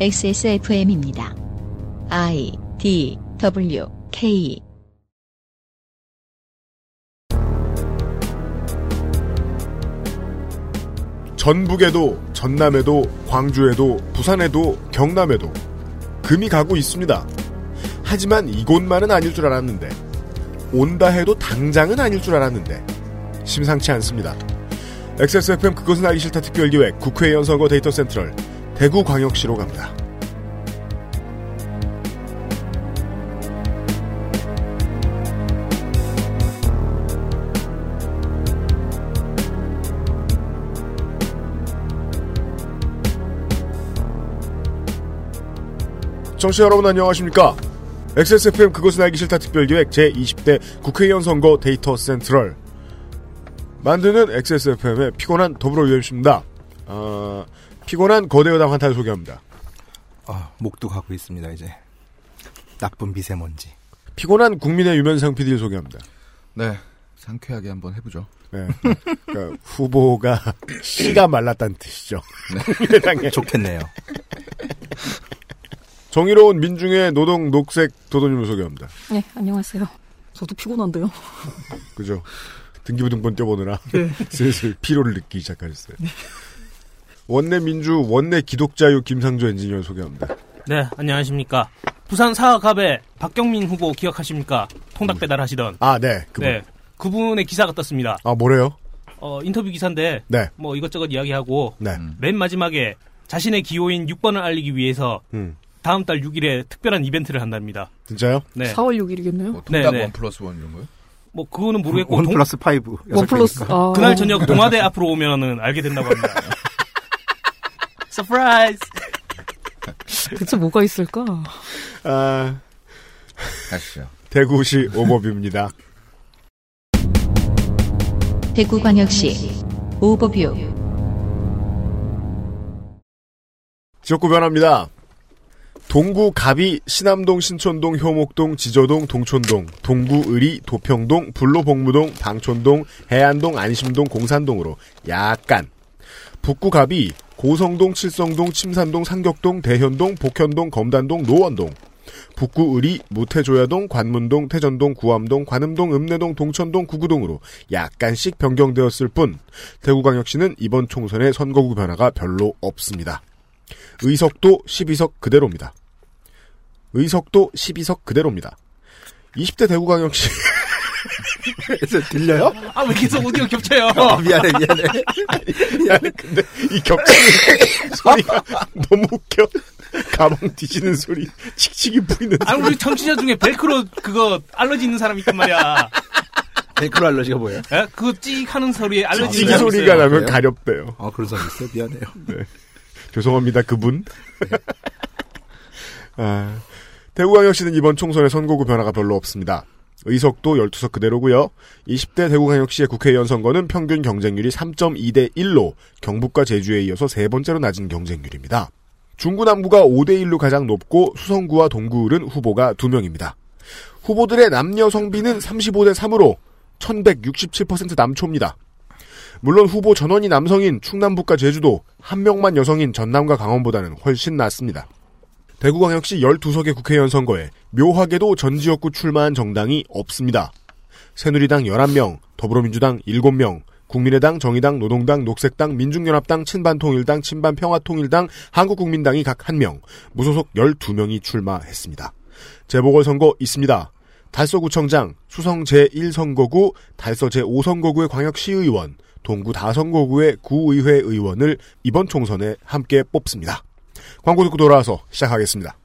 XSFM입니다. I D W K 전북에도 전남에도 광주에도 부산에도 경남에도 금이 가고 있습니다. 하지만 이곳만은 아닐 줄 알았는데 온다 해도 당장은 아닐 줄 알았는데 심상치 않습니다. XSFM 그것은 알기 싫다 특별기획 국회의원 선거 데이터 센트럴 대구광역시로 갑니다. 청취자 여러분 안녕하십니까? XSFM 그것은 알기 싫다 특별기획 제20대 국회의원 선거 데이터 센트럴 만드는 XSFM의 피곤한 더불어유엠씨입니다. 어, 피곤한 거대 여당 한타를 소개합니다. 아, 목도 가고 있습니다, 이제. 나쁜 미세먼지. 피곤한 국민의 유면상 PD를 소개합니다. 네. 상쾌하게 한번 해보죠. 네. 그러니까 후보가 씨가 말랐다는 뜻이죠. 네. 좋겠네요. 정의로운 민중의 노동 녹색 도도님을 소개합니다. 네, 안녕하세요. 저도 피곤한데요. 그죠. 등기부등본 떼보느라 네. 슬슬 피로를 느끼기 시작하셨어요. 원내 민주 원내 기독자유 김상조 엔지니어 소개합니다. 네, 안녕하십니까. 부산 사학갑의 박경민 후보 기억하십니까? 통닭 배달하시던. 아, 네. 그분. 네. 그분의 기사가 떴습니다. 아, 뭐래요? 어, 인터뷰 기사인데 네. 뭐 이것저것 이야기하고 네. 맨 마지막에 자신의 기호인 6번을 알리기 위해서 음. 다음 달 6일에 특별한 이벤트를 한답니다. 진짜요? 네. 4월 6일이겠네요. 뭐 통닭 네, 네. one plus one 이런 거요? 뭐 그거는 모르겠고 one 동- plus five. 원 플러스, 아. 그날 저녁 동아대 앞으로 오면은 알게 된다고 합니다. surprise. 대체 뭐가 있을까? 아, 가시죠. 대구시 overview입니다. 대구광역시 오버뷰 지역구 변합니다. 동구 가비 신암동 신촌동 효목동 지저동 동촌동 동구 의리 도평동 불로복무동 방촌동 해안동 안심동 공산동으로 약간 북구 가비 고성동 칠성동 침산동 상격동 대현동 복현동 검단동 노원동 북구 의리 무태조야동 관문동 태전동 구암동 관음동 읍내동 동천동 구구동으로 약간씩 변경되었을 뿐 대구광역시는 이번 총선의 선거구 변화가 별로 없습니다. 의석도 12석 그대로입니다. 의석도 12석 그대로입니다. 20대 대구광역시 들려요? 아, 왜 계속 오디오 겹쳐요? 아, 미안해, 미안해. 미안해 근데 이 겹치는 소리가 너무 웃겨. 가방 뒤지는 소리 칙칙이 보이는 아, 우리 청취자 중에 벨크로 그거 알러지 있는 사람이 있단 말이야. 벨크로 알러지가 뭐예요? 예? 그거 찍 하는 소리에 알러지 있는 사람 소리가. 나면 그래요? 가렵대요. 아, 그런 사람 있어요? 미안해요. 네. 죄송합니다 그분. 아, 대구광역시는 이번 총선의 선거구 변화가 별로 없습니다. 의석도 12석 그대로고요. 20대 대구광역시의 국회의원 선거는 평균 경쟁률이 3.2대 1로 경북과 제주에 이어서 세 번째로 낮은 경쟁률입니다. 중구 남구가 5대 1로 가장 높고 수성구와 동구을은 후보가 2명입니다. 후보들의 남녀 성비는 35대 3으로 1167% 남초입니다. 물론 후보 전원이 남성인 충남북과 제주도 한 명만 여성인 전남과 강원보다는 훨씬 낫습니다. 대구광역시 12석의 국회의원 선거에 묘하게도 전 지역구 출마한 정당이 없습니다. 새누리당 11명, 더불어민주당 7명, 국민의당, 정의당, 노동당, 녹색당, 민중연합당, 친반통일당, 친반평화통일당, 한국국민당이 각 1명, 무소속 12명이 출마했습니다. 재보궐선거 있습니다. 달서구청장, 수성 제1선거구, 달서 제5선거구의 광역시의원, 동구 다선거구의 구의회 의원을 이번 총선에 함께 뽑습니다. 광고 듣고 돌아와서 시작하겠습니다.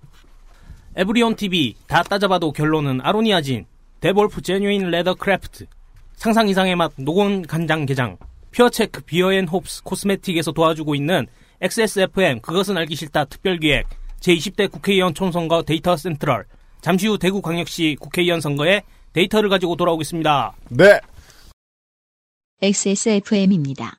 에브리온 TV 다 따져봐도 결론은 아로니아진 데볼프 genuine leather craft 상상 이상의 맛 노건 간장 게장 퓨어체크 beer and hops cosmetic에서 도와주고 있는 XSFM 그것은 알기 싫다 특별기획 제20대 국회의원 총선거 데이터 센트럴 잠시 후 대구광역시 국회의원 선거에 데이터를 가지고 돌아오겠습니다. 네. XSFM입니다.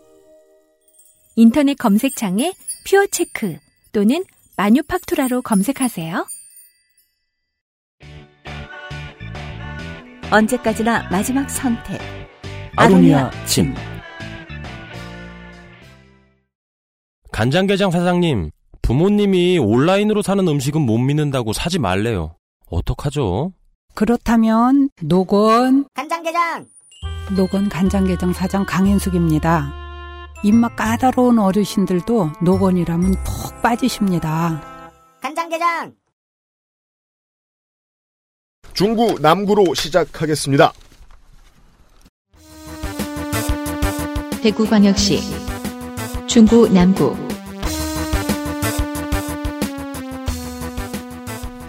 인터넷 검색창에 퓨어체크 또는 마뉴팍투라로 검색하세요. 언제까지나 마지막 선택. 아로니아 침. 간장게장 사장님, 부모님이 온라인으로 사는 음식은 못 믿는다고 사지 말래요. 어떡하죠? 그렇다면 노건 간장게장 노건 간장게장 사장 강인숙입니다. 입맛 까다로운 어르신들도 노건이라면 푹 빠지십니다. 간장게장 중구 남구로 시작하겠습니다. 대구광역시 중구 남구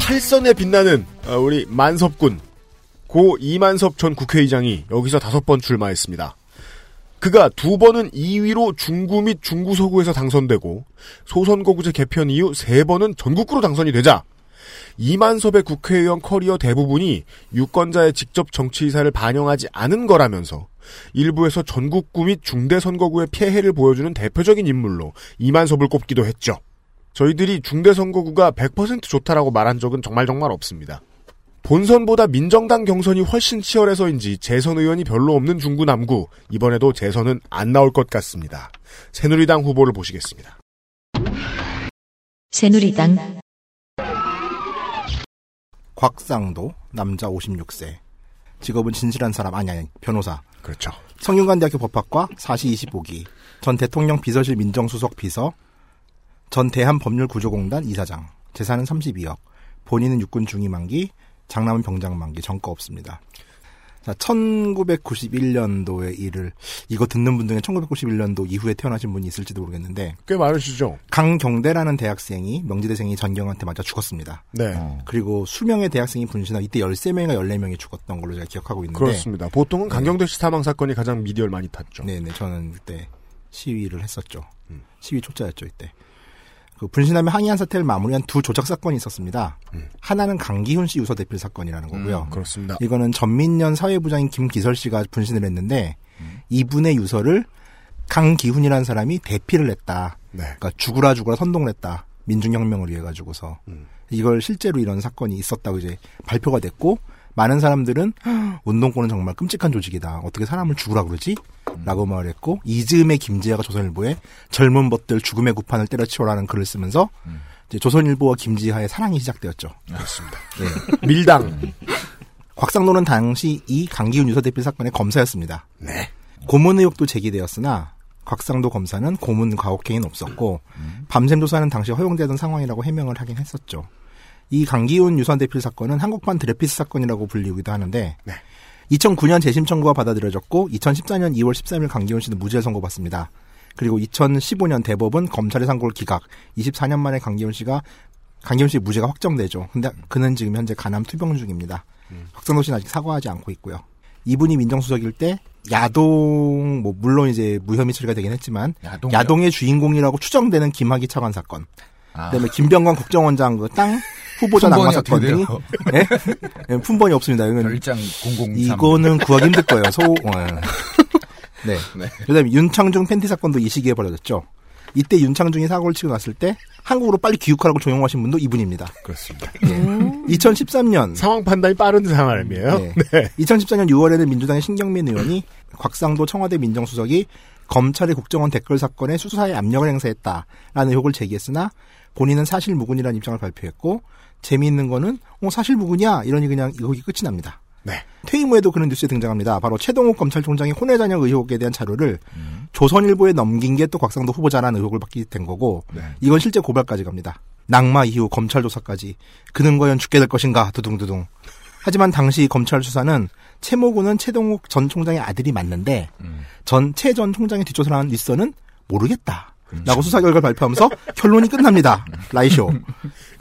팔선에 빛나는 어, 우리 만섭군 고 이만섭 전 국회의장이 여기서 다섯 번 출마했습니다. 그가 두 번은 2위로 중구 및 중구 서구에서 당선되고 소선거구제 개편 이후 세 번은 전국구로 당선이 되자 이만섭의 국회의원 커리어 대부분이 유권자의 직접 정치 의사를 반영하지 않은 거라면서 일부에서 전국구 및 중대 선거구의 폐해를 보여주는 대표적인 인물로 이만섭을 꼽기도 했죠. 저희들이 중대 선거구가 100% 좋다라고 말한 적은 정말 정말 없습니다. 본선보다 민정당 경선이 훨씬 치열해서인지 재선 의원이 별로 없는 중구 남구. 이번에도 재선은 안 나올 것 같습니다. 새누리당 후보를 보시겠습니다. 새누리당. 곽상도 남자 56세. 직업은 진실한 사람 아니 아니 변호사. 그렇죠. 성균관대학교 법학과 4시 25기. 전 대통령 비서실 민정수석 비서. 전 대한법률구조공단 이사장. 재산은 32억. 본인은 육군 중위 만기 장남은 병장 만기 전과 없습니다. 자, 1991년도의 일을 이거 듣는 분 중에 1991년도 이후에 태어나신 분이 있을지도 모르겠는데 꽤 많으시죠? 강경대라는 대학생이 명지대생이 전경한테 맞아 죽었습니다. 네. 그리고 수명의 대학생이 분신하고 이때 13명인가 14명이 죽었던 걸로 제가 기억하고 있는데 그렇습니다. 보통은 강경대 씨 사망 사건이 가장 미디어를 많이 탔죠. 네 네 저는 그때 시위를 했었죠. 시위 초짜였죠 이때. 그 분신하면 항의한 사태를 마무리한 두 조작 사건이 있었습니다. 하나는 강기훈 씨 유서 대필 사건이라는 거고요. 음, 그렇습니다. 이거는 전민년 사회부장인 김기설 씨가 분신을 했는데 이분의 유서를 강기훈이라는 사람이 대필을 했다. 네. 그러니까 죽으라 죽으라 선동을 했다. 민중혁명을 위해 가지고서 음. 이걸 실제로 이런 사건이 있었다고 이제 발표가 됐고 많은 사람들은 운동권은 정말 끔찍한 조직이다. 어떻게 사람을 죽으라 그러지? 라고 말했고 이즈음의 김지아가 조선일보에 젊은 벗들 죽음의 구판을 때려치워라는 글을 쓰면서 조선일보와 김지아의 사랑이 시작되었죠. 그렇습니다. 네. 밀당. 곽상도는 당시 이 강기훈 유서 대필 사건의 검사였습니다. 네. 고문 의혹도 제기되었으나 곽상도 검사는 고문 가혹행위는 없었고 밤샘 조사는 당시 허용되던 상황이라고 해명을 하긴 했었죠. 이 강기훈 유선 대필 사건은 한국판 드레피스 사건이라고 불리기도 하는데 2009년 재심 청구가 받아들여졌고 2014년 2월 13일 강기훈 씨는 무죄 선고받습니다. 그리고 2015년 대법은 검찰의 상고를 기각. 24년 만에 강기훈 씨가 강기훈 씨 무죄가 확정되죠. 근데 그는 지금 현재 간암 투병 중입니다. 곽상도 씨는 아직 사과하지 않고 있고요. 이분이 민정수석일 때 야동 뭐 물론 이제 무혐의 처리가 되긴 했지만 야동이요? 야동의 주인공이라고 추정되는 김학의 차관 사건. 아. 그다음에 김병관 국정원장 그 땅 후보자 낙마 사건 등이? 예? 예, 품번이 없습니다. 이건 별장 003. 이거는 구하기 힘들 거예요. 소 어, 네. 네. 그다음에 윤창중 팬티 사건도 이 시기에 벌어졌죠. 이때 윤창중이 사고를 치고 났을 때 한국으로 빨리 귀국하라고 조용하신 분도 이분입니다. 그렇습니다. 예. 2013년 상황 판단이 빠른 사람이에요. 네. 2014년 6월에는 민주당의 신경민 의원이 곽상도 청와대 민정수석이 검찰의 국정원 댓글 사건에 수사에 압력을 행사했다라는 의혹을 제기했으나 본인은 사실 무근이라는 입장을 발표했고 재미있는 거는 어 사실 무근이야 이러니 그냥 의혹이 끝이 납니다. 네. 퇴임 후에도 그런 뉴스에 등장합니다. 바로 최동욱 검찰총장의 혼외 잔여 의혹에 대한 자료를 조선일보에 넘긴 게 또 곽상도 후보자라는 의혹을 받게 된 거고 이건 실제 고발까지 갑니다. 낙마 이후 검찰 조사까지 그는 과연 죽게 될 것인가 두둥두둥. 하지만 당시 검찰 수사는 최모군은 최동욱 전 총장의 아들이 맞는데 전최 전 총장의 뒷조사를 한 윗선은 모르겠다. 라고 수사 결과를 발표하면서 결론이 끝납니다. 라이쇼.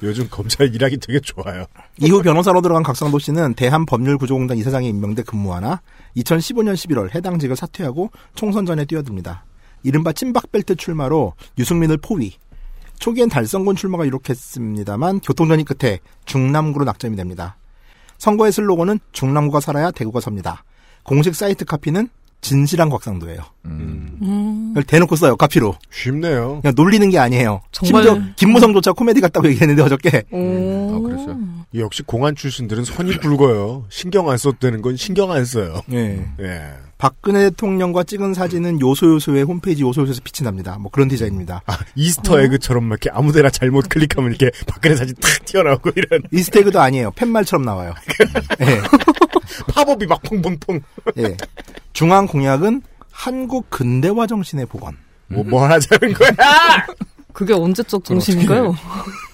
요즘 검찰 일하기 되게 좋아요. 이후 변호사로 들어간 각상도 씨는 대한법률구조공단 이사장에 임명돼 근무하나 2015년 11월 해당직을 사퇴하고 총선 전에 뛰어듭니다. 이른바 찐박벨트 출마로 유승민을 포위. 초기엔 달성군 출마가 이룩했습니다만 교통전이 끝에 중남구로 낙점이 됩니다. 선거의 슬로건은 중남구가 살아야 대구가 섭니다. 공식 사이트 카피는 진실한 곽상도예요. 음. 이걸 대놓고 써요, 카피로. 쉽네요. 그냥 놀리는 게 아니에요. 정말- 심지어 김무성조차 코미디 같다고 얘기했는데 어저께. 오. 아, 그랬어요? 역시 공안 출신들은 선이 굵어요. 신경 안 써도 되는 건 신경 안 써요. 예. 예. 박근혜 대통령과 찍은 사진은 요소요소의 홈페이지 요소요소에서 빛이 납니다. 뭐 그런 디자인입니다. 아, 이스터 에그처럼 막 이렇게 아무데나 잘못 클릭하면 이렇게 박근혜 사진 탁 튀어나오고 이런 이스테그도 아니에요. 팻말처럼 나와요. 예. 팝업이 막 퐁퐁퐁. 예. 중앙 공약은 한국 근대화 정신의 복원. 뭐, 뭐 하자는 거야? 그게 언제적 정신인가요?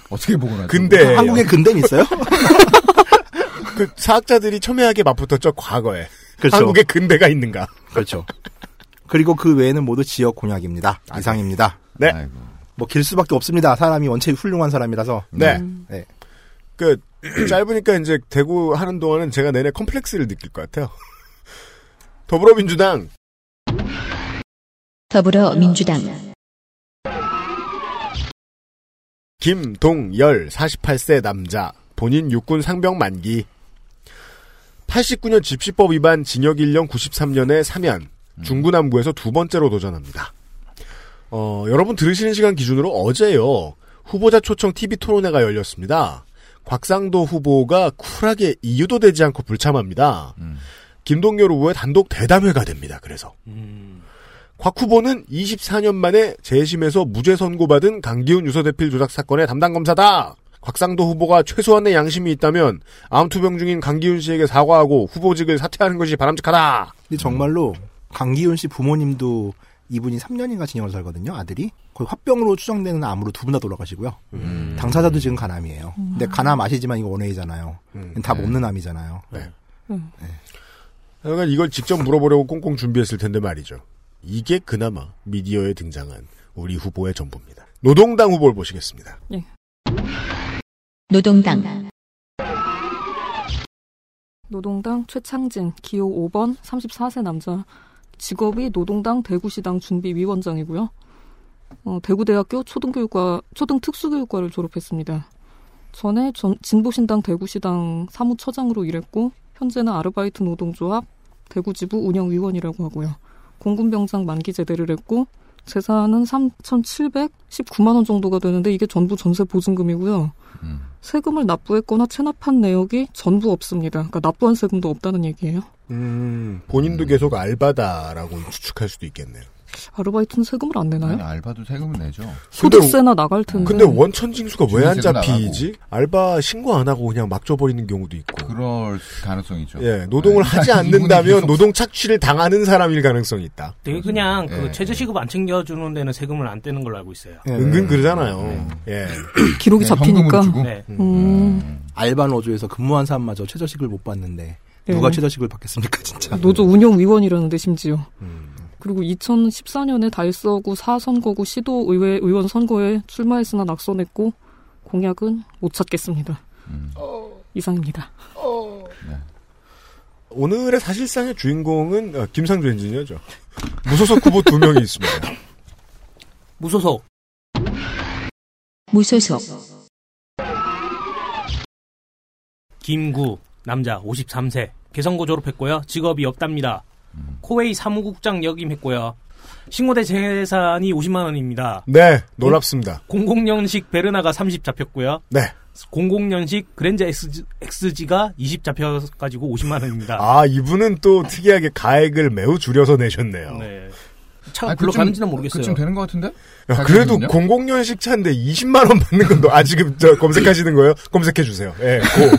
어떻게 나서? 근데 한국에 근대는 있어요? 그 사학자들이 첨예하게 맞붙었죠 과거에. 그렇죠. 한국에 근대가 있는가? 그렇죠. 그리고 그 외에는 모두 지역 공약입니다. 이상입니다. 네. 뭐 길 수밖에 없습니다. 사람이 원체 훌륭한 사람이라서. 네. 네. 그 짧으니까 이제 대구 하는 동안은 제가 내내 컴플렉스를 느낄 것 같아요. 더불어민주당 더불어민주당 김동열 48세 남자 본인 육군 상병 만기 89년 집시법 위반 징역 1년 93년에 사면 중구남구에서 두 번째로 도전합니다. 어, 여러분 들으시는 시간 기준으로 어제요 후보자 초청 TV 토론회가 열렸습니다. 곽상도 후보가 쿨하게 이유도 되지 않고 불참합니다. 음. 김동열 후보의 단독 대담회가 됩니다. 그래서 음. 곽 후보는 24년 만에 재심에서 무죄 선고받은 강기훈 유서대필 조작 사건의 담당 검사다. 곽상도 후보가 최소한의 양심이 있다면 암투병 중인 강기훈 씨에게 사과하고 후보직을 사퇴하는 것이 바람직하다. 근데 정말로 강기훈 씨 부모님도 이분이 3년인가 징역을 살거든요. 아들이 거의 화병으로 추정되는 암으로 두 분 다 돌아가시고요. 음. 당사자도 지금 간암이에요. 근데 간암 아시지만 이거 원웨이잖아요. 음. 다 네. 먹는 암이잖아요. 그러니까 이걸 직접 물어보려고 꽁꽁 준비했을 텐데 말이죠. 이게 그나마 미디어에 등장한 우리 후보의 전부입니다. 노동당 후보를 보시겠습니다. 노동당 노동당 최창진, 기호 5번, 34세 남자. 직업이 노동당 대구시당 준비위원장이고요. 어, 대구대학교 초등교육과, 초등특수교육과를 졸업했습니다. 전에 전, 진보신당 대구시당 사무처장으로 일했고, 현재는 아르바이트 노동조합 대구지부 운영위원이라고 하고요. 공군병장 만기 제대를 했고, 재산은 3,719만 원 정도가 되는데, 이게 전부 전세 보증금이고요. 음. 세금을 납부했거나 체납한 내역이 전부 없습니다. 그러니까 납부한 세금도 없다는 얘기예요. 음, 본인도 계속 알바다라고 추측할 수도 있겠네요. 아르바이트는 세금을 안 아니, 내나요? 알바도 세금을 내죠. 소득세나 나갈 텐데. 근데 원천징수가 왜 안 잡히지? 알바 신고 안 하고 그냥 막 줘버리는 경우도 있고. 그럴 가능성이 있죠. 예, 노동을 네. 하지 않는다면 계속 노동 착취를 당하는 사람일 가능성이 있다. 되게 그냥 그 예. 최저시급 안 챙겨주는 데는 세금을 안 떼는 걸로 알고 있어요. 예. 은근 그러잖아요. 예. 기록이 네, 잡히니까. 네. 음. 음. 알바 노조에서 근무한 사람마저 최저식을 못 받는데 예. 누가 최저식을 받겠습니까 진짜. 노조 운영위원이라는데 심지어. 음. 그리고 2014년에 달서구 4선거구 시도의회 의원 선거에 출마했으나 낙선했고 공약은 못 찾겠습니다. 음. 이상입니다. 오늘의 사실상의 주인공은 어, 김상조 엔지니어죠. 무소속 후보 두 명이 있습니다. 무소속 무소속 김구 남자 53세 개성고 졸업했고요. 직업이 없답니다. 코웨이 사무국장 역임했고요. 신고대 재산이 50만 원입니다. 네, 놀랍습니다. 00년식 베르나가 30 잡혔고요. 네. 00년식 그랜저 XG, XG가 20 잡혀가지고 50만 원입니다. 아, 이분은 또 특이하게 가액을 매우 줄여서 내셨네요. 네. 차가 아니, 굴러가는지는 모르겠어요. 그쯤 되는 것 같은데? 야, 그래도 가격은요? 00년식 차인데 20만 원 받는 건, 너, 아, 지금 저 검색하시는 거예요? 검색해 주세요. 예, 고.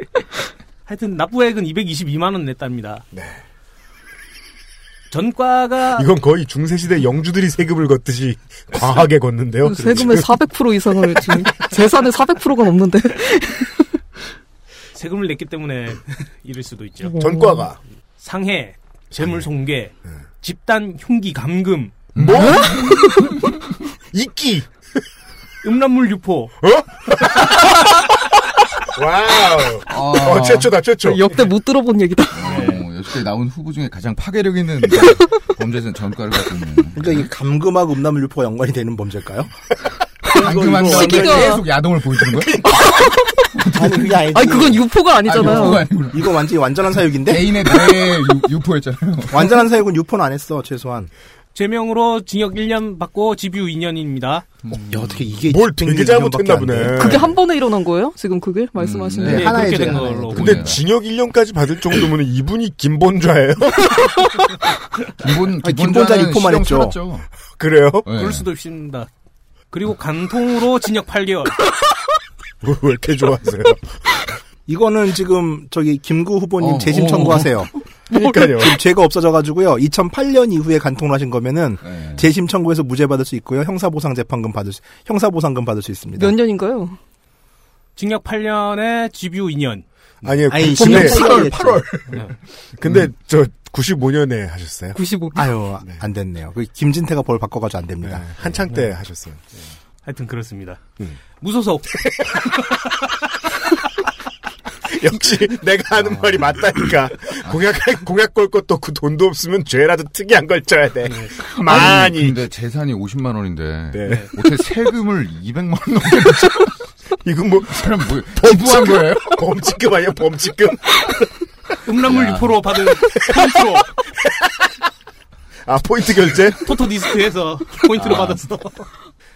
하여튼 납부액은 222만 원 냈답니다. 네. 전과가 이건 거의 중세시대 영주들이 세금을 걷듯이 과하게 걷는데요. 그 세금의 400% 이상을 지금 재산의 400%가 넘는데. 세금을 냈기 때문에 이럴 수도 있죠. 전과가. 상해, 재물 손괴, 집단 흉기 감금, 뭐? 이끼! 음란물 유포, 와우! 아, 어, 최초다, 최초. 역대 못 들어본 얘기다. 어, 역시 20대 나온 후보 중에 가장 파괴력 있는 범죄자는 전과를 갖고 있는. 그러니까 이게 감금하고 음란물 유포가 연관이 되는 범죄일까요? 감금한 시기가- 계속 야동을 보여주는 거야? 아니 그게 아니지. 아니 그건 유포가 아니잖아요. 유포가 아니구나. 이거 완전히 완전한 사육인데? 개인의 뇌 유- 유포였잖아요. 완전한 사육은 유포는 안 했어 최소한. 제명으로 징역 1년 받고 집유 2년입니다. 야 어떻게 이게 뭘 되게 잘못했나? 보네. 그게 한 번에 일어난 거예요? 지금 그게 말씀하시는 네, 네, 하나의 그렇게 죄, 된 걸로 죄. 근데 보네요. 징역 1년까지 받을 정도면 이분이 김본좌예요? 기본자 유포만 실형 했죠. 살았죠. 그래요? 네. 그럴 수도 있습니다. 그리고 간통으로 징역 8개월. 왜 이렇게 좋아하세요? 이거는 지금 저기 김구 후보님 어, 재심 어, 청구하세요. 그러니까요. 지금 죄가 없어져가지고요. 2008년 이후에 간통을 하신 거면은 네. 재심 청구해서 무죄 받을 수 있고요. 형사보상 재판금 받을 수, 형사보상금 받을 수 있습니다. 몇 년인가요? 징역 8년에 집유 2년. 아니요. 아니, 근데, 징역 8월 8월. 근데 저 95년에 하셨어요? 95. 아유 안 됐네요. 그 김진태가 벌 바꿔가지고 안 네, 됩니다. 한창 때 하셨어요. 하여튼 그렇습니다. 음. 무소속. 역시 내가 하는 말이 맞다니까. 공약 공약 걸 것도 없고 돈도 없으면 죄라도 특이한 걸 쳐야 돼. 많이. 근데 재산이 50만 원인데 네. 어떻게 세금을 200만 원 넘게 냈죠? 이건 뭐 사람 뭐 기부한 거예요? 범칙금 아니야 범칙금? 음란물 야. 유포로 받은 포인트로 아 포인트 결제? 토토 디스크에서 포인트로 아. 받았어.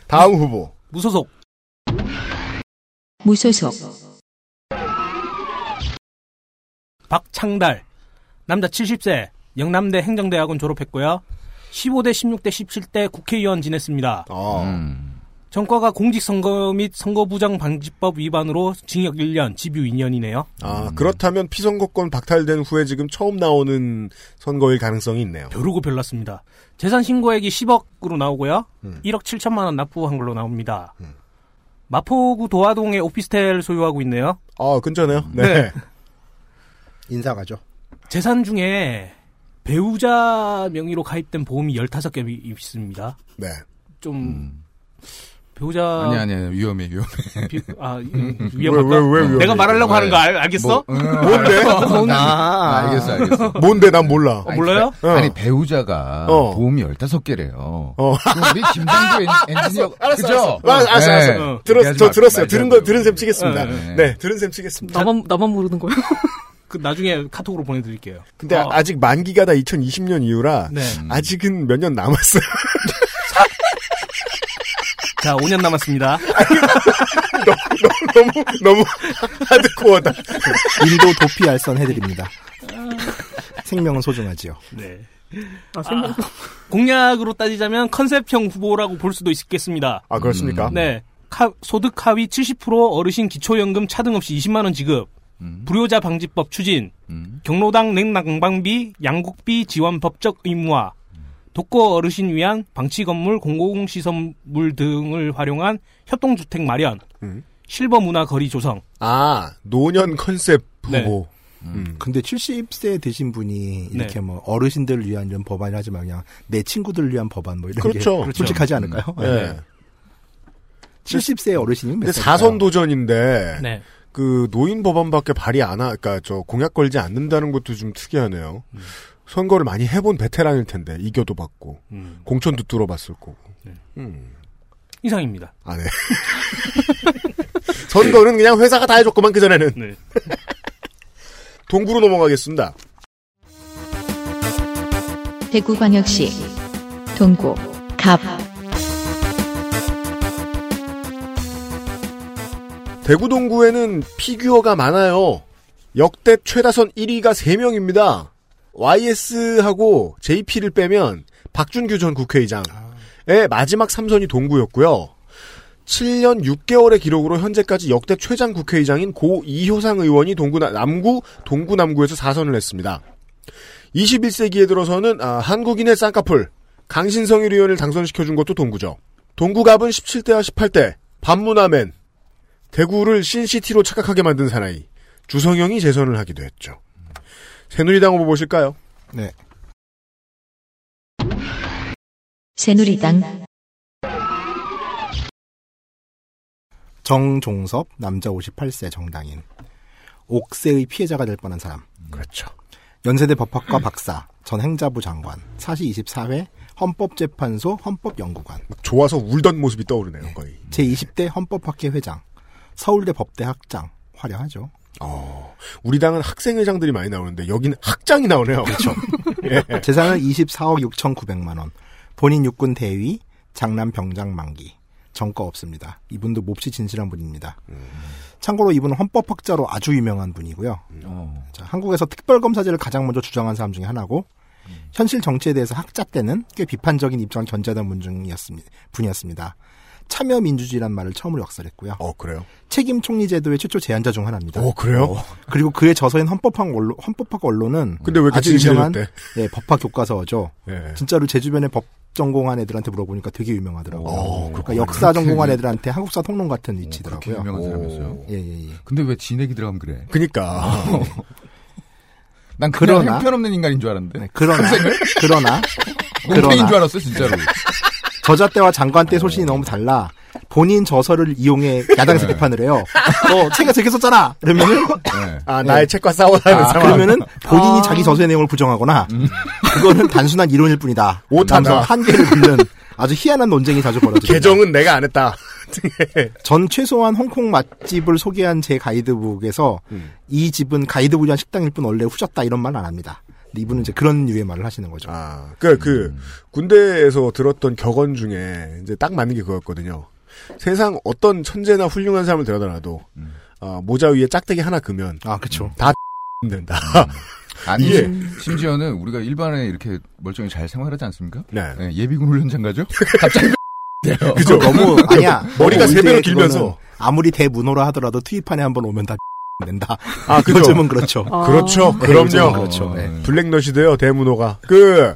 다음 후보. 무소속. 무소속, 박창달. 남자 70세. 영남대 행정대학원 졸업했고요. 15대, 16대, 17대 국회의원 지냈습니다. 어. 음. 전과가 공직선거 및 선거부정 방지법 위반으로 징역 1년, 집유 2년이네요. 아 그렇다면 피선거권 박탈된 후에 지금 처음 나오는 선거일 가능성이 있네요. 벼르고 별났습니다. 재산 신고액이 10억으로 나오고요. 음. 1억 7천만 원 납부한 걸로 나옵니다. 마포구 도화동에 오피스텔 소유하고 있네요. 아 근처네요. 네. 네. 인사 가죠. 재산 중에 배우자 명의로 가입된 보험이 15개 있습니다. 네. 좀 음. 배우자 아니 아니 아니 위험해 위험해. 비- 아 왜, 위험할까? 왜, 왜 위험해? 내가 말하려고 왜? 하는 거 알, 알겠어? 뭐, 음, 뭔데? 알았어. 아, 알겠어 알겠어. 뭔데 난 몰라. 어, 몰라요? 어. 아니 배우자가 어. 보험이 15개래요. 어. 우리 김상조 엔- 엔지니어 그죠? 아, 알았어, 알았어. 네. 어. 들었, 저 마- 들었어요. 들은 거, 들은 셈 치겠습니다. 네, 네, 네. 들은 셈 치겠습니다. 나만 나만 모르는 거예요? 그 나중에 카톡으로 보내드릴게요. 근데 어. 아직 만기가 다 2020년 이후라 네. 아직은 몇 년 남았어요. 자, 5년 남았습니다. 너무 너무 하드코어다. 인도 도피 알선 해드립니다. 생명은 소중하지요. 네. 아, 생각 공약으로 따지자면 컨셉형 후보라고 볼 수도 있겠습니다. 아 그렇습니까? 네. 카- 소득 하위 70% 어르신 기초연금 차등 없이 20만 원 지급. 음. 불효자 방지법 추진. 음. 경로당 냉난방비, 양국비 지원 법적 의무화. 독거 어르신 위한 방치 건물, 공공시설물 등을 활용한 협동주택 마련. 음. 실버 문화 거리 조성. 아 노년 컨셉 네. 후보. 음. 근데 70세 되신 분이 이렇게 네. 뭐 어르신들을 위한 이런 법안을 하지 말고 그냥 내 친구들을 위한 법안 뭐 이런 그렇죠. 게 솔직하지 않을까요? 네. 네. 70세 어르신이면 몇 근데 살일까요? 사선 도전인데 네. 그 노인 법안밖에 발의 안 하, 그러니까 저 공약 걸지 않는다는 것도 좀 특이하네요. 음. 선거를 많이 해본 베테랑일 텐데 이겨도 받고 음. 공천도 뚫어봤을 거고. 네. 음. 이상입니다. 아 네. 선거는 그냥 회사가 다 해줬구만 그 전에는. 네. 동구로 넘어가겠습니다. 대구광역시 동구 갑 대구 동구에는 피규어가 많아요. 역대 최다선 1위가 3명입니다. YS하고 JP를 빼면 박준규 전 국회의장의 마지막 3선이 동구였고요. 7년 6개월의 기록으로 현재까지 역대 최장 국회의장인 고 이효상 의원이 동구 나- 남구 동구 남구에서 4선을 했습니다. 21세기에 들어서는 아, 한국인의 쌍꺼풀 강신성일 의원을 당선시켜준 것도 동구죠. 동구갑은 17대와 18대 반문화맨 대구를 신시티로 착각하게 만든 사나이 주성영이 재선을 하기도 했죠. 새누리당 후보 보실까요? 네. 새누리당 정종섭 남자 58세 정당인 옥새의 피해자가 될 뻔한 사람. 그렇죠. 연세대 법학과 박사, 전 행자부 장관, 사시 24회 헌법재판소 헌법연구관, 좋아서 울던 모습이 떠오르네요, 거의. 제20대 헌법학회 회장, 서울대 법대 학장, 화려하죠. 어, 우리 당은 학생회장들이 많이 나오는데 여기는 학장이 나오네요. 그렇죠. 예. 재산은 24억 6,900만 원. 본인 육군 대위, 장남 병장 만기. 정가 없습니다. 이분도 몹시 진실한 분입니다. 참고로 이분은 헌법학자로 아주 유명한 분이고요. 어. 자, 한국에서 특별검사제를 가장 먼저 주장한 사람 중에 하나고 현실 정치에 대해서 학자 때는 꽤 비판적인 입장을 견제하던 분 중이었습니다. 분이었습니다. 참여 민주주의란 말을 처음으로 역설했고요. 어, 그래요? 책임 총리 제도의 최초 제안자 중 하나입니다. 어, 그래요? 그리고 그의 저서인 헌법학 언론, 헌법학 언론은 근데 왜 아주 유명한? 예, 법학 교과서죠. 예. 진짜로 제 주변에 법 전공한 애들한테 물어보니까 되게 유명하더라고요. 어, 그러니까 그렇구나. 역사 전공한 애들한테 한국사 통론 같은 그렇게 위치더라고요. 유명한 사람이었어요. 예, 예, 예. 근데 왜 진액이 들어가면 그래? 그니까. 난 그냥 그러나- 형편없는 인간인 줄 알았는데. 네, 그러나 그러나 줄 그러나 알았어, 진짜로. 저자 때와 장관 때 소신이 너무 달라. 본인 저서를 이용해 야당에서 네. 비판을 해요. 너 책에서 이렇게 썼잖아. 그러면은 네. 아, 나의 책과 싸워하는 아, 상황. 그러면은 본인이 아. 자기 저서의 내용을 부정하거나 그거는 단순한 이론일 뿐이다. 오타다. 한계를 빚는 아주 희한한 논쟁이 자주 벌어집니다. 개정은 내가 안 했다. 전 최소한 홍콩 맛집을 소개한 제 가이드북에서 음. 이 집은 가이드북이 한 식당일 뿐 원래 후졌다 이런 말 안 합니다. 이분은 이제 그런 류의 말을 하시는 거죠. 아, 그, 그, 군대에서 들었던 격언 중에 이제 딱 맞는 게 그거였거든요. 세상 어떤 천재나 훌륭한 사람을 데려다 놔도, 음. 어, 모자 위에 짝대기 하나 그면 아, 그쵸. 다 된다. 아니, 예. 심지어는 우리가 일반에 이렇게 멀쩡히 잘 생활하지 않습니까? 네. 네, 예비군 훈련장 가죠? 갑자기 돼요. 그죠? 너무 아니야. 머리가 세 배로 길면서. 아무리 대문호라 하더라도 투입판에 한번 오면 다 된다. 아, 그죠? 요즘은 그렇죠. 아. 그렇죠. 네, 그럼요. 그렇죠. 네. 블랙넛이 돼요, 대문호가. 그,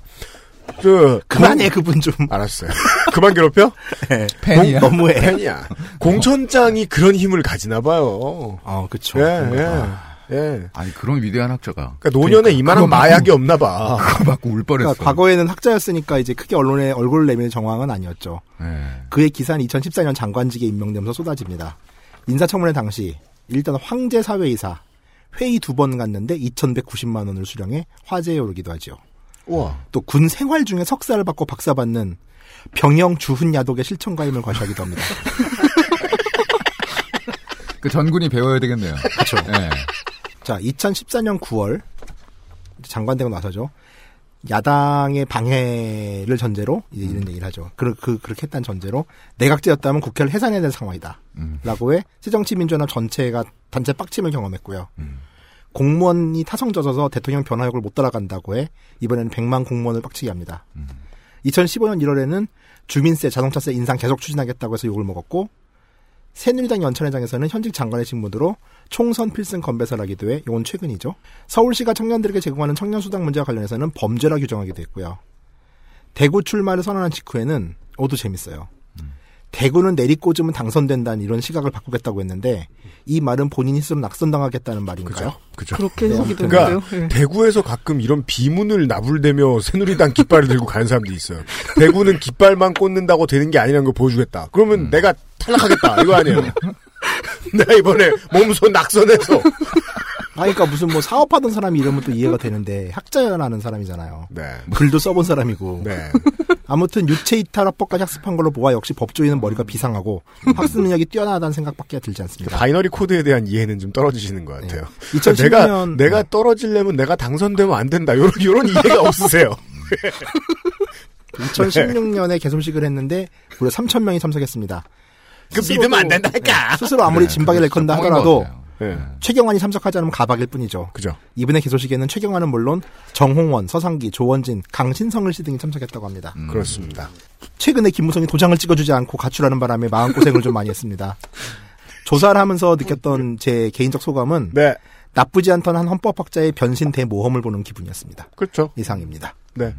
그, 그만해 그분 좀. 알았어요. 그만 괴롭혀? 네. 팬이야. 공- 너무해. 팬이야. 공천장이 그런 힘을 가지나 봐요. 어, 그쵸. 예, 예, 아, 예. 아니, 그런 위대한 학자가. 그러니까 노년에 이만한 그거 마약이 없나 봐. 그거 받고 울 뻔했어. 그러니까 과거에는 학자였으니까 이제 크게 언론에 얼굴을 내밀 정황은 아니었죠. 네. 그의 기사는 2014년 장관직에 임명되면서 쏟아집니다. 인사청문회 당시 일단 황제 사회이사 회의 두 번 갔는데 2,190만 원을 수령해 화제에 오르기도 하죠. 우와. 또군 생활 중에 석사를 받고 박사 받는 병영 주훈 야독의 실천가임을 과시하기도 합니다. 그 전군이 배워야 되겠네요. 그렇죠. 네. 자, 2014년 9월 장관되고 나서죠. 야당의 방해를 전제로 이제 이런 얘기를 하죠. 그, 그 그렇게 했다는 전제로 내각제였다면 국회를 해산해야 되는 상황이다. 음. 라고 해 새정치민주연합 전체가 단체 빡침을 경험했고요. 공무원이 타성 젖어서 대통령 변화역을 못 따라간다고 해 이번에는 100만 공무원을 빡치게 합니다. 2015년 1월에는 주민세, 자동차세 인상 계속 추진하겠다고 해서 욕을 먹었고 새누리당 연천회장에서는 현직 장관의 직무대로 총선 필승 건배사를 하기도 해 이건 최근이죠. 서울시가 청년들에게 제공하는 청년수당 문제와 관련해서는 범죄라 규정하기도 했고요. 대구 출마를 선언한 직후에는 오도 재밌어요. 대구는 내리꽂으면 당선된다는 이런 시각을 바꾸겠다고 했는데 이 말은 본인이 스스로 낙선당하겠다는 말인가요? 그죠. 그렇게 네, 해석이 아무튼 되는데요. 그러니까 예. 대구에서 가끔 이런 비문을 나불대며 새누리당 깃발을 들고 가는 사람들이 있어요. 대구는 깃발만 꽂는다고 되는 게 아니라는 걸 보여주겠다. 그러면 내가 탈락하겠다 이거 아니에요. 내가 이번에 몸소 낙선해서 아, 그러니까 무슨 뭐 사업하던 사람이 이러면 또 이해가 되는데 학자연하는 사람이잖아요. 네. 글도 써본 사람이고. 네. 아무튼 유체 이탈 합법까지 학습한 걸로 보아 역시 법조인은 머리가 비상하고 학습 능력이 뛰어나다는 생각밖에 들지 않습니다. binary code에 대한 이해는 좀 떨어지시는 것 같아요. 네. 2010년 내가 내가 네. 떨어지려면 내가 당선되면 안 된다. 요런 요런 이해가 없으세요. 2016년에 개소식을 했는데 무려 3천 명이 참석했습니다. 그 믿으면 안 된다니까. 네, 스스로 아무리 진박을 내건다 뻥인 것 하더라도 같아요. 네. 최경환이 참석하지 않으면 가박일 뿐이죠. 그죠. 이번에 개소식에는 최경환은 물론 정홍원, 서상기, 조원진, 강신성을 씨 등이 참석했다고 합니다. 음. 그렇습니다. 최근에 김무성이 도장을 찍어주지 않고 가출하는 바람에 마음고생을 좀 많이 했습니다. 조사를 하면서 느꼈던 제 개인적 소감은 네. 나쁘지 않던 한 헌법학자의 변신 대모험을 보는 기분이었습니다. 그렇죠. 이상입니다. 네.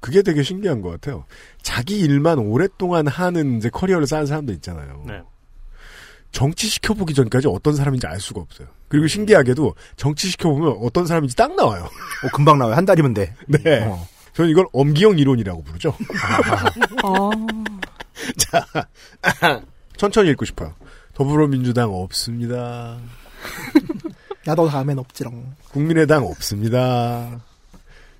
그게 되게 신기한 것 같아요. 자기 일만 오랫동안 하는 이제 커리어를 쌓은 사람들 있잖아요. 네. 정치 시켜보기 전까지 어떤 사람인지 알 수가 없어요. 그리고 신기하게도 정치 시켜보면 어떤 사람인지 딱 나와요. 어, 금방 나와요. 한 달이면 돼. 네. 어. 저는 이걸 엄기형 이론이라고 부르죠. 아, 자, 천천히 읽고 싶어요. 더불어민주당 없습니다. 나도 다음엔 없지롱. 국민의당 없습니다.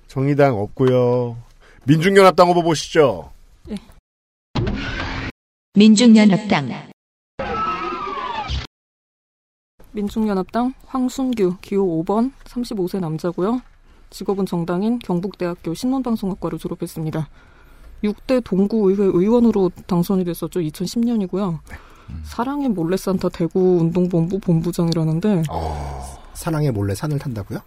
정의당 없고요. 민중연합당 후보 보시죠. 민중연합당 민중연합당 황순규 기호 5번 35세 남자고요. 직업은 정당인 경북대학교 신문방송학과를 졸업했습니다. 6대 동구의회 의원으로 당선이 됐었죠. 2010년이고요. 사랑의 몰래산타 대구 운동본부 본부장이라는데 사랑에 몰래 산을 탄다고요?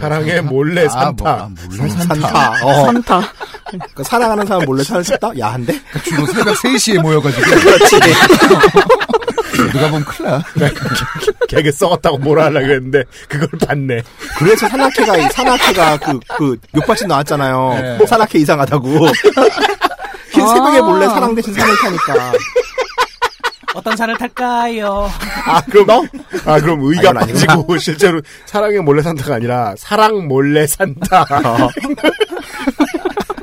사랑의 몰래 산타. 아, 뭐, 아, 몰래 산타. 산타. 어. 산타. 그러니까 사랑하는 사람 몰래 산을 탔다? 야한데? 주로 새벽 3시에 모여가지고. 그렇지. 누가 보면 큰일 나. 개그 썩었다고 뭐라 하려고 했는데 그걸 봤네. 그래서 산악회가, 산악회가 그, 그, 욕받침 나왔잖아요. 네. 산악회 이상하다고. 흰 아. 새벽에 몰래 사랑 대신 산을 타니까. 어떤 산을 탈까요? 아 그럼 너? 아 그럼 의가 아. 빠지고 실제로 사랑의 몰래 산타가 아니라 사랑 몰래 산타.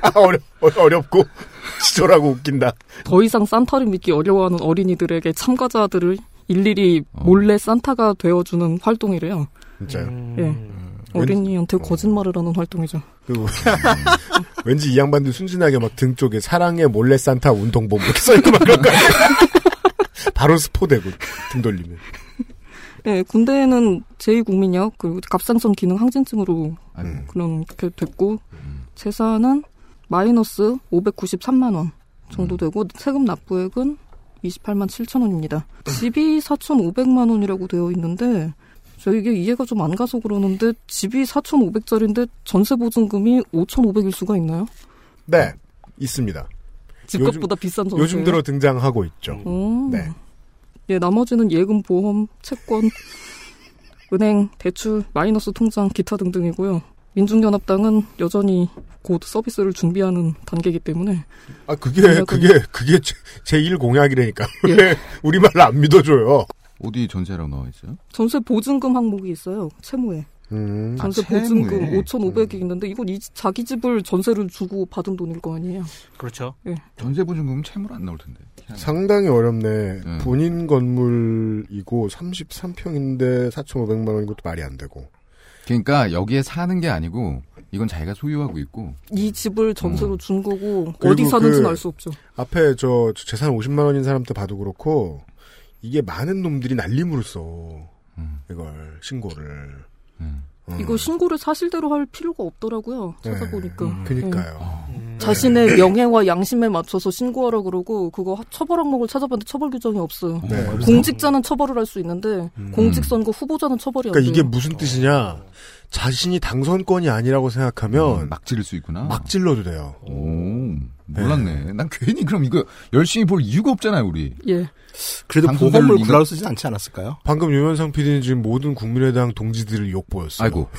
아, 어려 어렵고 지졸하고 웃긴다. 더 이상 산타를 믿기 어려워하는 어린이들에게 참가자들을 일일이 몰래 산타가 되어주는 활동이래요. 진짜요. 예. 어린이한테 거짓말을 하는 활동이죠. 그리고 왠지 이 양반들 순진하게 막 등 쪽에 사랑의 몰래 산타 운동복 이렇게 써있고 막 그런 거? 바로 스포되고 등 돌리면. 예, 군대에는 제2국민역, 그리고 갑상선 기능 항진증으로 아이고. 그런 게 됐고, 재산은 마이너스 593만 원 정도 되고, 세금 납부액은 28만 7천 원입니다. 집이 4,500만 원이라고 되어 있는데, 저 이게 이해가 좀 안 가서 그러는데, 집이 4,500짜리인데 전세 보증금이 5,500일 수가 있나요? 네 있습니다. 집값보다 비싼 전세. 요즘 들어 등장하고 있죠. 음. 네. 예, 나머지는 예금, 보험, 채권, 은행, 대출, 마이너스 통장, 기타 등등이고요. 민중연합당은 여전히 곧 서비스를 준비하는 단계이기 때문에 아 그게 그게 그게 제1 공약이라니까 예. 왜 우리 말을 안 믿어줘요? 어디 전세라고 나와 있어요? 전세 보증금 항목이 있어요. 채무에. 음. 전세 채무에. 보증금 5,500이 있는데 이건 이, 자기 집을 전세를 주고 받은 돈일 거 아니에요. 그렇죠. 전세 보증금은 채무로 안 나올 텐데. 상당히 어렵네. 네. 본인 건물이고 33평인데 4,500만 원인 것도 말이 안 되고. 그러니까 여기에 사는 게 아니고 이건 자기가 소유하고 있고 이 집을 전세로 음. 준 거고 어디 사는지는 그- 알수 없죠. 앞에 저 재산 50만 원인 사람들 봐도 그렇고 이게 많은 놈들이 날림으로 써. 음. 이걸 신고를. 음. 어. 이거 신고를 사실대로 할 필요가 없더라고요. 찾아보니까. 네. 그니까요. 예. 자신의 명예와 양심에 맞춰서 신고하라 그러고 그거 하- 처벌 항목을 찾아봤는데 처벌 규정이 없어요. 네. 공직자는 처벌을 할 수 있는데 음. 공직선거 후보자는 처벌이 안 그러니까 돼요. 이게 무슨 뜻이냐? 자신이 당선권이 아니라고 생각하면 음, 막 지를 수 있구나. 막 질러도 돼요. 오, 몰랐네. 난 괜히 그럼 이거 열심히 볼 이유가 없잖아요, 우리. 예. 그래도 보험을 구라로 쓰진 않지 않았을까요? 방금 유현상 PD는 지금 모든 국민의당 동지들을 욕보였어요. 아이고,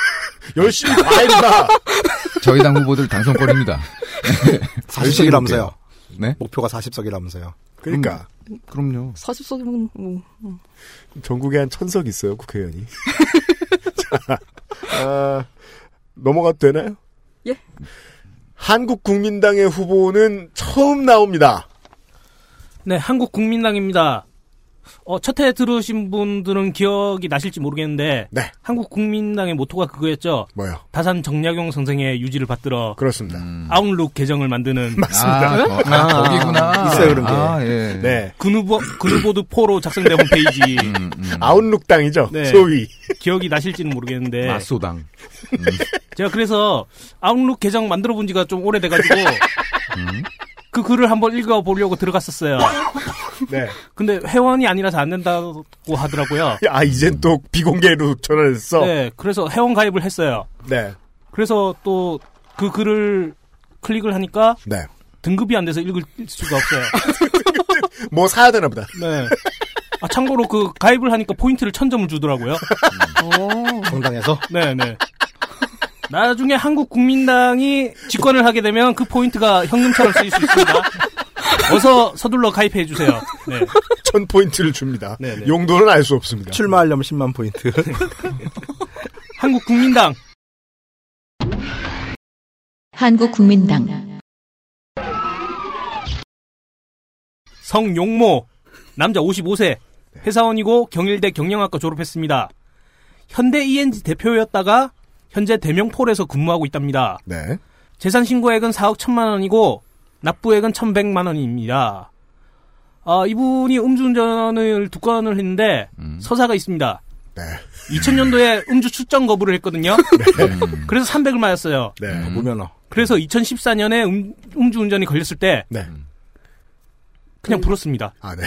열심히 다 했다. 저희 당 후보들 당선권입니다. 40석이라면서요. 네? 목표가 40석이라면서요. 그러니까 그럼 요. 40석이면 뭐 음. 전국에 한 천석 있어요 국회의원이. 자, 아, 넘어가도 되나요? 예. 한국국민당의 후보는 처음 나옵니다. 네, 한국국민당입니다. 어, 첫해 들으신 분들은 기억이 나실지 모르겠는데, 네. 한국 국민당의 모토가 그거였죠. 뭐요? 다산 정약용 선생의 유지를 받들어 그렇습니다. 음. 아웃룩 개정을 만드는 맞습니다. 아, 거, 아, 거기구나. 있어요, 그런 게. 아, 예. 네. 근후보, 근후보드 4로 작성된 홈페이지. 음, 음. 아웃룩당이죠. 네. 소위. 기억이 나실지는 모르겠는데. 마소당. 제가 그래서 아웃룩 계정 만들어 본 지가 좀 오래돼가지고 음. 그 글을 한번 읽어보려고 들어갔었어요. 네. 근데 회원이 아니라서 안 된다고 하더라고요. 아 이젠 또 비공개로 전환했어. 네, 그래서 회원 가입을 했어요. 네. 그래서 또 그 글을 클릭을 하니까 네. 등급이 안 돼서 읽을 수가 없어요. 뭐 사야 되나 보다. 네. 아, 참고로 그 가입을 하니까 포인트를 천 점을 주더라고요. 어. 정당에서 네, 네. 나중에 한국 국민당이 집권을 하게 되면 그 포인트가 현금처럼 쓰일 수 있습니다. 어서 서둘러 가입해 주세요. 네. 천 포인트를 줍니다. 네, 네. 용도는 알 수 없습니다. 출마하려면 10만 포인트. 한국 국민당 한국 국민당 성용모 남자 55세 회사원이고 경일대 경영학과 졸업했습니다. 현대 ENG 대표였다가 현재 대명폴에서 근무하고 있답니다. 네. 재산 신고액은 4억 1천만 원이고 납부액은 1,100만 원입니다. 아, 이분이 음주운전을 두 건을 했는데 서사가 있습니다. 네. 2000년도에 음주 출정 거부를 했거든요. 그래서 300을 맞았어요. 네. 무면허. 그래서 2014년에 음, 음주운전이 걸렸을 때 네. 그냥 불었습니다. 아, 네.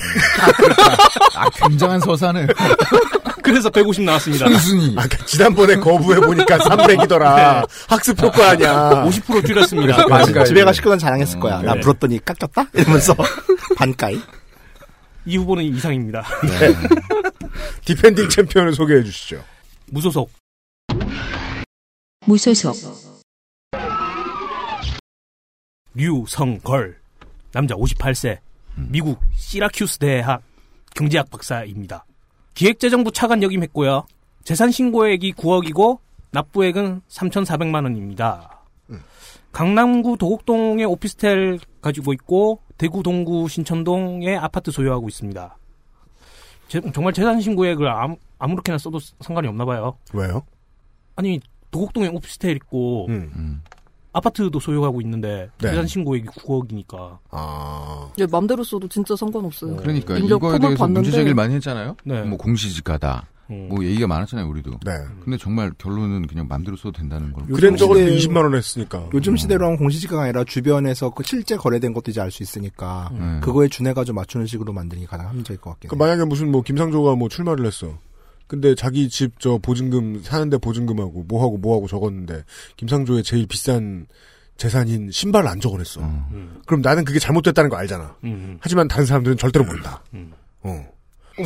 아, 굉장한 서사네. 그래서 150 나왔습니다. 순순히. 아, 그 지난번에 거부해보니까 300이더라. 학습 효과 아니야. 50% 줄였습니다. 맞아. 집에 가 식구는 자랑했을 거야. 나 네. 불었더니 깎였다? 이러면서 반가이. 이 후보는 이상입니다. 네. defending champion을 소개해 주시죠. 무소속. 무소속, 류성걸. 남자 58세. 미국 시라큐스 대학 경제학 박사입니다. 기획재정부 차관 역임했고요. 재산 신고액이 9억이고 납부액은 3,400만 원입니다. 강남구 도곡동에 오피스텔 가지고 있고 대구 동구 신천동에 아파트 소유하고 있습니다. 제- 정말 재산 신고액을 아무, 아무렇게나 써도 상관이 없나 봐요. 왜요? 아니 도곡동에 오피스텔 있고 음. 아파트도 소유하고 있는데 네. 재산 신고액이 9억이니까. 아. 얘 맘대로 써도 진짜 상관없어요. 그러니까 인력 이거에 대해서 봤는데 문제 제기를 많이 했잖아요. 네. 뭐 공시지가다. 음. 뭐 얘기가 많았잖아요, 우리도. 네. 근데 정말 결론은 그냥 맘대로 써도 된다는 걸. 그랜저가 시대에- 20만 원 했으니까. 요즘 시대로 하면 공시지가가 아니라 주변에서 그 실제 거래된 것도 이제 알 수 있으니까 음. 그거에 준해가지고 맞추는 식으로 만드는 게 가장 합리적일 것 같긴 그 해요. 만약에 무슨 뭐 김상조가 뭐 출마를 했어. 근데 자기 집 저 보증금 사는데 보증금하고 뭐하고 뭐하고 적었는데 김상조의 제일 비싼 재산인 신발을 안 적어냈어. 음. 그럼 나는 그게 잘못됐다는 거 알잖아. 음. 하지만 다른 사람들은 절대로 모른다. 음. 어.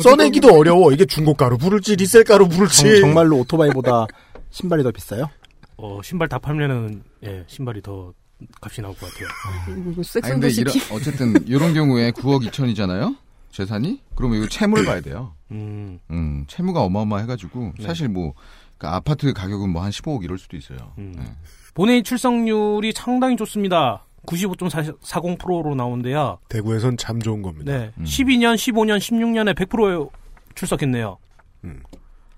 써내기도 어려워. 이게 중고가로 부를지 리셀가로 부를지. 정, 말로 오토바이보다 신발이 더 비싸요? 어, 신발 다 팔면은 예, 신발이 더 값이 나올 것 같아요. 섹스도 근데 이런. 어쨌든 이런 경우에 9억 2천이잖아요. 재산이? 그러면 이거 채무를 봐야 돼요. 음. 음, 채무가 어마어마해가지고 네. 사실 뭐 그러니까 아파트 가격은 뭐 한 15억 이럴 수도 있어요. 음. 네. 본회의 출석률이 상당히 좋습니다. 95.40%로 나오는데요. 대구에선 참 좋은 겁니다. 네. 음. 12년, 15년, 16년에 100% 출석했네요. 음.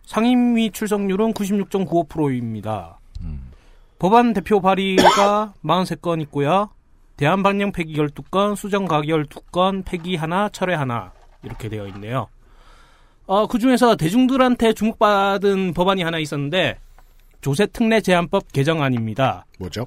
상임위 출석률은 96.95%입니다. 음. 법안 대표 발의가 43건 있고요. 대한 방영 폐기 12건, 수정 가기 12건, 폐기 하나, 철회 하나 이렇게 되어 있네요. 어, 그 중에서 대중들한테 주목받은 법안이 하나 있었는데 조세 특례 제한법 개정안입니다. 뭐죠?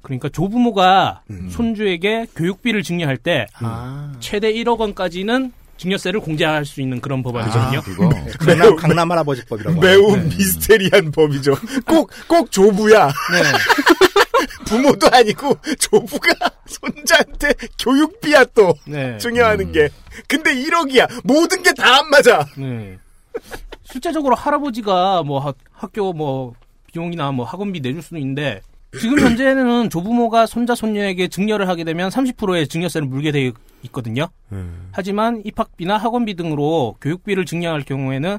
그러니까 조부모가 음. 손주에게 교육비를 증여할 때 아. 최대 1억 원까지는 증여세를 공제할 수 있는 그런 법안이거든요. 아, 그거. 강남, 강남 할아버지법이라고. 매우 하죠. 네. 미스테리한 법이죠. 꼭, 꼭 조부야. 네. 부모도 아니고 조부가 손자한테 교육비야 또 네. 증여하는 음. 게. 근데 1억이야. 모든 게 다 안 맞아. 네. 실제적으로 할아버지가 뭐 학- 학교 뭐 비용이나 뭐 학원비 내줄 수는 있는데 지금 현재는 조부모가 손자 손녀에게 증여를 하게 되면 30%의 증여세를 물게 돼 있거든요. 하지만 입학비나 학원비 등으로 교육비를 증여할 경우에는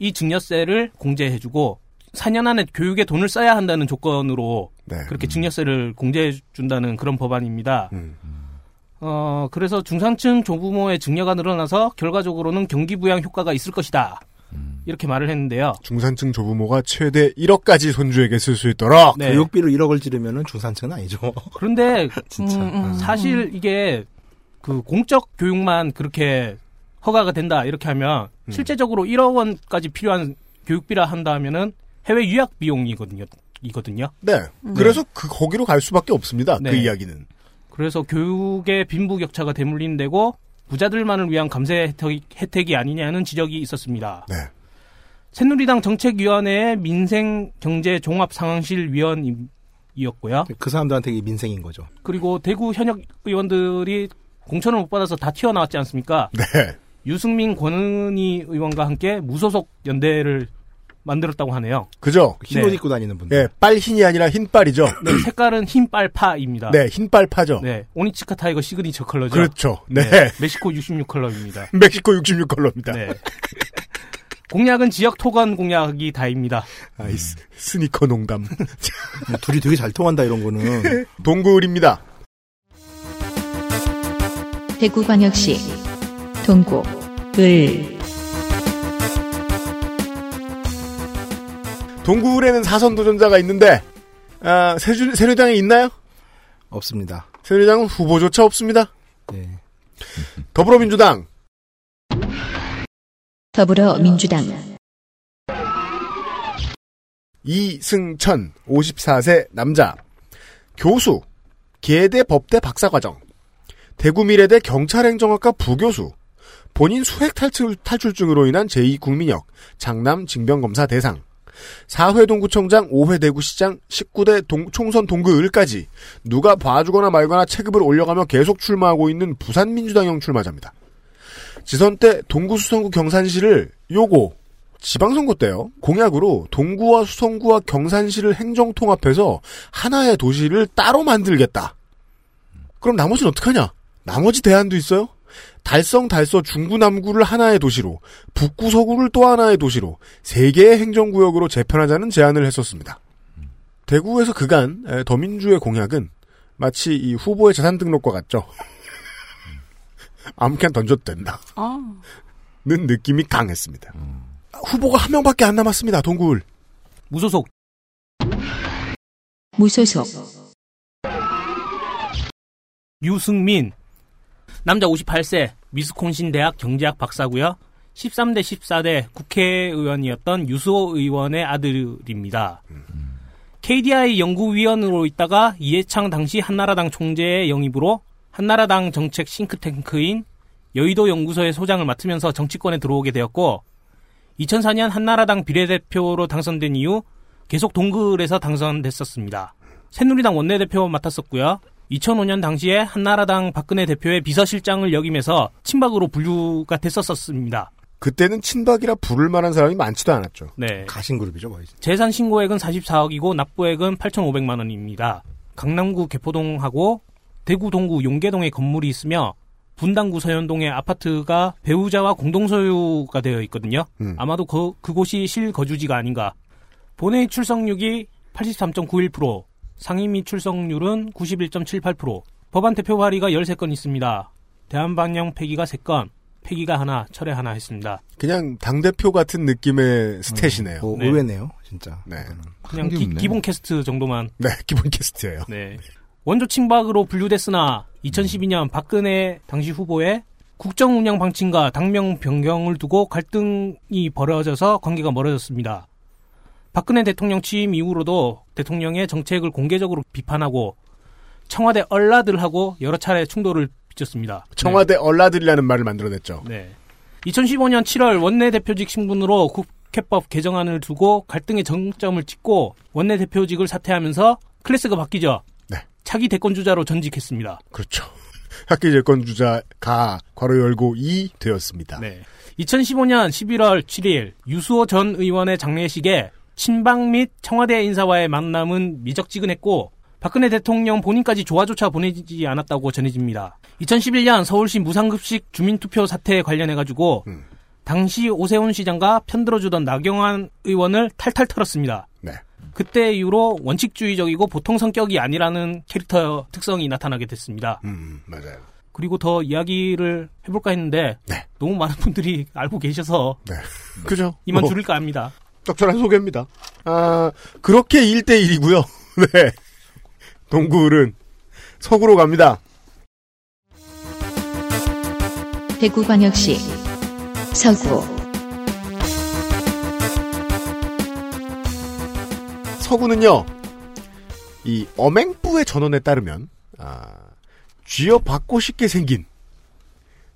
이 증여세를 공제해주고 4년 안에 교육에 돈을 써야 한다는 조건으로 네. 그렇게 증여세를 공제해 준다는 그런 법안입니다. 음. 어, 그래서 중산층 조부모의 증여가 늘어나서 결과적으로는 경기 부양 효과가 있을 것이다. 이렇게 말을 했는데요. 중산층 조부모가 최대 1억까지 손주에게 쓸 수 있도록. 네. 교육비로 1억을 지르면은 중산층은 아니죠. 그런데 진짜. 음, 음, 사실 이게 그 공적 교육만 그렇게 허가가 된다 이렇게 하면 음. 실제적으로 1억 원까지 필요한 교육비라 한다면은 해외 유학 비용이거든요. 이거든요. 네. 그래서 그 거기로 갈 수밖에 없습니다. 그 네. 이야기는. 그래서 교육의 빈부격차가 대물림되고 부자들만을 위한 감세 혜택이, 아니냐는 지적이 있었습니다. 네. 새누리당 정책위원회의 민생경제종합상황실 위원이었고요. 그 사람들한테 민생인 거죠. 그리고 대구 현역 의원들이 공천을 못 받아서 다 튀어나왔지 않습니까? 네. 유승민 권은희 의원과 함께 무소속 연대를 만들었다고 하네요. 그죠? 흰옷 네. 입고 다니는 분들. 예, 빨흰이 아니라 흰빨이죠. 네, 색깔은 흰빨파입니다. 네, 흰빨파죠. 네, 오니츠카 타이거 signature color죠. 그렇죠. 네. 멕시코 66 컬러입니다. 멕시코 66 컬러입니다. 네. 공약은 지역 토건 공약이 다입니다. 아이, 스, 스니커 농담. 뭐 둘이 되게 잘 통한다 이런 거는. 동굴입니다. 대구광역시 동구 을 동구울에는 사선 도전자가 있는데 아, 새주, 새누리당에 있나요? 없습니다. 새누리당은 후보조차 없습니다. 네. 더불어민주당 더불어민주당 이승천 54세 남자 교수 계대 법대 박사과정 대구미래대 경찰행정학과 부교수 본인 수핵 탈출, 탈출증으로 인한 제2국민역 장남 징병검사 대상 4회 동구청장 5회 대구시장 19대 동- 총선 동구을까지 누가 봐주거나 말거나 체급을 올려가며 계속 출마하고 있는 부산민주당형 출마자입니다. 지선 때 동구 수성구 경산시를 요거 지방선거 때요 공약으로 동구와 수성구와 경산시를 행정통합해서 하나의 도시를 따로 만들겠다. 그럼 나머지는 어떡하냐? 나머지 대안도 있어요? 달성 달서 중구 남구를 하나의 도시로 북구 서구를 또 하나의 도시로 세 개의 행정구역으로 재편하자는 제안을 했었습니다. 대구에서 그간 에, 더민주의 공약은 마치 이 후보의 재산 등록과 같죠. 아무렇게나 던져도 된다. 아, 는 느낌이 강했습니다. 후보가 한 명밖에 안 남았습니다. 동구을. 무소속 무소속 유승민 남자 58세 미스콘신 대학 경제학 박사고요. 13대 14대 국회의원이었던 유수호 의원의 아들입니다. KDI 연구위원으로 있다가 이해창 당시 한나라당 총재의 영입으로 한나라당 정책 싱크탱크인 여의도 연구소의 소장을 맡으면서 정치권에 들어오게 되었고 2004년 한나라당 비례대표로 당선된 이후 계속 동굴에서 당선됐었습니다. 새누리당 원내대표 맡았었고요. 2005년 당시에 한나라당 박근혜 대표의 비서실장을 역임해서 친박으로 분류가 됐었습니다. 그때는 친박이라 부를 만한 사람이 많지도 않았죠. 네. 가신 그룹이죠, 거의. 재산 신고액은 44억이고 납부액은 8,500만 원입니다. 강남구 개포동하고 대구 동구 용계동에 건물이 있으며 분당구 서현동의 아파트가 배우자와 공동 소유가 되어 있거든요. 음. 아마도 그, 그곳이 실거주지가 아닌가. 본회의 출석률이 83.91%, 상임위 출석률은 91.78%, 법안 대표 발의가 13건 있습니다. 대한방영 폐기가 3건, 폐기가 하나, 철회 하나 했습니다. 그냥 당대표 같은 느낌의 스탯이네요. 뭐 네. 의외네요, 진짜. 네. 그냥 게 기. 기본 캐스트 정도만 네, 기본 캐스트예요. 네. 원조 친박으로 분류됐으나 2012년 박근혜 당시 후보의 국정 운영 방침과 당명 변경을 두고 갈등이 벌어져서 관계가 멀어졌습니다. 박근혜 대통령 취임 이후로도 대통령의 정책을 공개적으로 비판하고 청와대 얼라들하고 여러 차례 충돌을 빚었습니다. 청와대 얼라들이라는 말을 만들어냈죠. 네. 2015년 7월 원내대표직 신분으로 국회법 개정안을 두고 갈등의 정점을 찍고 원내대표직을 사퇴하면서 클래스가 바뀌죠. 네. 차기 대권주자로 전직했습니다. 그렇죠. 학계 재건 주자가 괄호 열고 이 되었습니다. 네. 2015년 11월 7일 유수호 전 의원의 장례식에 친박 및 청와대 인사와의 만남은 미적지근했고 박근혜 대통령 본인까지 조화조차 보내지 않았다고 전해집니다. 2011년 서울시 무상급식 주민투표 사태에 관련해가지고 음. 당시 오세훈 시장과 편들어주던 나경원 의원을 탈탈 털었습니다. 네. 그때 이후로 원칙주의적이고 보통 성격이 아니라는 캐릭터 특성이 나타나게 됐습니다. 음, 맞아요. 그리고 더 이야기를 해볼까 했는데 네. 너무 많은 분들이 알고 계셔서 네. 그죠? 이만 뭐, 줄일까 합니다. 적절한 소개입니다. 아, 그렇게 1대1이고요. 네. 동굴은 서구로 갑니다. 대구광역시 서구 서구는요, 이 어맹부의 전원에 따르면, 아, 쥐어받고 싶게 생긴,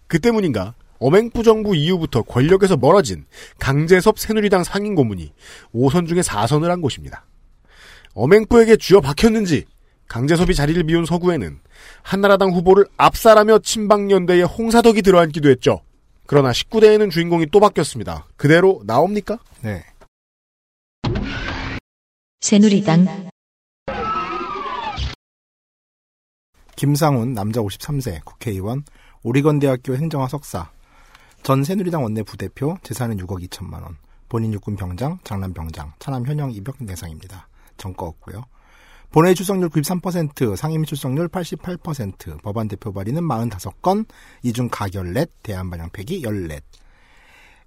그 때문인가, 어맹부 정부 이후부터 권력에서 멀어진 강재섭 새누리당 상임 고문이 5선 중에 4선을 한 곳입니다. 어맹부에게 쥐어박혔는지, 강재섭이 자리를 비운 서구에는 한나라당 후보를 압살하며 친박연대의 홍사덕이 들어앉기도 했죠. 그러나 19대에는 주인공이 또 바뀌었습니다. 그대로 나옵니까? 네. 새누리당 김상훈 남자 53세 국회의원 오리건대학교 행정학 석사 전 새누리당 원내 부대표 재산은 6억 2천만 원 본인 육군 병장 장남 병장 차남 현역 입역 대상입니다. 전과 없고요. 본회의 출석률 93%, 상임위 출석률 88%, 법안 대표 발의는 45건, 이중 가결 넷, 대한반영 폐기 14.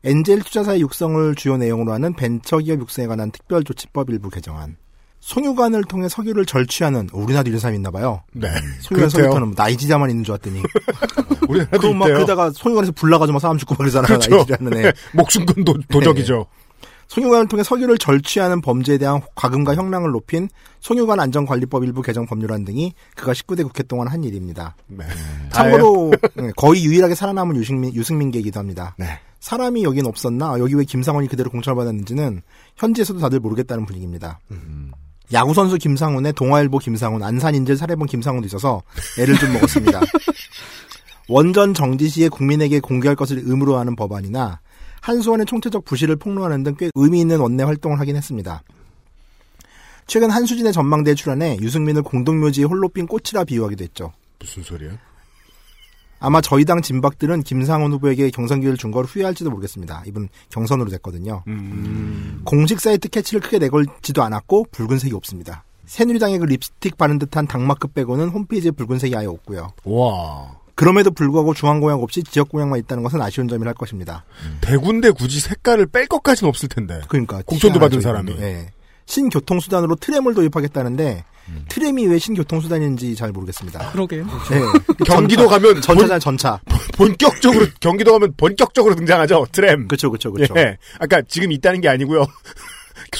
엔젤 투자사의 육성을 주요 내용으로 하는 벤처기업 육성에 관한 특별조치법 일부 개정안. 송유관을 통해 석유를 절취하는 우리나라도 이런 사람이 있나 봐요. 네. 송유관. 석유터는 나이지리아만 있는 줄 알았더니. 우리나라도 그럼 막. 그러다가 송유관에서 불 나가지고 막 사람 죽고 막 그러잖아요. 그렇죠. 나이지리아는. 애. 목숨건 도, 도적이죠. 송유관을 통해 석유를 절취하는 범죄에 대한 과금과 형량을 높인 송유관 안전관리법 일부 개정 법률안 등이 그가 19대 국회 동안 한 일입니다. 네. 참고로 네, 거의 유일하게 살아남은 유승민, 유승민계이기도 합니다. 네. 사람이 여긴 없었나 여기 왜 김상훈이 그대로 공천받았는지는 현지에서도 다들 모르겠다는 분위기입니다. 야구 선수 김상훈의 동아일보 김상훈, 안산인질 살해본 김상훈도 있어서 애를 좀 먹었습니다. 원전 정지 시에 국민에게 공개할 것을 의무로 하는 법안이나 한수원의 총체적 부실을 폭로하는 등 꽤 의미 있는 원내 활동을 하긴 했습니다. 최근 한수진의 전망대에 출연해 유승민을 공동묘지에 홀로 핀 꽃이라 비유하기도 했죠. 무슨 소리야? 아마 저희 당 진박들은 김상훈 후보에게 경선기를 준 걸 후회할지도 모르겠습니다. 이분 경선으로 됐거든요. 음. 공식 사이트 캐치를 크게 내걸지도 않았고 붉은색이 없습니다. 새누리당의 그 립스틱 바른 듯한 당마크 빼고는 홈페이지에 붉은색이 아예 없고요. 와. 그럼에도 불구하고 중앙공약 없이 지역공약만 있다는 것은 아쉬운 점이라 할 것입니다. 대군데 굳이 색깔을 뺄 것까지는 없을 텐데. 그러니까 공천도 받은 사람이. 예. 신교통수단으로 트램을 도입하겠다는데 트램이 왜 신교통수단인지 잘 모르겠습니다. 그러게요. 예. 경기도 전차, 가면 전차잖아요, 전차. 본격적으로 경기도 가면 본격적으로 등장하죠. 트램. 그렇죠, 그렇죠, 그렇죠. 예. 아까 지금 있다는 게 아니고요.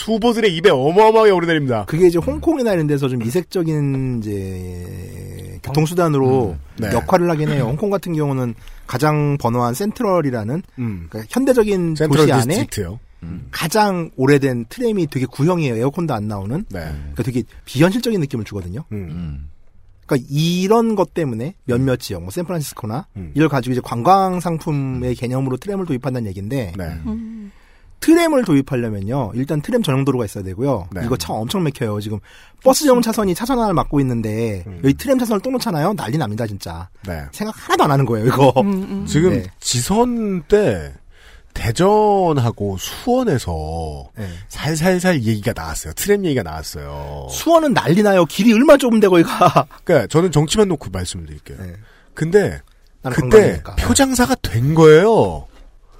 후보들의 입에 어마어마하게 오르내립니다. 그게 이제 홍콩이나 이런 데서 좀 이색적인 이제 교통수단으로 네. 역할을 하긴 해요. 홍콩 같은 경우는 가장 번화한 센트럴이라는 음. 그러니까 현대적인 센트럴 도시 안에 district요. 가장 오래된 트램이 되게 구형이에요. 에어컨도 안 나오는. 네. 그러니까 되게 비현실적인 느낌을 주거든요. 음. 그러니까 이런 것 때문에 몇몇 지역, 뭐 샌프란시스코나 음. 이걸 가지고 이제 관광 상품의 개념으로 트램을 도입한다는 얘기인데 네. 음. 트램을 도입하려면요. 일단 트램 전용 도로가 있어야 되고요. 네. 이거 차 엄청 막혀요. 지금 버스 전용 차선이 차선 하나를 막고 있는데 음. 여기 트램 차선을 또 놓잖아요. 난리 납니다, 진짜. 네. 생각 하나도 안 하는 거예요, 이거. 음, 음. 지금 네. 지선 때 대전하고 수원에서 네. 살살살 얘기가 나왔어요. 트램 얘기가 나왔어요. 수원은 난리 나요. 길이 얼마 좁은데 거기가. 그러니까 저는 정치만 놓고 말씀을 드릴게요. 네. 근데 그때 관광이니까. 표장사가 된 거예요.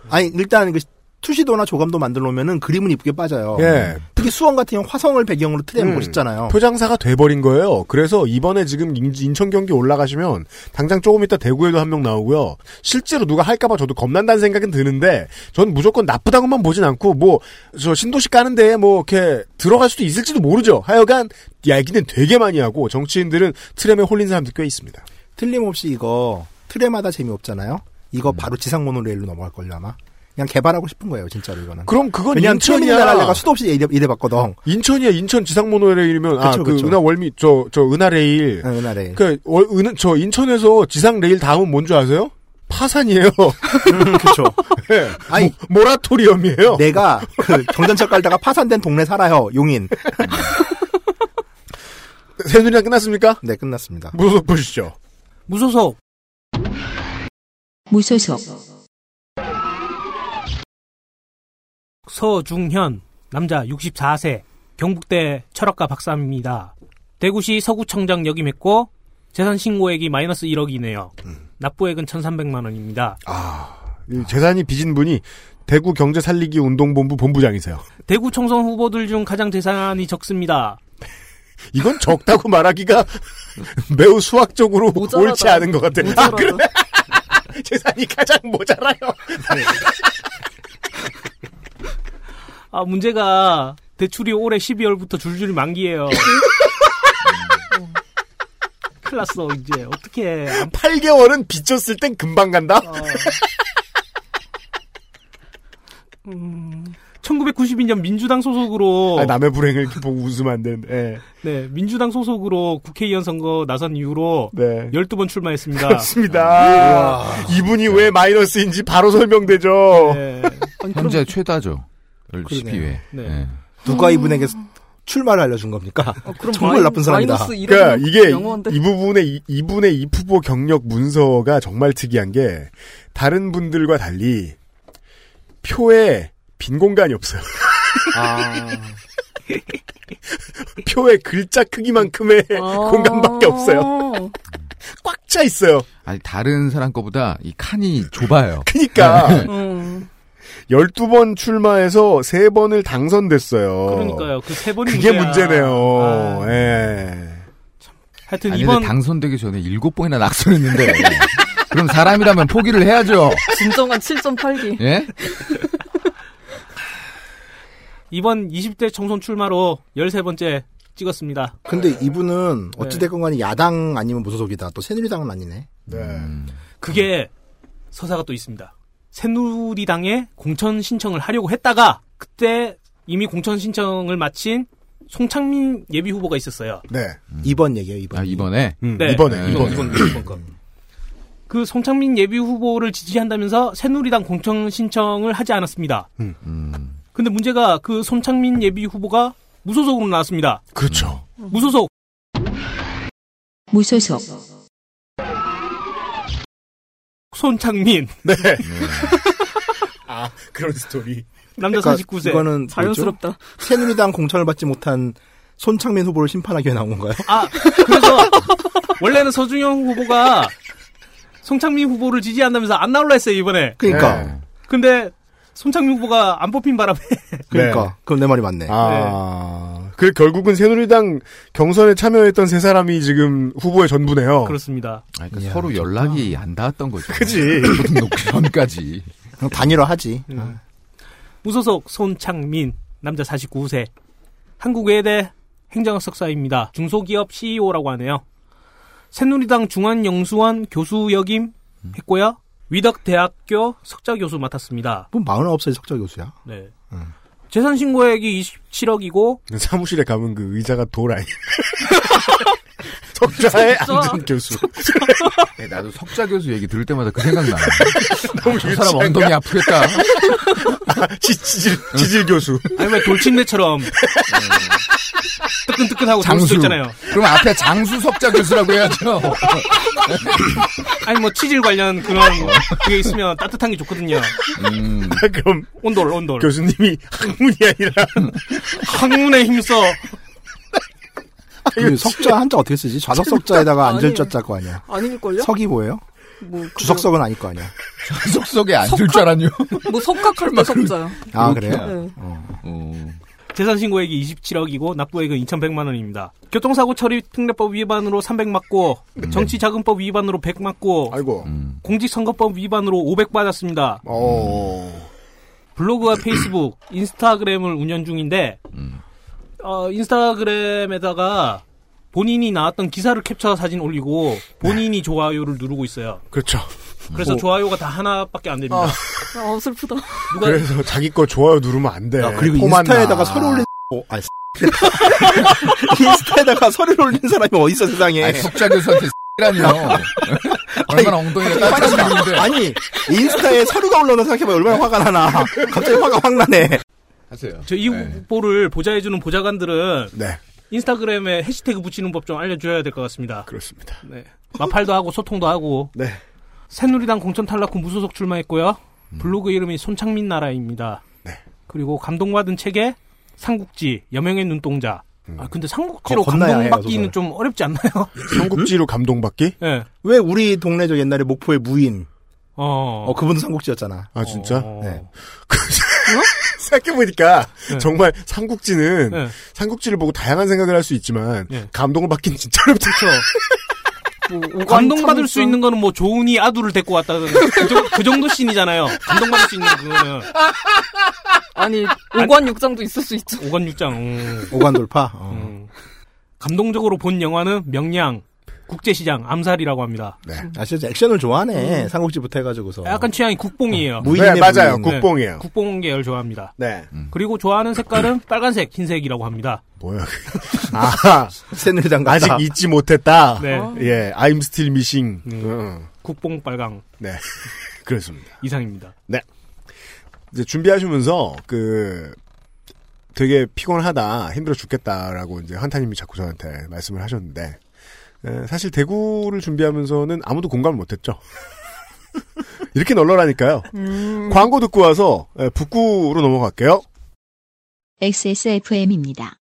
아니 일단 그 투시도나 조감도 만들어 놓으면은 그림은 이쁘게 빠져요. 예. 특히 수원 같은 경우 화성을 배경으로 트램 음. 멋있잖아요. 표장사가 돼버린 거예요. 그래서 이번에 지금 인- 인천 경기 올라가시면 당장 조금 이따 대구에도 한 명 나오고요. 실제로 누가 할까봐 저도 겁난다는 생각은 드는데 전 무조건 나쁘다고만 보진 않고 뭐 저 신도시 까는데 뭐 이렇게 들어갈 수도 있을지도 모르죠. 하여간 얘기는 되게 많이 하고 정치인들은 트램에 홀린 사람들 꽤 있습니다. 틀림없이 이거 트램마다 재미없잖아요. 이거 바로 지상 모노레일로 넘어갈 걸요 아마. 그냥 개발하고 싶은 거예요, 진짜로 이거는. 그럼 그건 왜냐하면 인천이야. 트램이나 내가 수도 없이 이래, 이래봤거든. 인천이야. 인천 지상모노레일이면 아 그. 은하 월미 저 저 은하레일. 네, 은하레일. 그 월, 은, 저 인천에서 지상레일 다음은 뭔 줄 아세요? 파산이에요. 음, 그쵸. 네. 아니, 모, 라토리엄이에요 내가 그 경전철 깔다가 파산된 동네 살아요, 용인. 새누리당 끝났습니까? 네, 끝났습니다. 무소속 보시죠. 무소속 무소속, 서중현 남자 64세 경북대 철학과 박사입니다. 대구시 서구청장 역임했고 재산 신고액이 마이너스 1억이네요. 납부액은 1,300만 원입니다. 아, 이 재산이 빚은 분이 대구 경제 살리기 운동본부 본부장이세요. 대구 총선 후보들 중 가장 재산이 적습니다. 이건 적다고 말하기가 매우 수학적으로 모자라다. 옳지 않은 것 같아요. 아, 그래? 재산이 가장 모자라요. 아 문제가 대출이 올해 12월부터 줄줄이 만기예요. 큰일 났어 이제 어떻게 8개월은 빚졌을 땐 금방 간다? 1992년 민주당 소속으로 아, 남의 불행을 이렇게 보고 웃으면 안 되는데. 예. 네 민주당 소속으로 국회의원 선거 나선 이후로 네. 12번 출마했습니다. 그렇습니다. 이분이 왜 마이너스인지 바로 설명되죠. 네. 아니, 그럼- 현재 최다죠. 그러네요. 12회. 네. 누가 이분에게 출마를 알려준 겁니까? 어, 그럼 정말 마이- 나쁜 사람이다. 그러니까 이게 영어인데. 이 부분의 이, 이분의 이 후보 경력 문서가 정말 특이한 게 다른 분들과 달리 표에 빈 공간이 없어요. 아, 표에 글자 크기만큼의 아. 공간밖에 없어요. 꽉 차 있어요. 아니 다른 사람 거보다 이 칸이 좁아요. 그러니까 음. 12번 출마해서 3번을 당선됐어요. 그러니까요. 그세 번이 그게 문제야. 문제네요. 아, 예. 하여튼 아니, 이번 당선되기 전에 일곱 번이나 낙선했는데. 그럼 사람이라면 포기를 해야죠. 진정한 7.8기. 예? 이번 20대 총선 출마로 13번째 찍었습니다. 근데 이분은 네. 어찌됐건 간에 야당 아니면 무소속이다. 또 새누리당은 아니네. 네. 그게 서사가 또 있습니다. 새누리당에 공천 신청을 하려고 했다가 그때 이미 공천 신청을 마친 송창민 예비 후보가 있었어요. 네. 이번 얘기예요, 이번. 아, 이번에? 음, 네. 이번에, 이번, 이번. 이번, 이번 거. 그 송창민 예비 후보를 지지한다면서 새누리당 공천 신청을 하지 않았습니다. 음. 근데 문제가 그 손창민 예비 후보가 무소속으로 나왔습니다. 그렇죠. 무소속. 무소속, 손창민. 네. 아, 그런 스토리. 남자 그러니까 49세. 이거는 자연스럽다. 뭐죠? 새누리당 공천을 받지 못한 손창민 후보를 심판하기 위해 나온 건가요? 아, 그래서 원래는 서준영 후보가 송창민 후보를 지지한다면서 안 나올라 했어요, 이번에. 그러니까. 네. 근데 손창민 후보가 안 뽑힌 바람에 그러니까. 그럼 내 말이 맞네. 아. 그 결국은 새누리당 경선에 참여했던 세 사람이 지금 후보의 전부네요. 그렇습니다. 아니, 그러니까 서로 연락이 안 닿았던 거죠. 그지. 전까지. 그냥 단일화하지. 음. 무소속 손창민 남자 49세 한국외대 행정학 석사입니다. 중소기업 CEO라고 하네요. 새누리당 중앙영수원 교수 역임 했고요. 위덕대학교 석좌 교수 맡았습니다. 뭐 49살 석자 교수야. 네. 음. 재산 신고액이 27억이고 사무실에 가면 그 의자가 돌 아니. 석자의 앉은 교수. 네, 나도 석자 교수 얘기 들을 때마다 그 생각 나. 너무 저 사람? 엉덩이 아프겠다. 지, 지질, 지질 교수. 아니 왜 돌침대처럼 뜨끈뜨끈하고 장수. 있잖아요. 그럼 앞에 장수 석자 교수라고 해야죠. 아니 뭐 치질 관련 그런 그게 있으면 따뜻한 게 좋거든요. 음. 그럼 온돌 온돌. 교수님이 학문이 아니라 학문에 힘써 그 석자 한자 어떻게 쓰지? 좌석 석자에다가 앉을 아니에요. 자자 거 아니야. 아닐걸요? 석이 뭐예요? 뭐, 주석석은 아닐 거 아니야. 속속에 앉을 줄 알았요. 뭐 석각할 때 석자요. 아. 그래요? 네. 어. 재산 신고액이 27억이고 납부액은 2,100만 원입니다. 교통사고 처리 특례법 위반으로 300 맞고 정치자금법 위반으로 100 맞고 아이고. 음. 공직선거법 위반으로 500 받았습니다. 어. 블로그와 페이스북, 인스타그램을 운영 중인데 음. 어, 인스타그램에다가 본인이 나왔던 기사를 캡처 사진 올리고 본인이 좋아요를 누르고 있어요. 그렇죠. 그래서 뭐. 좋아요가 다 하나밖에 안 됩니다. 아, 슬프다. 누가 그래서 자기 거 좋아요 누르면 안 돼. 야, 그리고 포만 인스타에다가 나. 서류 올린, 어, 아니, 인스타에다가 서류를 올린 사람이 어딨어, 세상에. 아니, 석자 교수한테 라니요. 얼마나 엉덩이가 따뜻한데. 아니, 인스타에 서류가 올라오는 생각해봐. 얼마나 화가 나나. 갑자기 화가 확 나네. 하세요. 저이 네. 후보를 보좌해주는 보좌관들은 네, 인스타그램에 해시태그 붙이는 법 좀 알려줘야 될 것 같습니다. 그렇습니다. 네. 마팔도 하고 소통도 하고 네. 새누리당 공천 탈락 후 무소속 출마했고요. 블로그 이름이 손창민 나라입니다. 네. 그리고 감동받은 책에 삼국지 여명의 눈동자. 아 근데 삼국지로 거- 건너야 해요, 감동받기는 소설. 좀 어렵지 않나요? 삼국지로 감동받기? 예. 왜 우리 동네 저 옛날에 목포의 무인, 어. 어, 그분도 삼국지였잖아. 아 진짜? 어. 네. 생각해보니까 네. 정말 삼국지는 네. 삼국지를 보고 다양한 생각을 할 수 있지만 네. 감동을 받긴 진짜 어렵다. 뭐 감동받을 수 있는 거는 뭐 조은이 아두를 데리고 왔다든 그, 정, 그 정도 씬이잖아요. 감동받을 수 있는 그거는 아니, 오관 육장도 있을 수 있죠. 오건육장. 음. 오관 돌파. 어. 음. 감동적으로 본 영화는 명량 국제시장 암살이라고 합니다. 네. 아, 진짜 액션을 좋아하네. 삼국지부터 해가지고서. 약간 취향이 국뽕이에요. 무인의 네, 맞아요. 무인. 국- 국뽕이에요. 국뽕 계열 좋아합니다. 네. 그리고 좋아하는 색깔은 빨간색, 흰색이라고 합니다. 뭐야? 아 새누리당 아직. 잊지 못했다. 네. 어. 예, I'm still missing. 음. 어, 국뽕 빨강 네, 그렇습니다. 이상입니다. 이제 준비하시면서 그 되게 피곤하다, 힘들어 죽겠다라고 이제 환타님이 자꾸 저한테 말씀을 하셨는데 에, 사실 대구를 준비하면서는 아무도 공감을 못했죠. 이렇게 널널하니까요. 광고 듣고 와서 에, 북구로 넘어갈게요. XSFM입니다.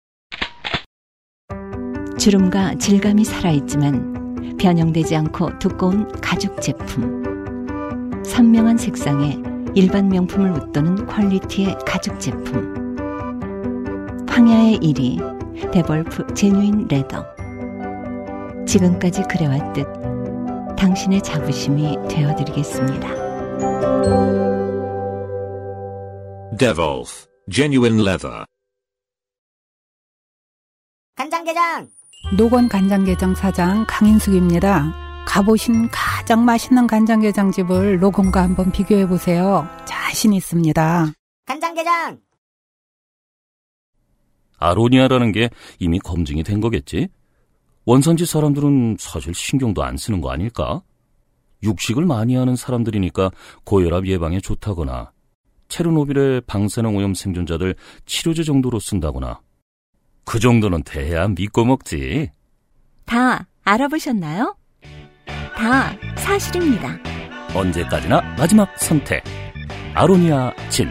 주름과 질감이 살아있지만 변형되지 않고 두꺼운 가죽 제품. 선명한 색상에 일반 명품을 웃도는 퀄리티의 가죽 제품. 황야의 이리 데볼프 genuine leather. 지금까지 그래왔듯 당신의 자부심이 되어드리겠습니다. Devolf Genuine Leather. 간장게장 노건 간장게장 사장 강인숙입니다. 가보신 가장 맛있는 간장게장 집을 노건과 한번 비교해 보세요. 자신 있습니다. 간장게장 아로니아라는 게 이미 검증이 된 거겠지? 원산지 사람들은 사실 신경도 안 쓰는 거 아닐까? 육식을 많이 하는 사람들이니까 고혈압 예방에 좋다거나 체르노빌의 방사능 오염 생존자들 치료제 정도로 쓴다거나 그 정도는 돼야 믿고 먹지. 다 알아보셨나요? 다 사실입니다. 언제까지나 마지막 선택. 아로니아 진.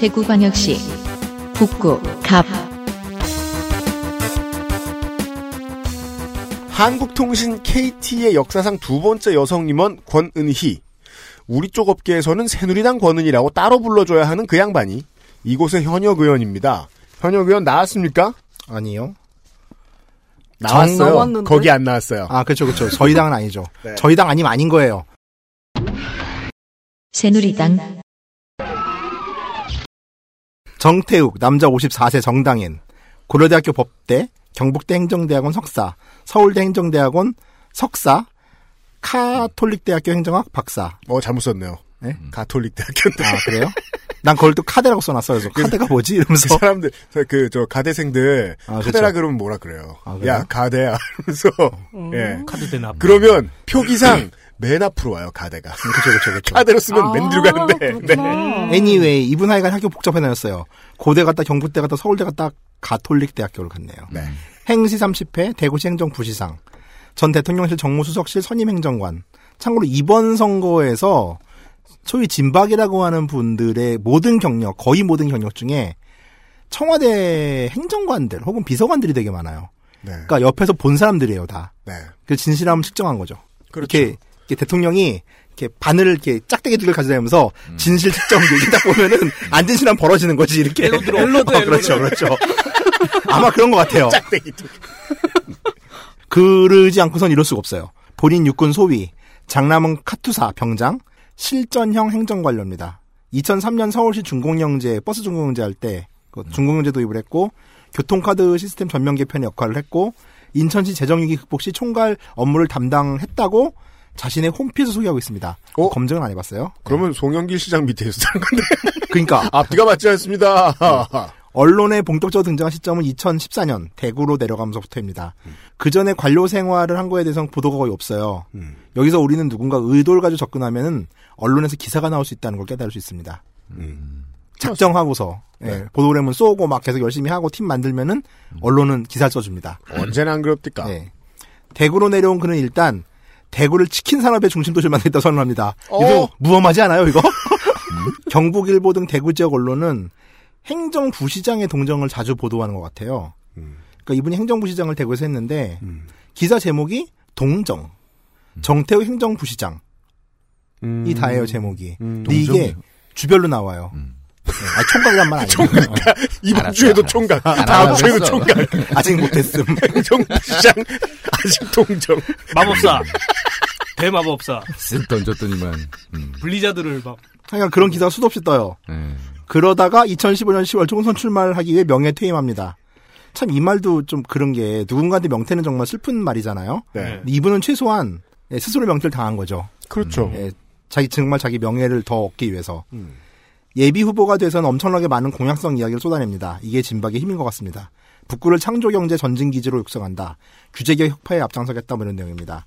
대구광역시 북구 갑 한국통신 KT의 역사상 두 번째 여성 임원 권은희. 우리 쪽 업계에서는 새누리당 권은희라고 따로 불러줘야 하는 그 양반이 이곳의 현역 의원입니다. 현역 의원 나왔습니까? 아니요. 나왔어요. 거기 안 나왔어요. 아, 그렇죠, 그렇죠. 저희 당은 아니죠. 네. 저희 당 아니면 아닌 거예요. 새누리당 정태욱, 남자 54세 정당인, 고려대학교 법대, 경북대 행정대학원 석사, 서울대 행정대학원 석사, 카톨릭대학교 행정학 박사. 어, 잘못 썼네요. 네? 가톨릭 대학교인데. 아, 그래요? 난 그걸 또 카드라고 써놨어요. 그래서 카드가 뭐지? 이러면서. 그 사람들, 그, 저, 가대생들, 아, 카데라 그쵸. 그러면 뭐라 그래요? 아, 그래요? 야, 가대야. 이러면서, 예. 카드 대납. 그러면, 표기상, 맨 앞으로 와요, 가대가. 그쵸, 그쵸, 그쵸. 카드로 쓰면 아, 맨 뒤로 가는데. 음. 애니웨이, 이분 하여간 학교 복잡해 다녔어요. 고대 갔다 경북대 갔다 서울대 갔다 가톨릭 대학교를 갔네요. 행시 30회 대구시 행정 부시상, 전 대통령실 정무수석실 선임행정관. 참고로 이번 선거에서 소위 진박이라고 하는 분들의 모든 경력, 거의 모든 경력 중에 청와대 행정관들 혹은 비서관들이 되게 많아요. 네. 그러니까 옆에서 본 사람들이에요, 다. 네. 그 진실함을 측정한 거죠. 그렇죠. 이렇게, 이렇게 대통령이 이렇게 바늘을 이렇게 짝대기 두 개를 가져다니면서 음. 진실 측정 이렇게 딱 보면은 안 진실함 벌어지는 거지 이렇게. 엘로드, 엘로드, 어, 그렇죠. 그렇죠. 아마 그런 것 같아요. 짝대기 두 개. 그러지 않고선 이럴 수가 없어요. 본인 육군 소위, 장남은 카투사 병장, 실전형 행정관료입니다. 2003년 서울시 중공영제, 버스 중공영제 할 때, 그 중공영제 도입을 했고, 교통카드 시스템 전면 개편의 역할을 했고, 인천시 재정위기 극복 시 총괄 업무를 담당했다고 자신의 홈피에서 소개하고 있습니다. 검증은 안 해봤어요. 그러면 송영길 시장 밑에 있었다는 건데. 그러니까 앞뒤가 맞지 않습니다. 언론에 본격적으로 등장한 시점은 2014년 대구로 내려가면서부터입니다. 그 전에 관료 생활을 한 거에 대해서는 보도가 거의 없어요. 여기서 우리는 누군가 의도를 가지고 접근하면은 언론에서 기사가 나올 수 있다는 걸 깨달을 수 있습니다. 작정하고서 예, 보도그램은 쏘고 막 계속 열심히 하고 팀 만들면은 언론은 기사를 써줍니다. 언제나 안 그럽니까? 예. 대구로 내려온 그는 일단 대구를 치킨 산업의 중심 도시를 만들겠다 선언합니다. 어? 이거 무엄하지 않아요, 이거? 경북일보 등 대구 지역 언론은 행정부시장의 동정을 자주 보도하는 것 같아요. 그러니까 이분이 행정부시장을 대구에서 했는데 기사 제목이 동정, 정태우 행정부시장 이 다예요 제목이. 근데 이게? 주별로 나와요. 네, 아, 총각이란 말 아니에요. 이번 주에도 총각, 다음 알았어, 주에도 알았어. 총각. 아직 못했음. 행정부시장 아직 동정. 마법사. 대마법사. 쓱 던졌더니만. 블리자드를 막. 하여간 그런 기사가 수도 없이 떠요. 그러다가 2015년 10월 총선 출마를 하기 위해 명예 퇴임합니다. 참 이 말도 좀 그런 게 누군가한테 명태는 정말 슬픈 말이잖아요. 네. 이분은 최소한 예, 스스로 명태를 당한 거죠. 그렇죠. 예, 자기 정말 자기 명예를 더 얻기 위해서 예비 후보가 돼서는 엄청나게 많은 공약성 이야기를 쏟아냅니다. 이게 진박의 힘인 것 같습니다. 북구를 창조경제 전진기지로 육성한다. 규제개혁 혁파에 앞장서겠다 뭐 이런 내용입니다.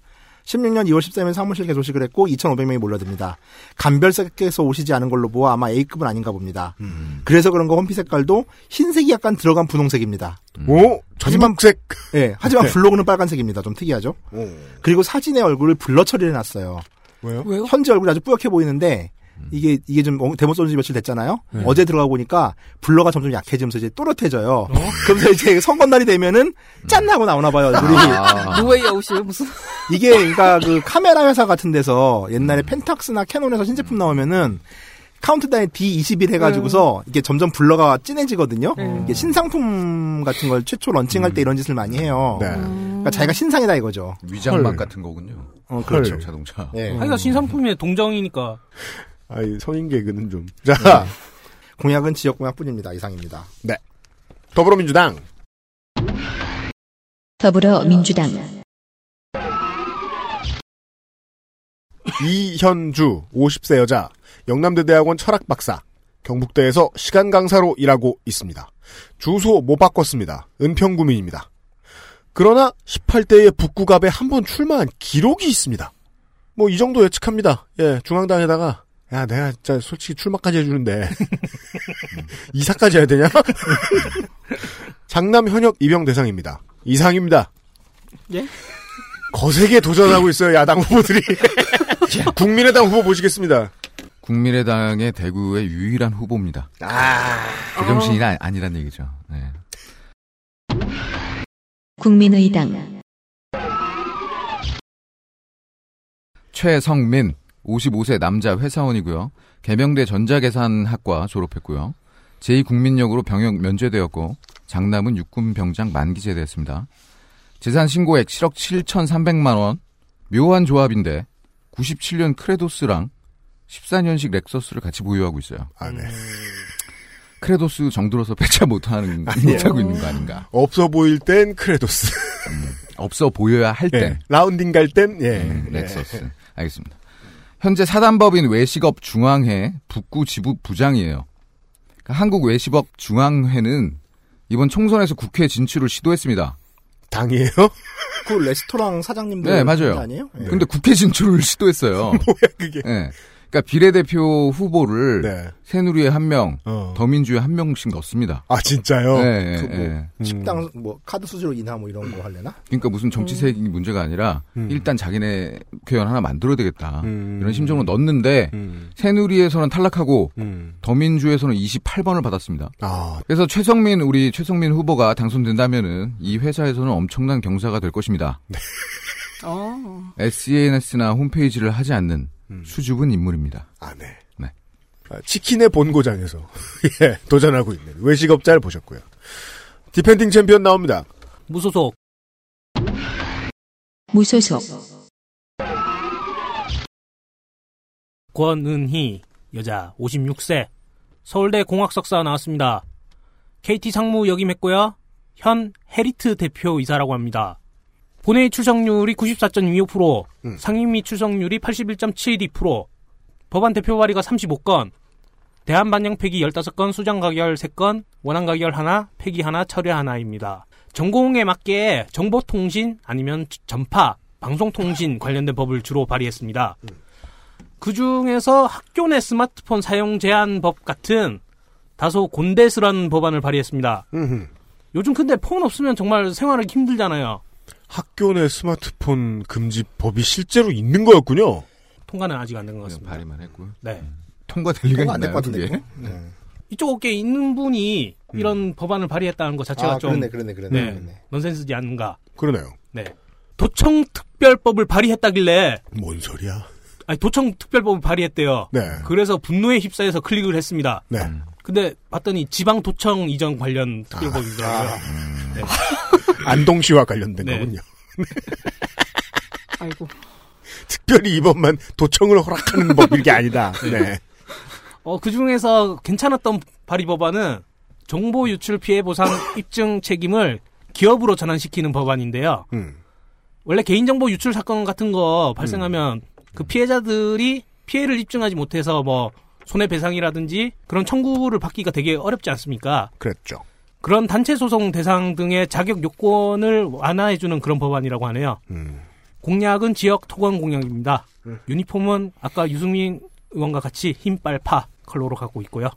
16년 2월 13일 사무실 개소식을 했고 2,500명이 몰려듭니다. 감별사께서 오시지 않은 걸로 보아 아마 A급은 아닌가 봅니다. 그래서 그런가 홈피 색깔도 흰색이 약간 들어간 분홍색입니다. 오, 전국색. 예, 하지만 네. 블로그는 빨간색입니다. 좀 특이하죠? 그리고 사진의 얼굴을 블러 처리를 해놨어요. 왜요? 현재 얼굴이 아주 뿌옇게 보이는데 이게 이게 좀 어, 대본 쏜지 며칠 됐잖아요. 네. 어제 들어가 보니까 블러가 점점 약해지면서 이제 또렷해져요. 그러면서 이제 선거날이 되면은 짠 하고 나오나 봐요. 우리 아, 노웨이 아웃이에요 무슨? 이게 그러니까 그 카메라 회사 같은 데서 옛날에 펜탁스나 캐논에서 신제품 나오면은 카운트다운 D21 해가지고서 이게 점점 blur가 진해지거든요. 음. 이게 신상품 같은 걸 최초 런칭할 때 이런 짓을 많이 해요. 네. 그러니까 자기가 신상이다 이거죠. 위장막 헐. 같은 거군요. 어, 그렇죠. 헐. 자동차. 예. 하기가 신상품의 동정이니까. 아이, 성인 개그는 좀. 자, 공약은 지역 공약뿐입니다. 이상입니다. 더불어민주당. 더불어민주당 이현주, 50세 여자, 영남대 대학원 철학 박사, 경북대에서 시간 강사로 일하고 있습니다. 주소 못 바꿨습니다. 은평구민입니다. 그러나 18대의 북구갑에 한 번 출마한 기록이 있습니다. 뭐 이 정도 예측합니다. 예, 중앙당에다가 야 내가 진짜 솔직히 출마까지 해주는데 이사까지 해야 되냐? 장남 현역 입영 대상입니다. 이상입니다. 예? 거세게 도전하고 있어요 야당 후보들이. 국민의당 후보 보시겠습니다. 국민의당의 대구의 유일한 후보입니다. 아, 그 정신이 아, 아니란 얘기죠. 네. 국민의당 최성민 55세 남자 회사원이고요. 계명대 전자계산학과 졸업했고요. 제2국민역으로 병역 면제되었고 장남은 육군 병장 만기 제대했습니다. 재산 신고액 7억 7,300만 원. 묘한 조합인데 97년 크레도스랑 14년식 렉서스를 같이 보유하고 있어요. 아, 네. 크레도스 정들어서 폐차 못하는 못하고 있는 거 아닌가? 없어 보일 땐 크레도스. 없어 보여야 할 때. 예. 라운딩 갈 땐, 예. 음, 예. 렉서스. 알겠습니다. 현재 사단법인 외식업 중앙회 북구 지부 부장이에요. 그러니까 한국 외식업 중앙회는 이번 총선에서 국회 진출을 시도했습니다. 당이에요? 그 레스토랑 사장님들 네, 맞아요. 아니에요? 예. 근데 국회 진출을 시도했어요. 뭐야, 그게. 예. 그러니까 비례대표 후보를 네. 새누리에 한 명, 어. 더민주에 한 명씩 넣습니다. 아, 진짜요? 네, 그 뭐, 예. 식당 뭐 카드 수수료 인하 뭐 이런 거 할래나? 그러니까 무슨 정치색이 문제가 아니라 음. 일단 자기네 국회의원 하나 만들어야 되겠다. 음. 이런 심정으로 넣었는데 음. 새누리에서는 탈락하고 음. 더민주에서는 28번을 받았습니다. 아, 그래서 최성민 우리 최성민 후보가 당선된다면은 이 회사에서는 엄청난 경사가 될 것입니다. 어. SNS나 홈페이지를 하지 않는 음. 수줍은 인물입니다. 아, 네. 네. 아, 치킨의 본고장에서, 예, 도전하고 있는 외식업자를 보셨고요. 디펜딩 챔피언 나옵니다. 무소속. 무소속 권은희 여자 56세 서울대 공학석사 나왔습니다. KT 상무 역임했고요. 현 헤리트 대표이사라고 합니다. 본회의 출석률이 94.25%, 음. 상임위 출석률이 81.72%, 법안 대표 발의가 35건, 대한 반영 폐기 15건, 수정 가결 3건, 원안 가결 하나, 폐기 하나, 철회 하나입니다. 전공에 맞게 정보통신 아니면 전파, 방송통신 관련된 법을 주로 발의했습니다. 그 중에서 학교 내 스마트폰 사용 제한 법 같은 다소 곤대스런 법안을 발의했습니다. 음흠. 요즘 근데 폰 없으면 정말 생활하기 힘들잖아요. 학교 내 스마트폰 금지 법이 실제로 있는 거였군요. 통과는 아직 안 된것 그냥 같습니다. 발의만 했고요. 네. 통과될 리가 안될 있나요? 것 같은데. 그게? 네. 이쪽 업계에 있는 분이 이런 법안을 발의했다는 것 자체가 아, 좀 그러네, 그러네, 그러네. 네. 그러네. 넌센스지 않는가. 그러네요. 네. 도청 특별법을 발의했다길래 뭔 소리야? 아니 도청 특별법을 발의했대요. 네. 그래서 분노에 휩싸여서 클릭을 했습니다. 네. 근데 봤더니 지방 도청 이전 관련 특별법이더라고요. 네. 안동시와 관련된 네. 거군요. 아이고. 특별히 이 법만 도청을 허락하는 법일 게 아니다. 네. 어, 그 중에서 괜찮았던 발의 법안은 정보 유출 피해 보상 입증 책임을 기업으로 전환시키는 법안인데요. 음. 원래 개인정보 유출 사건 같은 거 발생하면 그 피해자들이 피해를 입증하지 못해서 뭐 손해배상이라든지 그런 청구를 받기가 되게 어렵지 않습니까? 그랬죠. 그런 단체 소송 대상 등의 자격 요건을 완화해주는 그런 법안이라고 하네요. 음. 공약은 지역 토건 공약입니다. 유니폼은 아까 유승민 의원과 같이 흰빨파 컬러로 갖고 있고요.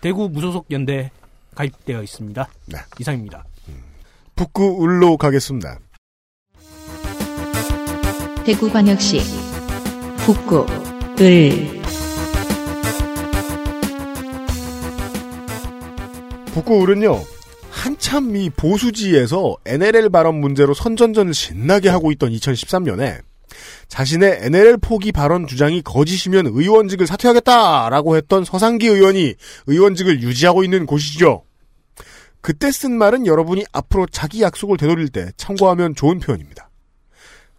대구 무소속 연대 가입되어 있습니다. 네. 이상입니다. 북구 을로 가겠습니다. 대구광역시 북구 을 북구울은요 한참 이 보수지에서 NLL 발언 문제로 선전전을 신나게 하고 있던 2013년에 자신의 NLL 포기 발언 주장이 거짓이면 의원직을 사퇴하겠다라고 했던 서상기 의원이 의원직을 유지하고 있는 곳이죠. 그때 쓴 말은 여러분이 앞으로 자기 약속을 되돌릴 때 참고하면 좋은 표현입니다.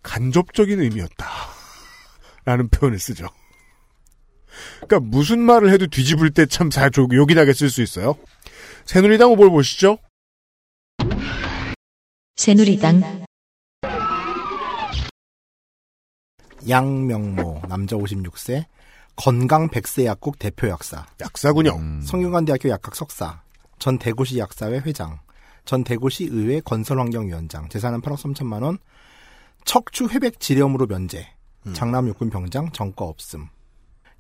간접적인 의미였다. 라는 표현을 쓰죠. 그러니까 무슨 말을 해도 뒤집을 때 참잘 요긴하게 쓸 수 있어요. 새누리당 후보를 보시죠. 새누리당. 양명모 남자 56세 건강 100세 약국 대표 약사. 약사군요. 음. 성균관대학교 약학 석사. 전 대구시 약사회 회장. 전 대구시 의회 건설환경위원장. 재산은 8억 3천만 원. 척추 회백 지렴으로 면제. 장남 육군 병장 전과 없음.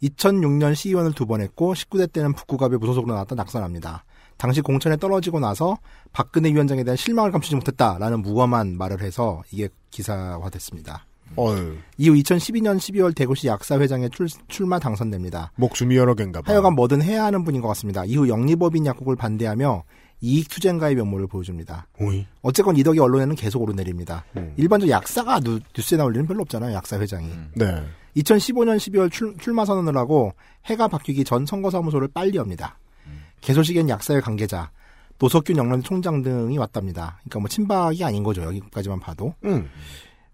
2006년 시의원을 두 번 했고 19대 때는 북구갑에 무소속으로 나왔다 낙선합니다. 당시 공천에 떨어지고 나서 박근혜 위원장에 대한 실망을 감추지 못했다라는 무엄한 말을 해서 이게 기사화됐습니다. 어휴, 이후 2012년 12월 대구시 약사회장에 출, 출마 당선됩니다. 목숨이 여러 개인가 봐. 하여간 뭐든 해야 하는 분인 것 같습니다. 이후 영리법인 약국을 반대하며 이익투쟁가의 면모를 보여줍니다. 오이. 어쨌건 이 덕에 언론에는 계속 오르내립니다. 음. 일반적으로 약사가 뉴, 스에 나올 일은 별로 없잖아요. 약사회장이. 네. 2015년 12월 출, 출마 선언을 하고 해가 바뀌기 전 선거사무소를 빨리 엽니다. 개소식엔 약사회 관계자, 노석균 영남 총장 등이 왔답니다. 그러니까 뭐 친박이 아닌 거죠. 여기까지만 봐도. 음.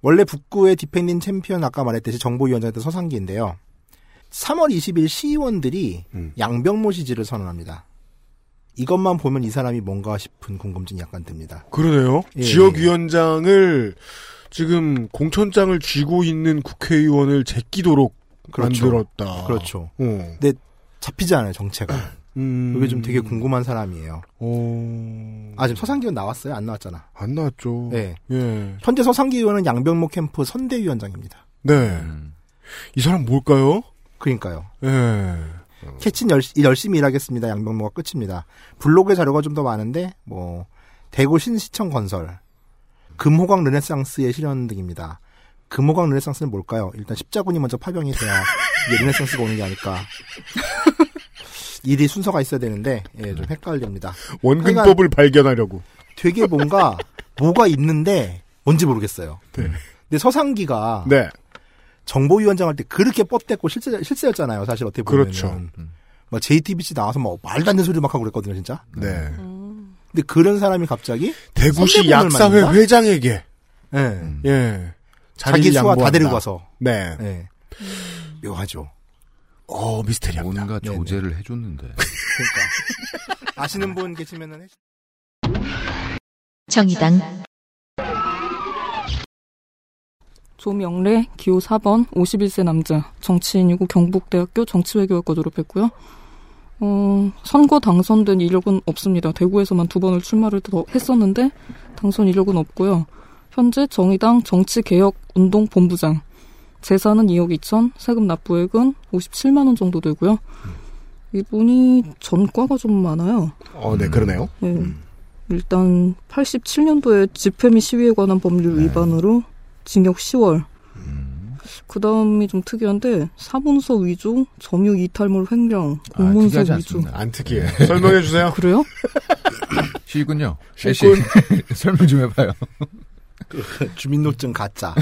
원래 북구의 디펜딩 챔피언 아까 말했듯이 정보위원장이었던 서상기인데요. 3월 20일 시의원들이 음. 양명모 지지를 선언합니다. 이것만 보면 이 사람이 뭔가 싶은 궁금증이 약간 듭니다. 그러네요. 예, 지역위원장을 지금 공천장을 쥐고 있는 국회의원을 제끼도록 그렇죠. 만들었다. 그렇죠. 어. 근데 잡히지 않아요, 정체가. 음. 이게 좀 되게 궁금한 사람이에요. 어. 아, 지금 서상기 의원 나왔어요? 안 나왔잖아. 안 나왔죠. 네. 예. 현재 서상기 의원은 양병모 캠프 선대위원장입니다. 네. 음. 이 사람 뭘까요? 그러니까요. 예. 캐친 열, 열심히 일하겠습니다. 양병모가 끝입니다. 블로그에 자료가 좀 더 많은데 뭐 대구 신시청 건설, 금호강 르네상스의 실현 등입니다. 금호강 르네상스는 뭘까요? 일단 십자군이 먼저 파병이 돼야 이게 르네상스가 오는 게 아닐까. 일이 순서가 있어야 되는데 예, 좀 헷갈립니다. 원근법을 발견하려고. 되게 뭔가 뭐가 있는데 뭔지 모르겠어요. 네. 근데 서상기가 네. 정보위원장 할 때 그렇게 뻗댔고 실세, 실세였잖아요. 사실 어떻게 보면. 그렇죠. 뭐 JTBC 나와서 뭐 말도 안 되는 소리 막 하고 그랬거든요, 진짜. 네. 음. 근데 그런 사람이 갑자기 대구시 약사회 만든다? 회장에게 예. 예. 자기 수와 다 양보한다. 데리고 가서 네. 예. 묘하죠. 어, 미스테리합니다. 뭔가 네네. 조제를 해줬는데. 그러니까 아시는 분 계시면은 해- 정의당 조명래 기호 4번 51세 남자 정치인이고 경북대학교 정치외교학과 졸업했고요. 어, 선거 당선된 이력은 없습니다. 대구에서만 두 번을 출마를 더 했었는데 당선 이력은 없고요. 현재 정의당 정치개혁운동 본부장 재산은 2억 2천, 세금 납부액은 57만 원 정도 되고요. 이분이 전과가 좀 많아요. 어, 네, 그러네요. 네. 일단 87년도에 집회 및 시위에 관한 법률 위반으로 징역 10월. 그 다음이 좀 특이한데 사문서 위조, 점유 이탈물 횡령, 아, 공문서 특이하지 위조. 않습니다. 안 특이해. 설명해 주세요. 그래요? 쉬군요. 쉬군. 설명 좀 해봐요. 주민등록증 가짜.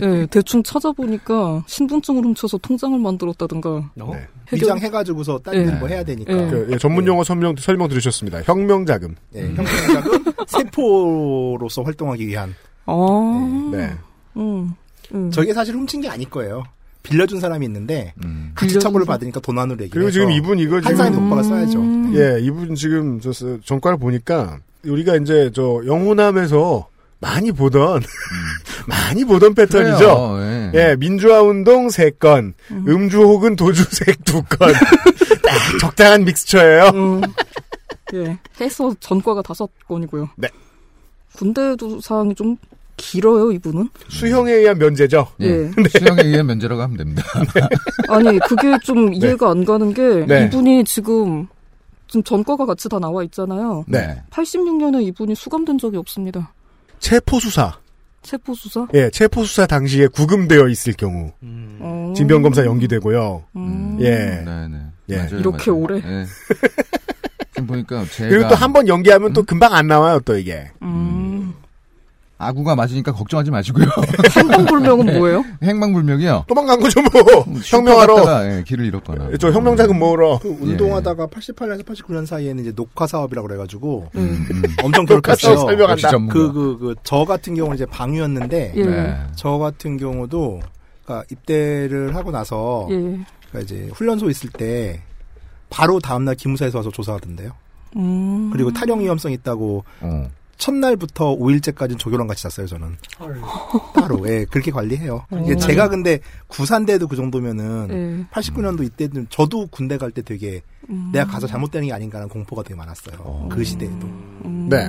네, 대충 찾아보니까 신분증을 훔쳐서 통장을 만들었다든가. 어? 네. 해결- 위장해가지고 딴일 네. 뭐 해야 되니까. 네. 그, 예, 전문 용어 설명, 설명 들으셨습니다. 혁명 자금. 예, 형사자금 세포로서 활동하기 위한. 아, 네. 음, 음. 저게 사실 훔친 게 아닐 거예요. 빌려준 사람이 있는데 음. 같이 처벌을? 받으니까 돈 안으로 얘기를 그리고 지금 이분 이거 한 지금 사람이 오빠가 써야죠. 음. 예, 이분 지금 저 저- 전과를 보니까 우리가 이제 저 영호남에서 많이 보던 많이 보던 패턴이죠. 그래요, 예. 예, 민주화 운동 세 건, 음. 주 혹은 도주색 두 건. 딱 적당한 믹스처예요. 음, 예, 해서 전과가 다섯 건이고요. 네. 군대도 사항이 좀 길어요, 이분은. 수형에 의한 면제죠. 예. 예. 수령에 의한 면제라고 하면 됩니다. 아니 그게 좀 이해가 안 가는 게 네. 이분이 지금 지금 전과가 같이 다 나와 있잖아요. 네. 86년에 이분이 수감된 적이 없습니다. 체포 수사. 체포 수사? 예, 체포 수사 당시에 구금되어 있을 경우 어. 진병 검사 연기되고요. 음. 예. 네네. 예. 이렇게 오래? 예. 지금 보니까 제가 그리고 또 한 번 연기하면 또 금방 안 나와요, 또 이게. 음. 아구가 맞으니까 걱정하지 마시고요. 행방불명은 뭐예요? 행방불명이요. 도망간 거죠, 뭐. 혁명하러. 슈퍼 예, 길을 잃었거나. 저 혁명자금 모으러. 그 운동하다가 88년에서 89년 사이에는 이제 녹화 사업이라고 그래가지고 음, 음. 엄청 괴롭혔어요. 설명한다. 역시 전문가. 그그 그 저 같은 경우는 이제 방위였는데 예. 네. 저 같은 경우도 그러니까 입대를 하고 나서 예. 그러니까 이제 훈련소 있을 때 바로 다음날 기무사에서 와서 조사하던데요. 음. 그리고 탈영 위험성 있다고 어. 첫날부터 5일째까지는 조교랑 같이 잤어요, 저는. 따로, 예, 그렇게 관리해요. 이게 오. 제가 근데 구산대도 그 정도면은 예. 89년도 이때는 저도 군대 갈 때 되게 음. 내가 가서 잘못되는 게 아닌가라는 공포가 되게 많았어요. 그 시대에도. 음. 네.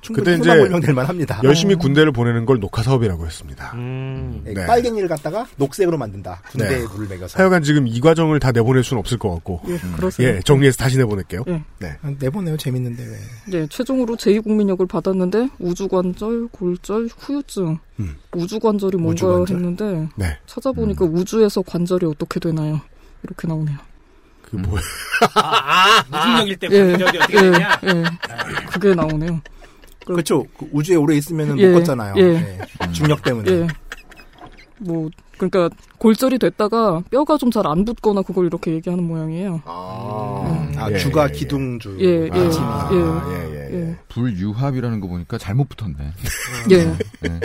충분히 그때 이제 만합니다. 열심히 군대를 보내는 걸 녹화 사업이라고 했습니다. 음. 예, 네. 빨갱이를 갖다가 녹색으로 만든다. 군대에 네. 물을 먹여서. 하여간 지금 이 과정을 다 내보낼 수는 없을 것 같고. 예, 그러세요. 예, 정리해서 다시 내보낼게요. 예. 네. 아, 내보내요, 재밌는데 왜. 예, 최종으로 제2국민역을 받았는데 우주관절, 골절, 후유증. 음. 우주관절이 뭔가 우주관절? 했는데 네. 찾아보니까 우주에서 관절이 어떻게 되나요? 이렇게 나오네요. 그 뭐야. 아, 아, 무중력일 때 예, 관절이 어떻게 예, 되냐? 예. 그게 나오네요. 그- 그렇죠. 그 우주에 오래 있으면 예, 못 걷잖아요. 예. 예. 중력 때문에. 예. 뭐 그러니까 골절이 됐다가 뼈가 좀 잘 안 붙거나 그걸 이렇게 얘기하는 모양이에요. 아, 아, 예, 주가 예, 기둥주. 예, 예, 아, 예. 예, 예, 예. 예. 불유합이라는 거 보니까 잘못 붙었네. 예. 네.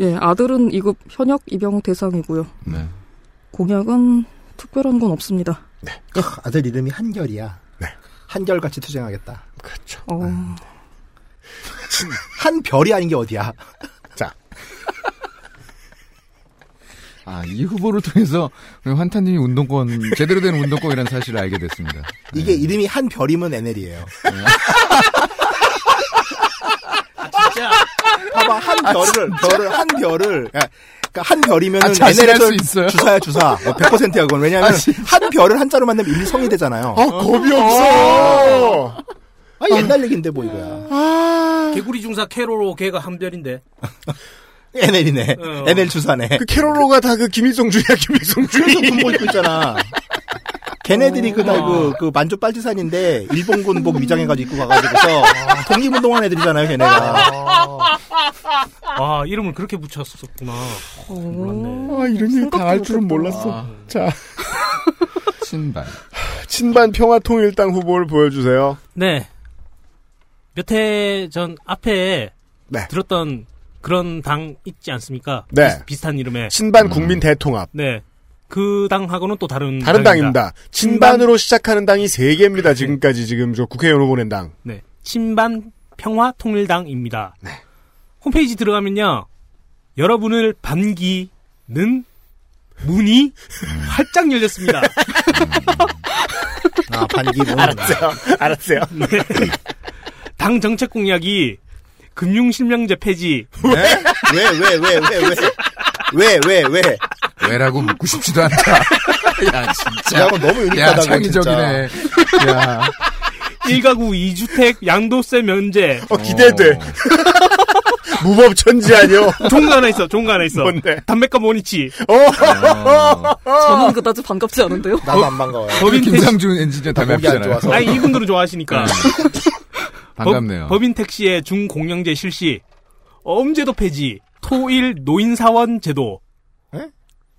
예, 아들은 2급 현역 입영 대상이고요. 네. 공약은 특별한 건 없습니다. 크, 아들 이름이 한결이야. 네. 한결같이 투쟁하겠다. 그렇죠. 어, 한 별이 아닌 게 어디야? 자, 아, 이 후보를 통해서 환타님이 운동권, 제대로 된 운동권이라는 사실을 알게 됐습니다. 이게 이름이 한 별이면 NL이에요. 진짜. 봐봐, 한 별을, 별을, 한 별을, 야, 그러니까 한 별이면은 아, NL에서 수 있어요? 주사야, 주사. 뭐 100%야, 그건. 왜냐면, 아. 한 별을 한자로 만들면 일성이 되잖아요. 아, 겁이 없어! 아, 옛날 얘기인데, 뭐, 이거야. 개구리 중사 캐로로 걔가 한별인데. NL이네. 어. NL 주사네. 그 캐롤로가 다 그 김일성주의야, 김일성주의. 그래서 군복 입고 있잖아. 걔네들이 그날 그, 그 만주 빨치산인데, 일본 군복 위장해가지고 입고 가가지고서, 독립운동한 애들이잖아요, 걔네가. 아, 이름을 그렇게 붙였었구나. 몰랐네. 아, 이런 일 다 알 줄은 몰랐어. 아. 자, 친발. 친반 평화통일당 후보를 보여주세요. 네. 몇 해 전 앞에 네. 들었던 그런 당 있지 않습니까? 네. 비슷, 한 이름의. 친반 국민 대통합. 네. 그 당하고는 또 다른 다른 당입니다. 당입니다. 친반으로 시작하는 당이 세 개입니다. 지금까지 지금 저 국회의원 후보 낸 당. 네. 친반 평화 통일당입니다. 네. 홈페이지 들어가면요. 여러분을 반기는 문이 활짝 열렸습니다. 아, 반기 문. 알았어요. 알았어요. 당 정책 공약이 금융실명제 폐지, 왜? 왜, 왜, 왜, 왜, 왜? 왜, 왜, 왜? 왜라고 묻고 싶지도 않다. 야, 진짜. 야, 너무 야, 유니크하다, 창의적이네. 야. 1가구 2주택 양도세 면제. 어, 기대돼. 무법천지 아니요? 좋은 거 하나 있어, 좋은 거 하나 있어. 뭔데? 담배값 원위치. 어. 저는 그다지 반갑지 않은데요. 나도 안 반가워요. 법인. 김상준 엔지니어 담배 안. 좋아서. 아니, 이분들은 좋아하시니까. 반갑네요. 법, 인 택시의 중공영제 실시. 엄제도 폐지. 토일 노인사원 제도. 에?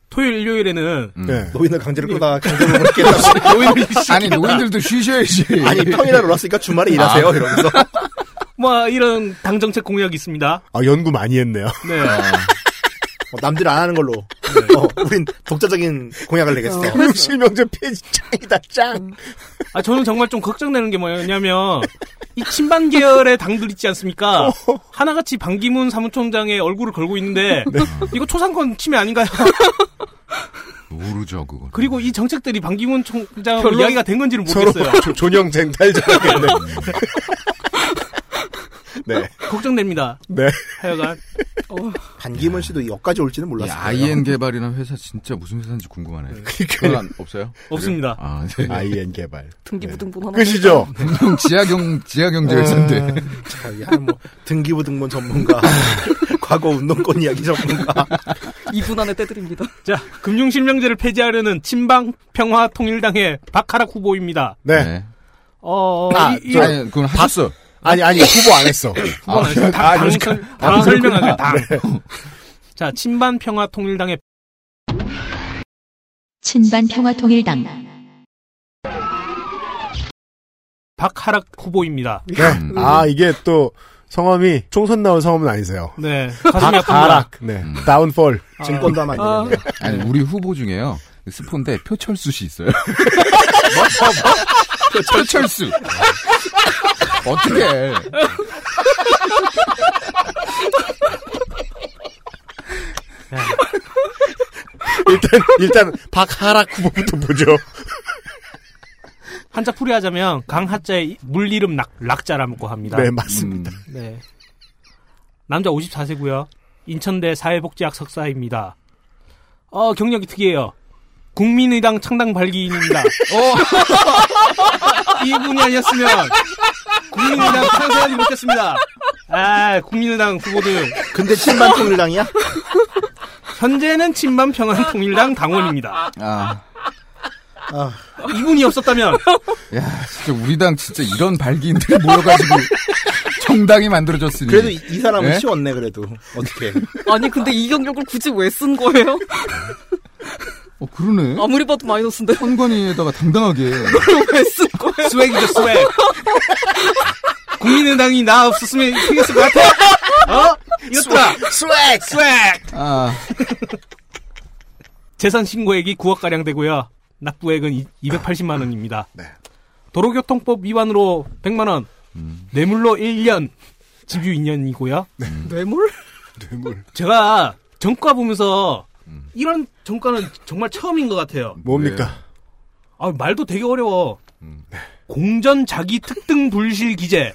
토요일, 일요일에는 음. 네. 노인을 강제로 끌다 강제로 그렇겠다고. 노인을 아니, 노인들도 쉬셔야지. 아니, 평일날 올랐으니까 주말에 일하세요, 이러면서. 뭐 이런 당 정책 공약이 있습니다. 아, 연구 많이 했네요. 네. 어, 남들 안 하는 걸로. 어, 우린 독자적인 공약을 내겠어. 금융실명제 폐지 짱이다, 짱. 아 저는 정말 좀 걱정되는 게 뭐냐면 이 친반 계열의 당들 있지 않습니까? 하나같이 반기문 사무총장의 얼굴을 걸고 있는데 이거 초상권 침해 아닌가요? 모르죠, 그거. 그리고 이 정책들이 반기문 총장 별로- 이야기가 된 건지는 모르겠어요. 조- 존영 쟁탈전하겠네. 네. 걱정됩니다. 네. 하여간 어, 반기문 씨도 여기까지 올지는 이 몰랐어요. IN 개발이라는 회사 진짜 무슨 회사인지 궁금하네 요. 그건 안- 없어요? 없습니다. 아, 네. IN 개발. 등기부등본 하나. 끝이죠? 분명 지하경, 지하경제 회사인데. 자, 야, 뭐, 등기부 등본 전문가, 과거 운동권 이야기 전문가. 2분 안에 떼드립니다. 자 금융실명제를 폐지하려는 친방 평화 통일당의 박하락 후보입니다. 네. 어, 아, 이, 이, 저- 아니, 그건 하셨어. 아니 아니 후보 안 했어. 후보는 아, 당, 아, 당, 아, 당 그렇구나. 설명하게 당. 네. 자, 친반 평화 통일당의 친반 평화통일당 박하락 후보입니다. 네. 아 이게 또 성함이 총선 나온 성함은 아니세요. 네. 박하락. 네. 다운폴. 증권도 하면 안 되는데. 아니, 우리 후보 중에요. 스폰데 표철수 씨 있어요. 표철수. 어떻게 일단 일단 박하락 후보부터 보죠. 한자 풀이하자면 강하자의 물 이름 락, 락자라고 합니다. 네 맞습니다. 네. 남자 54세고요. 인천대 사회복지학 석사입니다. 어, 경력이 특이해요. 국민의당 창당 발기인입니다. 어. 이분이 아니었으면 국민의당 탄생하지 못했습니다. 아, 국민의당 후보들. 근데 친반 통일당이야? 현재는 친반 평안 통일당 당원입니다. 아, 아, 이분이 없었다면 야, 진짜 우리 당 진짜 이런 발기인들이 모여가지고 정당이 만들어졌으니. 그래도 이, 이 사람은 네? 쉬웠네, 그래도. 어떻게. 아니 근데 이 경력을 굳이 왜 쓴 거예요? 어, 그러네. 아무리 봐도 마이너스인데 선관위에다가 당당하게. 왜쓴 거예요? swag이죠, swag. 국민의당이 나 없었으면 생겼을 것 같아. 어? 이겼다. Swag. Swag. 아, 재산 신고액이 9억가량 되고요. 납부액은 280만 원입니다. 네. 도로교통법 위반으로 100만 원, 음. 뇌물로 1년, 집유 2년이고요. 뇌물? 뇌물. 제가 정가 보면서 음. 이런 정가는 정말 처음인 것 같아요. 뭡니까? 아, 말도 되게 어려워. 음. 공전 자기 특등 불실 기재.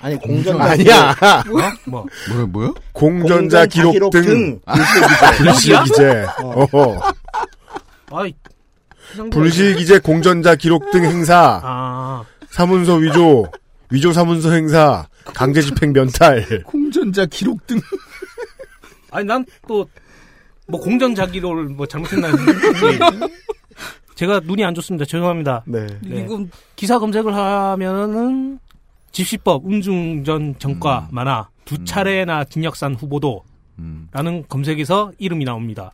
아니, 공전 아니야. 뭐 뭐야, 뭐야? 공전자 기록 등 불실 기재. 어허. 아이 불실 기재 공전자 기록 등 행사. 아 사문서 위조. 위조 사문서 행사. 강제 집행 면탈. 공전자 기록 등. 아니 난 또 뭐 공전 자기를 뭐 잘못했나 했는데 제가 눈이 안 좋습니다. 죄송합니다. 네. 네. 이건 기사 검색을 하면은 집시법, 음중전 정과 만화 두 차례나 진역산 후보도라는 음. 검색에서 이름이 나옵니다.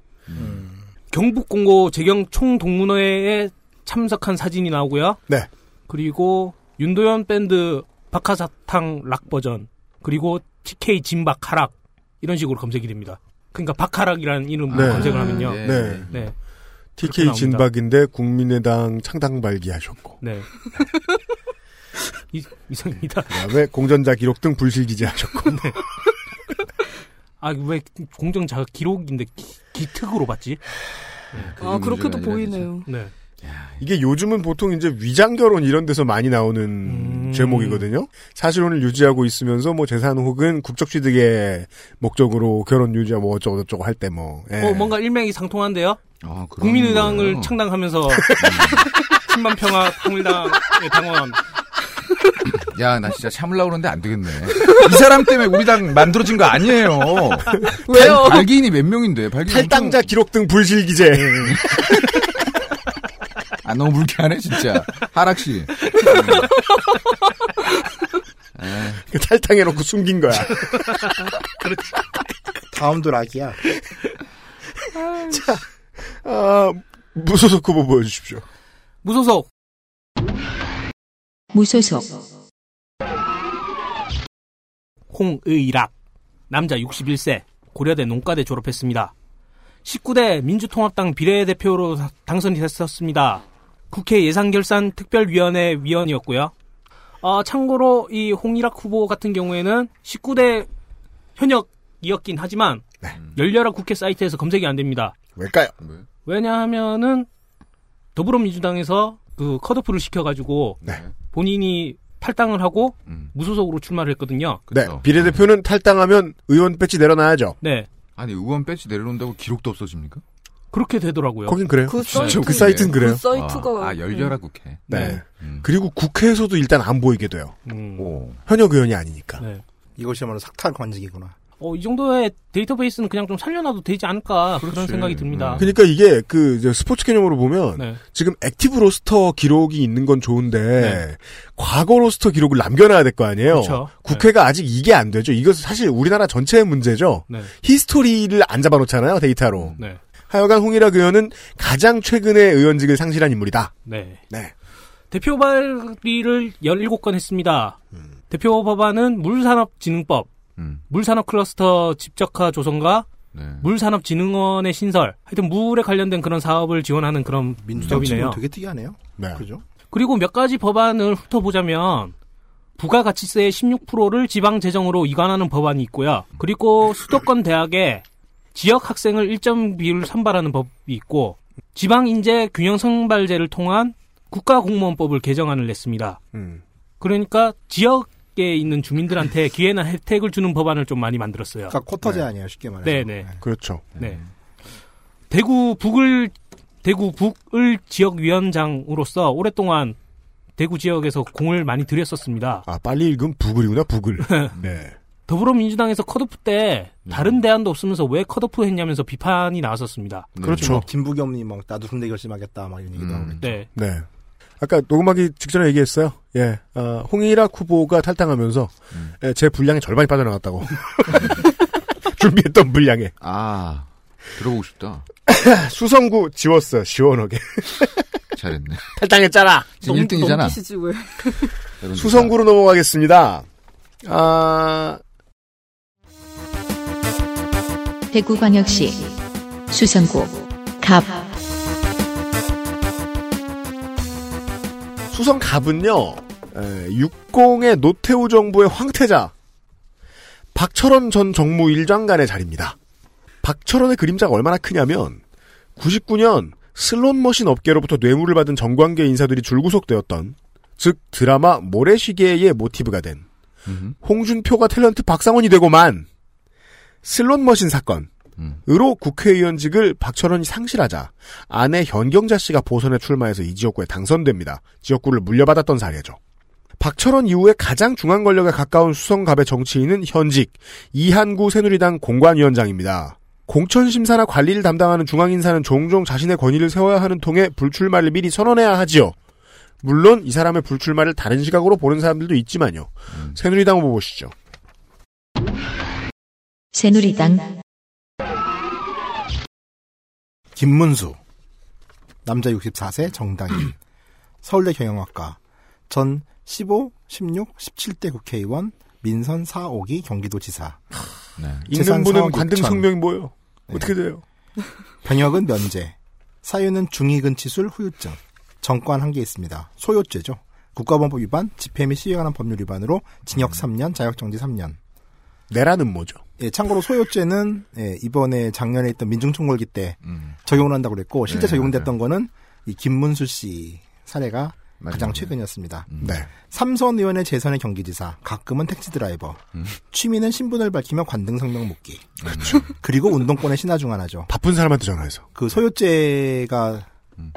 경북공고 재경 총동문회에 참석한 사진이 나오고요. 네. 그리고 윤도현 밴드 박하사탕 락 버전 그리고 TK 진박 하락 이런 식으로 검색이 됩니다. 그러니까 박하락이라는 이름으로 네. 검색을 하면요. 네. 네. 네. TK. 진박인데 국민의당 창당 발기하셨고. 네. 이, 이상입니다. 그다음에 공전자 기록 등 불실 기재하셨고. 아, 왜 공정 자 기록인데 기, 기특으로 봤지? 아 그렇게도 보이네요. 네. 이게 요즘은 보통 이제 위장 결혼 이런 데서 많이 나오는 음. 제목이거든요. 사실혼을 유지하고 있으면서 뭐 재산 혹은 국적 취득의 목적으로 결혼 유지하고 뭐 어쩌고 저쩌고 할 때 뭐. 예. 어, 뭔가 일맥이 상통한데요? 아, 국민의당을 거예요? 창당하면서 친만평화 통일당의 당원. 야, 나 진짜 참으려고 그러는데 안 되겠네. 이 사람 때문에 우리 당 만들어진 거 아니에요. 왜요? 발, 기인이 몇 명인데, 발기인 탈당자 기록 등 불실 기재. 아, 너무 불쾌하네, 진짜. 하락씨. 에, 그 탈당해놓고 숨긴 거야. 다음도 락이야. 아, 무소속 후보 보여주십시오. 무소속. 무소속 홍의락. 남자 61세. 고려대 농가대 졸업했습니다. 19대 민주통합당 비례대표로 당선이 됐었습니다. 국회 예산결산 특별위원회 위원이었고요. 어, 참고로 이 홍일학 후보 같은 경우에는 19대 현역이었긴 하지만 열렬한 국회 사이트에서 검색이 안 됩니다. 왜일까요? 왜냐하면은 더불어민주당에서 그 컷오프를 시켜가지고 네. 본인이 탈당을 하고 음. 무소속으로 출마를 했거든요. 네. 그쵸. 비례대표는 탈당하면 의원 배지 내려놔야죠. 네, 아니, 의원 배지 내려놓는다고 기록도 없어집니까? 그렇게 되더라고요. 거긴 그래요. 그 사이트 그 사이트는 그래요. 그 사이트가 아, 아, 열렬한 국회. 네. 음. 그리고 국회에서도 일단 안 보이게 돼요. 음, 오. 현역 의원이 아니니까. 네. 이것이야말로 삭탈 관직이구나. 어, 이 정도의 데이터베이스는 그냥 좀 살려놔도 되지 않을까 그런 생각이 듭니다. 그러니까 이게 그 이제 스포츠 개념으로 보면 네. 지금 active roster 기록이 있는 건 좋은데 네. 과거 roster 기록을 남겨놔야 될 거 아니에요. 그렇죠. 국회가 아직 이게 안 되죠. 이것은 사실 우리나라 전체의 문제죠. 네. history를 안 잡아놓잖아요 데이터로. 네. 하여간 홍일학 의원은 가장 최근에 의원직을 상실한 인물이다. 네. 네. 대표 발의를 17건 했습니다. 음. 대표 법안은 물산업진흥법, 음. 물산업 클러스터 집적화 조성과 네. 물산업진흥원의 신설, 하여튼 물에 관련된 그런 사업을 지원하는 그런 민주당 법이네요. 되게 특이하네요. 네. 그죠? 그리고 몇 가지 법안을 훑어보자면 부가가치세의 16%를 지방 재정으로 이관하는 법안이 있고요. 그리고 수도권 대학에 지역 학생을 일정 비율 선발하는 법이 있고 지방 인재 균형 선발제를 통한 국가 공무원법을 개정안을 냈습니다. 음. 그러니까 지역에 있는 주민들한테 기회나 혜택을 주는 법안을 좀 많이 만들었어요. 그러니까 쿼터 제 아니에요, 쉽게 말해서. 네네. 그렇죠. 네. 대구 북을 대구 북을 지역 위원장으로서 오랫동안 대구 지역에서 공을 많이 들였었습니다. 아 빨리 읽으면 부글이구나 부글. 네. 더불어민주당에서 컷오프 때 다른 대안도 없으면서 왜 컷오프 했냐면서 비판이 나왔었습니다. 그렇죠. 뭐 김부겸님 막 나도 군대 결심하겠다 막 이런 얘기도 하고. 네. 네. 아까 녹음하기 직전에 얘기했어요. 예, 어, 홍일학 후보가 탈당하면서 예, 제 분량의 절반이 빠져나갔다고. 준비했던 분량에. 아, 들어보고 싶다. 수성구 지웠어요. 시원하게. 잘했네. 탈당했잖아. 지금 1등이잖아. 넘기시지 왜. 수성구로 넘어가겠습니다. 아, 대구광역시 수성구 갑 수성 갑은요, 에, 육공의 노태우 정부의 황태자, 박철원 전 정무 일장관의 자리입니다. 박철원의 그림자가 얼마나 크냐면, 99년 슬롯머신 업계로부터 뇌물을 받은 정관계 인사들이 줄구속되었던, 즉 드라마 모래시계의 모티브가 된, 음. 홍준표가 탤런트 박상원이 되고만, 슬롯 머신 사건, 음. 으로 국회의원직을 박철언이 상실하자 아내 현경자 씨가 보선에 출마해서 이 지역구에 당선됩니다. 지역구를 물려받았던 사례죠. 박철언 이후에 가장 중앙 권력에 가까운 수성갑의 정치인은 현직 이한구 새누리당 공관위원장입니다. 공천심사나 관리를 담당하는 중앙인사는 종종 자신의 권위를 세워야 하는 통에 불출마를 미리 선언해야 하지요. 물론 이 사람의 불출마를 다른 시각으로 보는 사람들도 있지만요. 새누리당 후보 보시죠. 새누리당 김문수 남자 64세 정당인 서울대 경영학과 전 15, 16, 17대 국회의원 민선 4, 5기 경기도지사 네. 재산 분은 4억 관등 6천. 성명이 뭐예요? 네. 어떻게 돼요? 병역은 면제 사유는 중이근치술 후유증 정권 한 개 있습니다. 소요죄죠. 국가범법 위반, 집회 및 시위에 관한 법률 위반으로 징역 3년, 자격정지 3년. 내라는 뭐죠? 예, 참고로 소요죄는 예, 이번에 작년에 있던 민중총궐기 때 음. 적용을 한다고 그랬고 실제 네, 적용됐던 거는 이 김문수 씨 사례가 가장 마지막에. 최근이었습니다. 네. 삼선 의원의 재선의 경기지사, 가끔은 택시 드라이버, 음. 취미는 신분을 밝히며 관등 성명 묻기. 그렇죠. 그리고 운동권의 신화 중 하나죠. 바쁜 사람한테 전화해서. 그 소요죄가 음.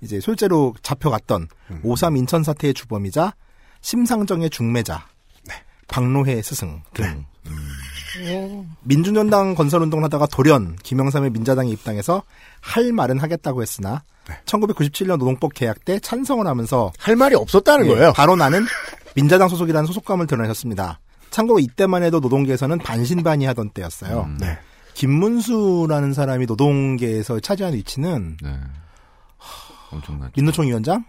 이제 소유죄로 잡혀갔던 음. 5.3 인천 사태의 주범이자 심상정의 중매자, 네. 박노해 스승 등 오. 민주연당 건설운동을 하다가 돌연 김영삼의 민자당에 입당해서 할 말은 하겠다고 했으나 네. 1997년 노동법 개약 때 찬성을 하면서 할 말이 없었다는 예, 거예요. 바로 나는 민자당 소속이라는 소속감을 드러내셨습니다. 참고로 이때만 해도 노동계에서는 반신반의하던 때였어요. 음. 네. 김문수라는 사람이 노동계에서 차지한 위치는 네. 엄청나죠. 민노총 위원장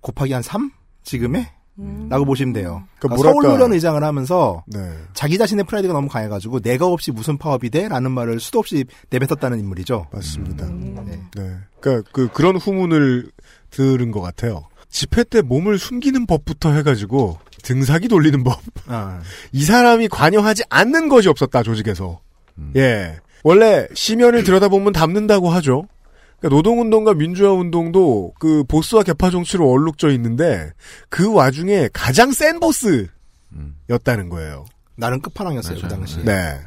곱하기 한 3? 지금에? 음. 라고 보시면 돼요. 그 그러니까 뭐랄까- 서울 노련 의장을 하면서 네. 자기 자신의 프라이드가 너무 강해가지고 내가 없이 무슨 파업이 돼? 라는 말을 수도 없이 내뱉었다는 인물이죠. 맞습니다. 네. 네. 그러니까 그 그런 후문을 들은 것 같아요. 집회 때 몸을 숨기는 법부터 해가지고 등사기 돌리는 법. 아, 이 사람이 관여하지 않는 것이 없었다 조직에서. 음. 예. 원래 시면을 들여다보면 담는다고 하죠. 그러니까 노동운동과 민주화 운동도 그 보스와 개파 정치로 얼룩져 있는데 그 와중에 가장 센 보스였다는 음. 거예요. 나름 끝판왕이었어요, 그 맞아요. 당시. 네.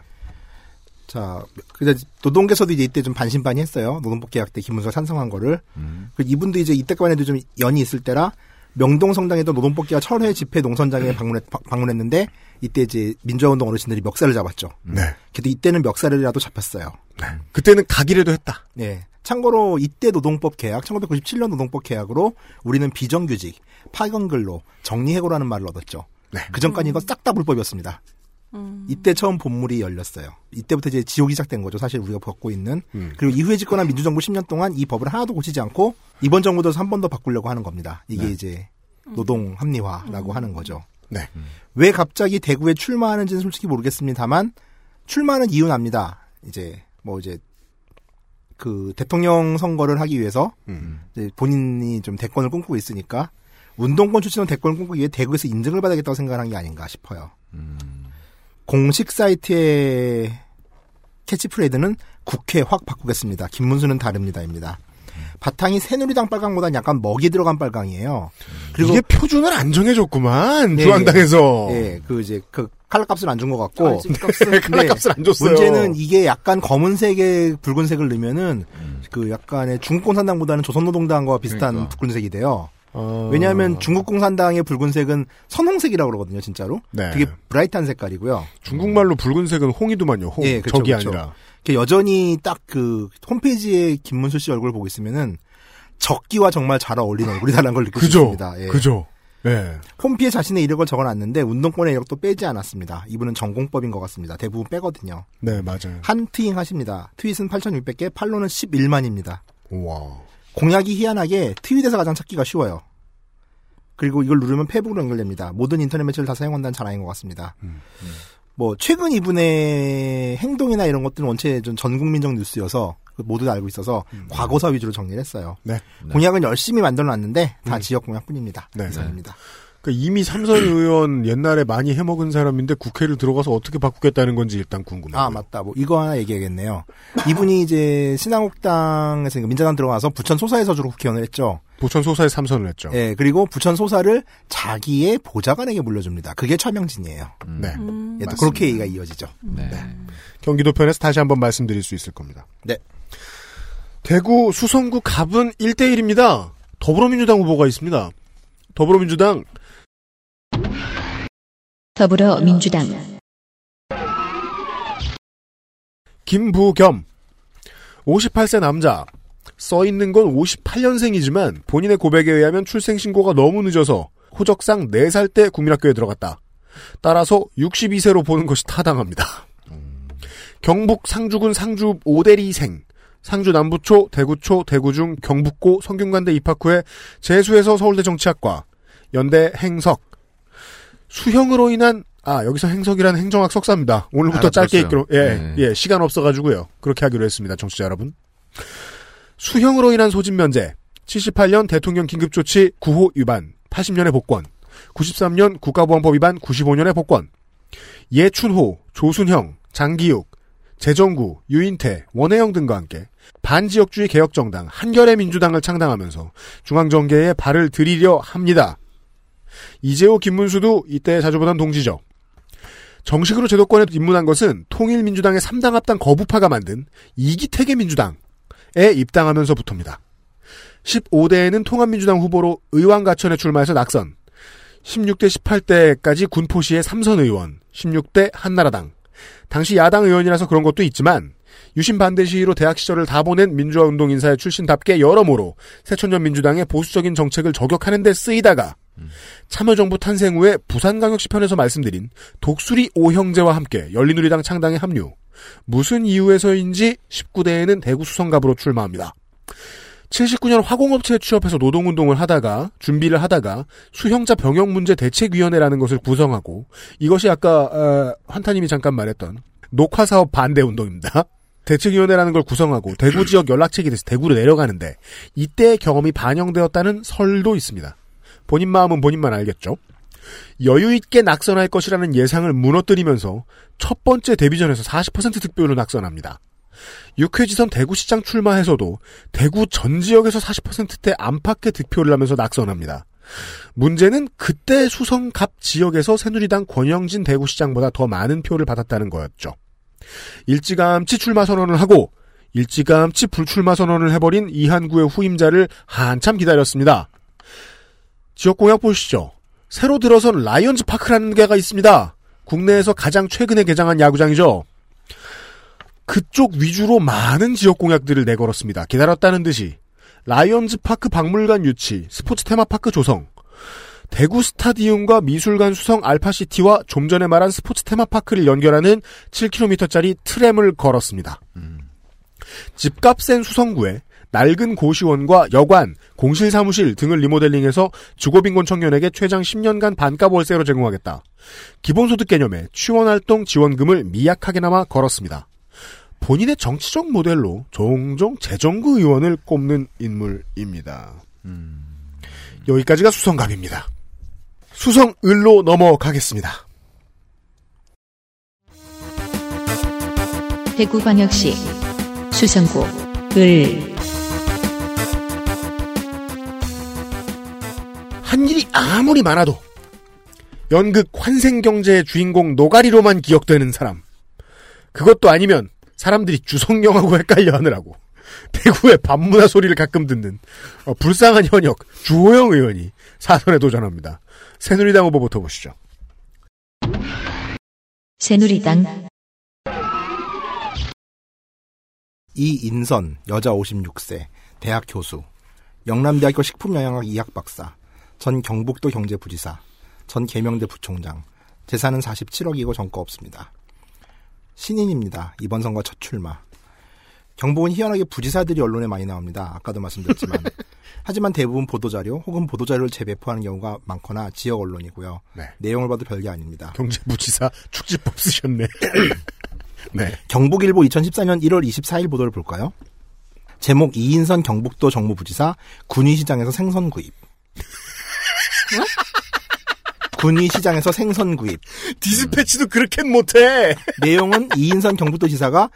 자, 그래서 노동계에서도 이제 이때 좀 반신반의 했어요. 노동법 계약 때 김문수가 찬성한 거를. 음. 그 이분도 이제 이때까만 해도 좀 연이 있을 때라 명동 성당에도 노동법계와 철회 집회 농선장에 방문했, 방문했는데 이때 이제 민주화운동 어르신들이 멱살을 잡았죠. 네. 그래도 이때는 멱살이라도 잡혔어요. 네. 그때는 가기라도 했다. 네. 참고로 이때 노동법 계약, 1997년 노동법 계약으로 우리는 비정규직, 파견근로, 정리해고라는 말을 얻었죠. 네. 그 전까지 이건 싹 다 불법이었습니다. 이때 처음 본물이 열렸어요. 이때부터 이제 지옥이 시작된 거죠. 사실 우리가 겪고 있는. 음. 그리고 이후에 집권한 민주정부 10년 동안 이 법을 하나도 고치지 않고 이번 정부 들어서 한 번 더 바꾸려고 하는 겁니다. 이게 네. 이제 노동 합리화라고 하는 거죠. 네. 왜 갑자기 대구에 출마하는지는 솔직히 모르겠습니다만 출마하는 이유는 압니다. 이제 뭐 이제 그 대통령 선거를 하기 위해서 음. 이제 본인이 좀 대권을 꿈꾸고 있으니까 운동권 출신으로 대권을 꿈꾸기 위해 대구에서 인증을 받아야겠다고 생각한 게 아닌가 싶어요. 공식 사이트의 캐치프레이즈는 국회 확 바꾸겠습니다. 김문수는 다릅니다입니다. 바탕이 새누리당 빨강보다는 약간 먹이 들어간 빨강이에요. 그리고 이게 표준을 안 정해줬구만 네. 중앙당에서. 예, 그 이제 그 칼라값을 안 준 것 같고 아. 근데 칼라값을 안 줬어요. 문제는 이게 약간 검은색에 붉은색을 넣으면은 그 약간의 중국 공산당보다는 조선노동당과 비슷한 그러니까. 붉은색이 돼요. 어... 왜냐하면 중국 공산당의 붉은색은 선홍색이라고 그러거든요, 진짜로. 네. 되게 bright한 색깔이고요. 중국말로 붉은색은 홍이더만요. 홍. 예, 그쵸, 적이 그쵸. 아니라. 여전히 딱 그 홈페이지에 김문수 씨 얼굴 보고 있으면은 적기와 정말 잘 어울리는 얼굴이다라는 걸 느낄 수 그죠. 있습니다. 예. 그죠. 예. 홈피에 자신의 이력을 적어놨는데 운동권의 이력도 빼지 않았습니다. 이분은 전공법인 것 같습니다. 대부분 빼거든요. 네, 맞아요. 한 트윙 하십니다. 트윗은 8,600개, 팔로는 11만입니다. 와. 공약이 희한하게 트윗에서 가장 찾기가 쉬워요. 그리고 이걸 누르면 페북으로 연결됩니다. 모든 인터넷 매체를 다 사용한다는 자랑인 것 같습니다. 음, 뭐 최근 이분의 행동이나 이런 것들은 원체 좀 전국민적 뉴스여서 모두 다 알고 있어서 과거사 위주로 정리를 했어요. 네. 공약은 열심히 만들어놨는데 다 음. 지역 공약뿐입니다. 네. 이상입니다. 그러니까 이미 삼선 의원 옛날에 많이 해먹은 사람인데 국회를 들어가서 어떻게 바꾸겠다는 건지 일단 궁금해요. 아 맞다. 뭐 이거 하나 얘기해야겠네요. 이분이 이제 신한국당에서 민자당 들어가서 부천 소사에서 주로 국회의원을 했죠. 부천 소사에 삼선을 했죠. 예, 그리고 부천 소사를 자기의 보좌관에게 물려줍니다. 그게 최명진이에요. 네. 예, 또. 그렇게 얘기가 이어지죠. 네. 경기도 편에서 다시 한번 말씀드릴 수 있을 겁니다. 네. 대구 수성구 갑은 1대1입니다. 더불어민주당 후보가 있습니다. 더불어민주당 더불어민주당 김부겸 58세 남자 써 있는 건 58년생이지만 본인의 고백에 의하면 출생 신고가 너무 늦어서 호적상 4살 때 국민학교에 들어갔다. 따라서 62세로 보는 것이 타당합니다. 경북 상주군 상주 오대리생 상주 남부초, 대구초, 대구중, 경북고 성균관대 입학 후에 재수해서 서울대 정치학과, 연대 행석, 수형으로 인한 아 여기서 행석이라는 행정학 석사입니다. 오늘부터 알아들었어요. 짧게 읽기로 예, 네. 예 시간 없어가지고요. 그렇게 하기로 했습니다, 정치자 여러분. 수형으로 인한 소집 면제, 78년 대통령 긴급조치 9호 위반, 80년의 복권, 93년 국가보안법 위반 95년의 복권, 예춘호, 조순형, 장기욱, 재정구, 유인태, 원혜영 등과 함께 반지역주의 개혁정당 한결의 민주당을 창당하면서 중앙정계에 발을 들이려 합니다. 이재호, 김문수도 이때 자주 보던 동지죠. 정식으로 제도권에 입문한 것은 통일민주당의 3당 합당 거부파가 만든 이기택의 민주당에 입당하면서부터입니다. 15대에는 통합민주당 후보로 의왕 가천에 출마해서 낙선. 16대 18대까지 군포시의 삼선 의원, 16대 한나라당. 당시 야당 의원이라서 그런 것도 있지만 유신 반대 시위로 대학 시절을 다 보낸 민주화 운동 인사의 출신답게 여러모로 새천년 민주당의 보수적인 정책을 저격하는 데 쓰이다가 참여정부 탄생 후에 부산광역시 편에서 말씀드린 독수리 오형제와 함께 열린우리당 창당에 합류. 무슨 이유에서인지 19대에는 대구 수성갑으로 출마합니다. 79년 화공업체에 취업해서 노동운동을 하다가 준비를 하다가 수형자 병역 문제 대책위원회라는 것을 구성하고 이것이 아까 어, 환타님이 잠깐 말했던 녹화사업 반대 운동입니다. 대책위원회라는 걸 구성하고 대구 지역 연락책이 돼서 대구로 내려가는데 이때의 경험이 반영되었다는 설도 있습니다. 본인 마음은 본인만 알겠죠. 여유 있게 낙선할 것이라는 예상을 무너뜨리면서 첫 번째 데뷔전에서 40% 득표로 낙선합니다. 6회 지선 대구시장 출마해서도 대구 전 지역에서 40%대 안팎의 득표를 하면서 낙선합니다. 문제는 그때 수성갑 지역에서 새누리당 권영진 대구시장보다 더 많은 표를 받았다는 거였죠. 일찌감치 출마 선언을 하고 일찌감치 불출마 선언을 해버린 이한구의 후임자를 한참 기다렸습니다. 지역 공약 보시죠. 새로 들어선 라이언즈 파크라는 데가 있습니다. 국내에서 가장 최근에 개장한 야구장이죠. 그쪽 위주로 많은 지역 공약들을 내걸었습니다. 기다렸다는 듯이 라이언즈 파크 박물관 유치, 스포츠 테마파크 조성, 대구 스타디움과 미술관 수성 알파시티와 좀 전에 말한 스포츠 테마파크를 연결하는 7km짜리 트램을 걸었습니다. 집값 센 수성구에 낡은 고시원과 여관, 공실 사무실 등을 리모델링해서 주거빈곤 청년에게 최장 10년간 반값 월세로 제공하겠다. 기본소득 개념에 취원활동 지원금을 미약하게나마 걸었습니다. 본인의 정치적 모델로 종종 재정구 의원을 꼽는 인물입니다. 여기까지가 수성갑입니다. 수성을로 넘어가겠습니다. 대구광역시 수성구 을 한 일이 아무리 많아도 연극 환생경제의 주인공 노가리로만 기억되는 사람. 그것도 아니면 사람들이 주성령하고 헷갈려 하느라고 대구의 밤문화 소리를 가끔 듣는 어, 불쌍한 현역 주호영 의원이 사선에 도전합니다. 새누리당 후보부터 보시죠. 새누리당 이인선 여자 56세 대학 교수 영남대학교 식품영양학 2학 박사 전 경북도 경제부지사 전 계명대 부총장 재산은 47억이고 정거 없습니다. 신인입니다. 이번 선거 첫 출마. 경북은 희한하게 부지사들이 언론에 많이 나옵니다. 아까도 말씀드렸지만. 하지만 대부분 보도자료 혹은 보도자료를 재배포하는 경우가 많거나 지역 언론이고요. 네. 내용을 봐도 별게 아닙니다. 경제부지사 축지법 쓰셨네. 네. 경북일보 2014년 1월 24일 보도를 볼까요? 제목 이인선 경북도 정무부지사 군위시장에서 생선 구입. 군위 시장에서 생선 구입. 디스패치도 그렇게 못해. 내용은 이인선 경북도지사가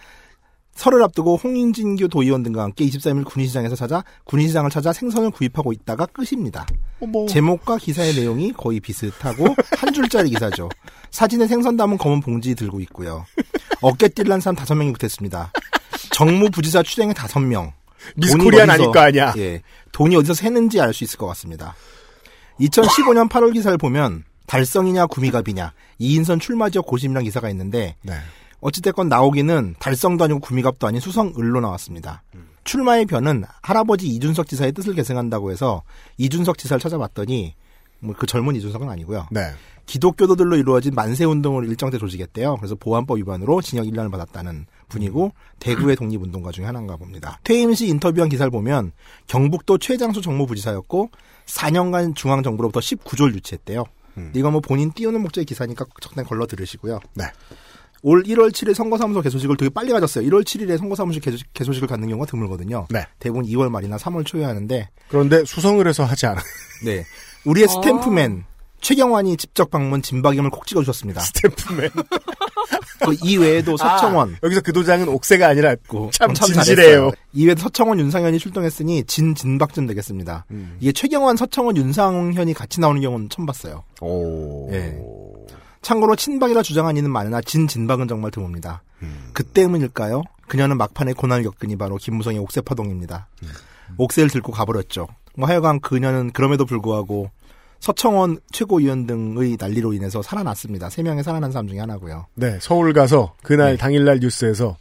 설을 앞두고 홍인진규 도의원 등과 함께 23일 군위시장에서 찾아 군위시장을 찾아 생선을 구입하고 있다가 끝입니다. 어머. 제목과 기사의 내용이 거의 비슷하고 한 줄짜리 기사죠. 사진에 생선 담은 검은 봉지 들고 있고요. 어깨띠를 한 사람 다섯 명이 붙었습니다. 정무 부지사 출행에 다섯 명. 미스 돈이 코리안 어디서- 아닐 거 아니야. 예. 돈이 어디서 새는지 알 수 있을 것 같습니다. 2015년 8월 기사를 보면 달성이냐 구미갑이냐 이인선 출마 지역 고심이란 기사가 있는데 네. 어찌됐건 나오기는 달성도 아니고 구미갑도 아닌 수성을로 나왔습니다. 출마의 변은 할아버지 이준석 지사의 뜻을 계승한다고 해서 이준석 지사를 찾아봤더니 뭐 그 젊은 이준석은 아니고요. 네. 기독교도들로 이루어진 만세 운동을 일정 때 조직했대요. 그래서 보안법 위반으로 징역 1년을 받았다는 분이고 대구의 독립운동가 중에 하나인가 봅니다. 퇴임 시 인터뷰한 기사를 보면 경북도 최장수 정무부지사였고 4년간 중앙정부로부터 19조를 유치했대요. 이건 뭐 본인 띄우는 목적의 기사니까 적당히 걸러 들으시고요. 네. 올 1월 7일 선거사무소 개소식을 되게 빨리 가졌어요. 1월 7일에 선거사무소 개소, 개소식을 갖는 경우가 드물거든요. 네. 대부분 2월 말이나 3월 초에 하는데 그런데 수성을 해서 하지 않아. 네. 우리의 스탬프맨 최경환이 직접 방문 진박염을 콕 찍어주셨습니다. 스탬프맨. 그 이외에도 서청원 아, 여기서 그 도장은 옥새가 아니라 참, 참 진실해요. 이외에도 서청원 윤상현이 출동했으니 진 진박쯤 되겠습니다. 음. 이게 최경환 서청원 윤상현이 같이 나오는 경우는 처음 봤어요. 오. 예. 참고로 친박이라 주장한 이는 많으나 진 진박은 정말 드뭅니다. 그 때문일까요? 그녀는 막판에 고난을 겪으니 바로 김무성의 옥새파동입니다. 옥새를 들고 가버렸죠. 뭐 하여간 그녀는 그럼에도 불구하고 서청원 최고위원 등의 난리로 인해서 살아났습니다. 세 명의 살아난 사람 중에 하나고요. 네, 서울 가서 그날 네. 당일날 뉴스에서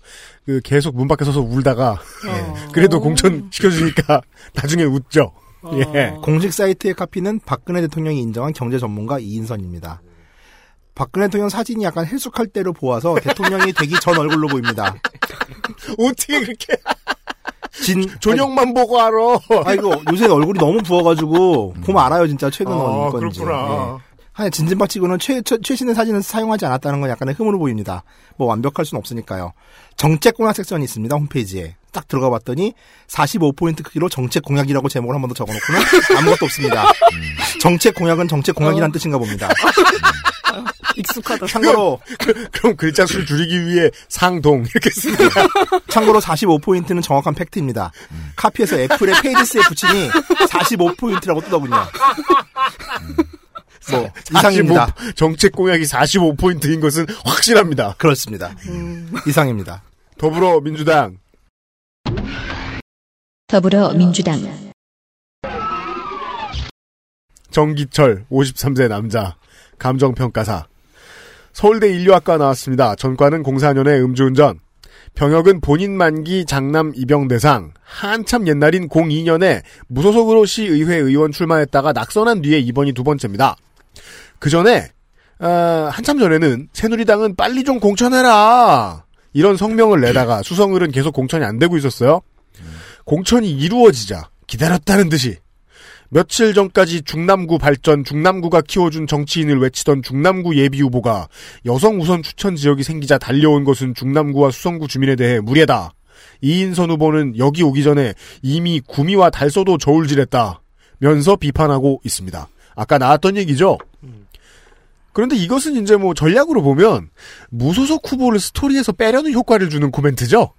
그 계속 문 밖에 서서 울다가 예, 그래도 공천 시켜주니까 나중에 웃죠. 예. 공식 사이트의 카피는 박근혜 대통령이 인정한 경제 전문가 이인선입니다. 박근혜 대통령 사진이 약간 헬쑥할 때로 보아서 대통령이 되기 전 얼굴로 보입니다. 어떻게 그렇게 진 존영만 보고 알아? 아이고 요새 얼굴이 너무 부어가지고 보면 알아요 진짜 최근 아, 건지. 그렇구나. 한 진진박 치고는 최, 최, 최신의 사진을 사용하지 않았다는 건 약간의 흠으로 보입니다. 뭐 완벽할 수는 없으니까요. 정책 공약 섹션이 있습니다 홈페이지에. 딱 들어가 봤더니 45포인트 크기로 정책 공약이라고 제목을 한 번 더 적어놓고는 아무것도 없습니다. 정책 공약은 정책 공약이란 뜻인가 봅니다. 익숙하다. 참고로 그 럼 글자 수를 줄이기 위해 상동 이렇게 씁니다. 참고로 45포인트는 정확한 팩트입니다. 카피해서 애플의 페이지스에 붙이니 45포인트라고 뜨더군요. 뭐 이상입니다. 45 정책 공약이 45포인트인 것은 확실합니다. 그렇습니다. 이상입니다. 더불어민주당 더불어민주당 정기철 53세 남자 감정평가사 서울대 인류학과 나왔습니다. 전과는 04년에 음주운전 병역은 본인 만기 장남 입영 대상 한참 옛날인 02년에 무소속으로 시의회 의원 출마했다가 낙선한 뒤에 이번이 두 번째입니다. 그 전에 아, 한참 전에는 새누리당은 빨리 좀 공천해라 이런 성명을 내다가 수성을은 계속 공천이 안 되고 있었어요. 공천이 이루어지자 기다렸다는 듯이 며칠 전까지 중남구 발전, 중남구가 키워준 정치인을 외치던 중남구 예비 후보가 여성 우선 추천 지역이 생기자 달려온 것은 중남구와 수성구 주민에 대해 무례다. 이인선 후보는 여기 오기 전에 이미 구미와 달서도 저울질했다. 면서 비판하고 있습니다. 아까 나왔던 얘기죠? 그런데 이것은 이제 뭐 전략으로 보면 무소속 후보를 스토리에서 빼려는 효과를 주는 코멘트죠?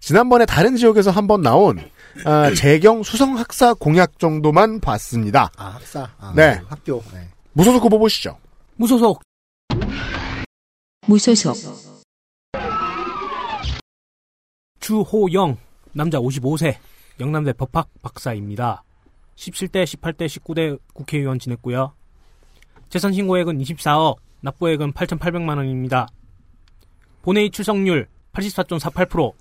지난번에 다른 지역에서 한번 나온 아, 재경 수성 학사 공약 정도만 봤습니다. 아, 학사. 아, 네. 학교. 네. 무소속 후보 보시죠. 무소속. 무소속. 주호영. 남자 55세. 영남대 법학 박사입니다. 17대, 18대, 19대 국회의원 지냈고요. 재산 신고액은 24억, 납부액은 8,800만 원입니다. 본회의 출석률 84.48%,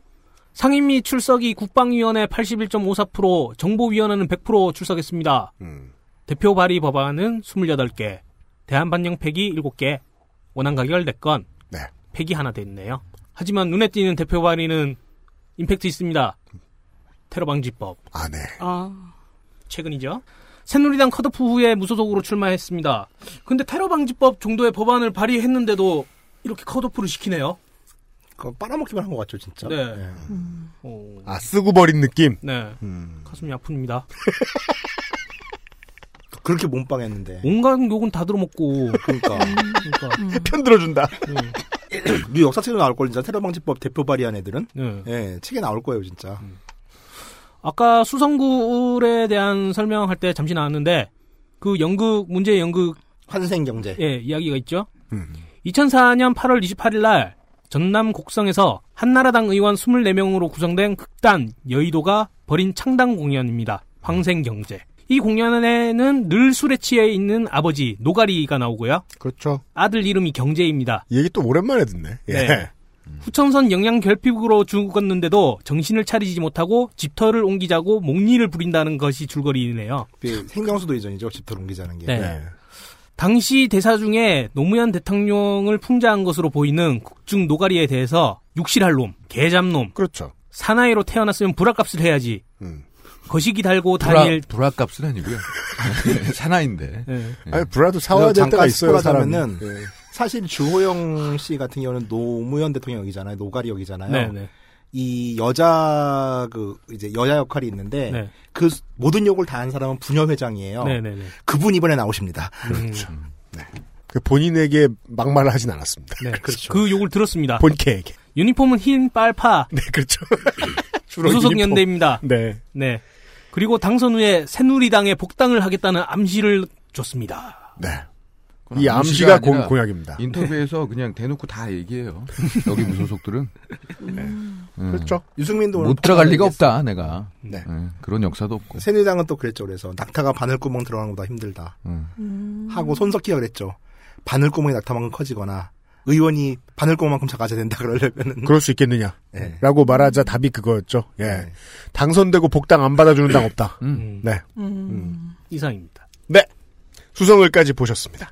상임 및 출석이 국방위원회 81.54%, 정보위원회는 100% 출석했습니다. 대표 발의 법안은 28개, 대한 반영 폐기 7개, 원안 가결 4건, 네. 폐기 하나 됐네요. 하지만 눈에 띄는 대표 발의는 임팩트 있습니다. 테러 방지법. 아, 네. 아, 최근이죠. 새누리당 컷오프 후에 무소속으로 출마했습니다. 근데 테러 방지법 정도의 법안을 발의했는데도 이렇게 컷오프를 시키네요. 그거 빨아먹기만 한 것 같죠, 진짜. 네. 네. 어, 아, 쓰고 버린 느낌? 네. 음. 가슴이 아픕니다. 그렇게 몸빵했는데. 온갖 욕은 다 들어먹고. 그러니까. 그러니까. 편 들어준다. 우리 역사책에 나올 걸 진짜 테러 방지법 대표 발의한 애들은. 네. 예, 책에 나올 거예요, 진짜. 아까 수성구에 대한 설명할 때 잠시 나왔는데 그 연극 문제 연극 환생 경제. 예 이야기가 있죠. 음. 2004년 8월 28일 날 전남 곡성에서 한나라당 의원 24명으로 구성된 극단 여의도가 벌인 창당 공연입니다. 황생경제. 이 공연에는 늘 술에 취해 있는 아버지 노가리가 나오고요. 그렇죠. 아들 이름이 경제입니다. 이 얘기 또 오랜만에 듣네. 예. 네. 후천선 영양 결핍으로 죽었는데도 정신을 차리지 못하고 집터를 옮기자고 목리를 부린다는 것이 줄거리네요. 그 생명수도 이전이죠, 집터 옮기자는 게. 네. 당시 대사 중에 노무현 대통령을 풍자한 것으로 보이는 국중 노가리에 대해서 육실할 놈, 개잡놈, 그렇죠. 사나이로 태어났으면 불화값을 해야지. 음. 거시기 달고 불화, 다닐 불화값은 아니고요. 사나인데. 네. 아니, 브라도 사와야 될 때가 있어요, 사람은. 하면은 사실 주호영 씨 같은 경우는 노무현 대통령 이잖아요. 노가리 역이잖아요. 네, 네. 이 여자 그 이제 여자 역할이 있는데 네. 그 모든 역을 다 한 사람은 부녀 회장이에요. 네, 네, 네. 그분 이번에 나오십니다. 음, 그 본인에게 막말을 하진 않았습니다. 네. 그 욕을 들었습니다. 본캐에게. 유니폼은 흰 빨파. 네, 그렇죠. 주로 유니폼. 연대입니다. 네. 네. 그리고 당선 후에 새누리당에 복당을 하겠다는 암시를 줬습니다. 네. 이 암시가 공, 공약입니다. 인터뷰에서 그냥 대놓고 다 얘기해요. 여기 무소속들은. 음. 네. 그렇죠. 유승민도 오늘 못 들어갈 리가. 없다, 내가. 네. 네, 그런 역사도 없고. 새누리당은 또 그랬죠. 그래서 낙타가 바늘구멍 들어가는 것보다 힘들다. 음. 하고 손석희가 그랬죠. 바늘구멍이 낙타만큼 커지거나 의원이 바늘구멍만큼 작아져야 된다 그러려면은 그럴 수 있겠느냐. 네. 라고 말하자 답이 그거였죠. 예. 당선되고 복당 안 받아주는 당 없다. 음. 네. 이상입니다. 네. 수성을까지 보셨습니다.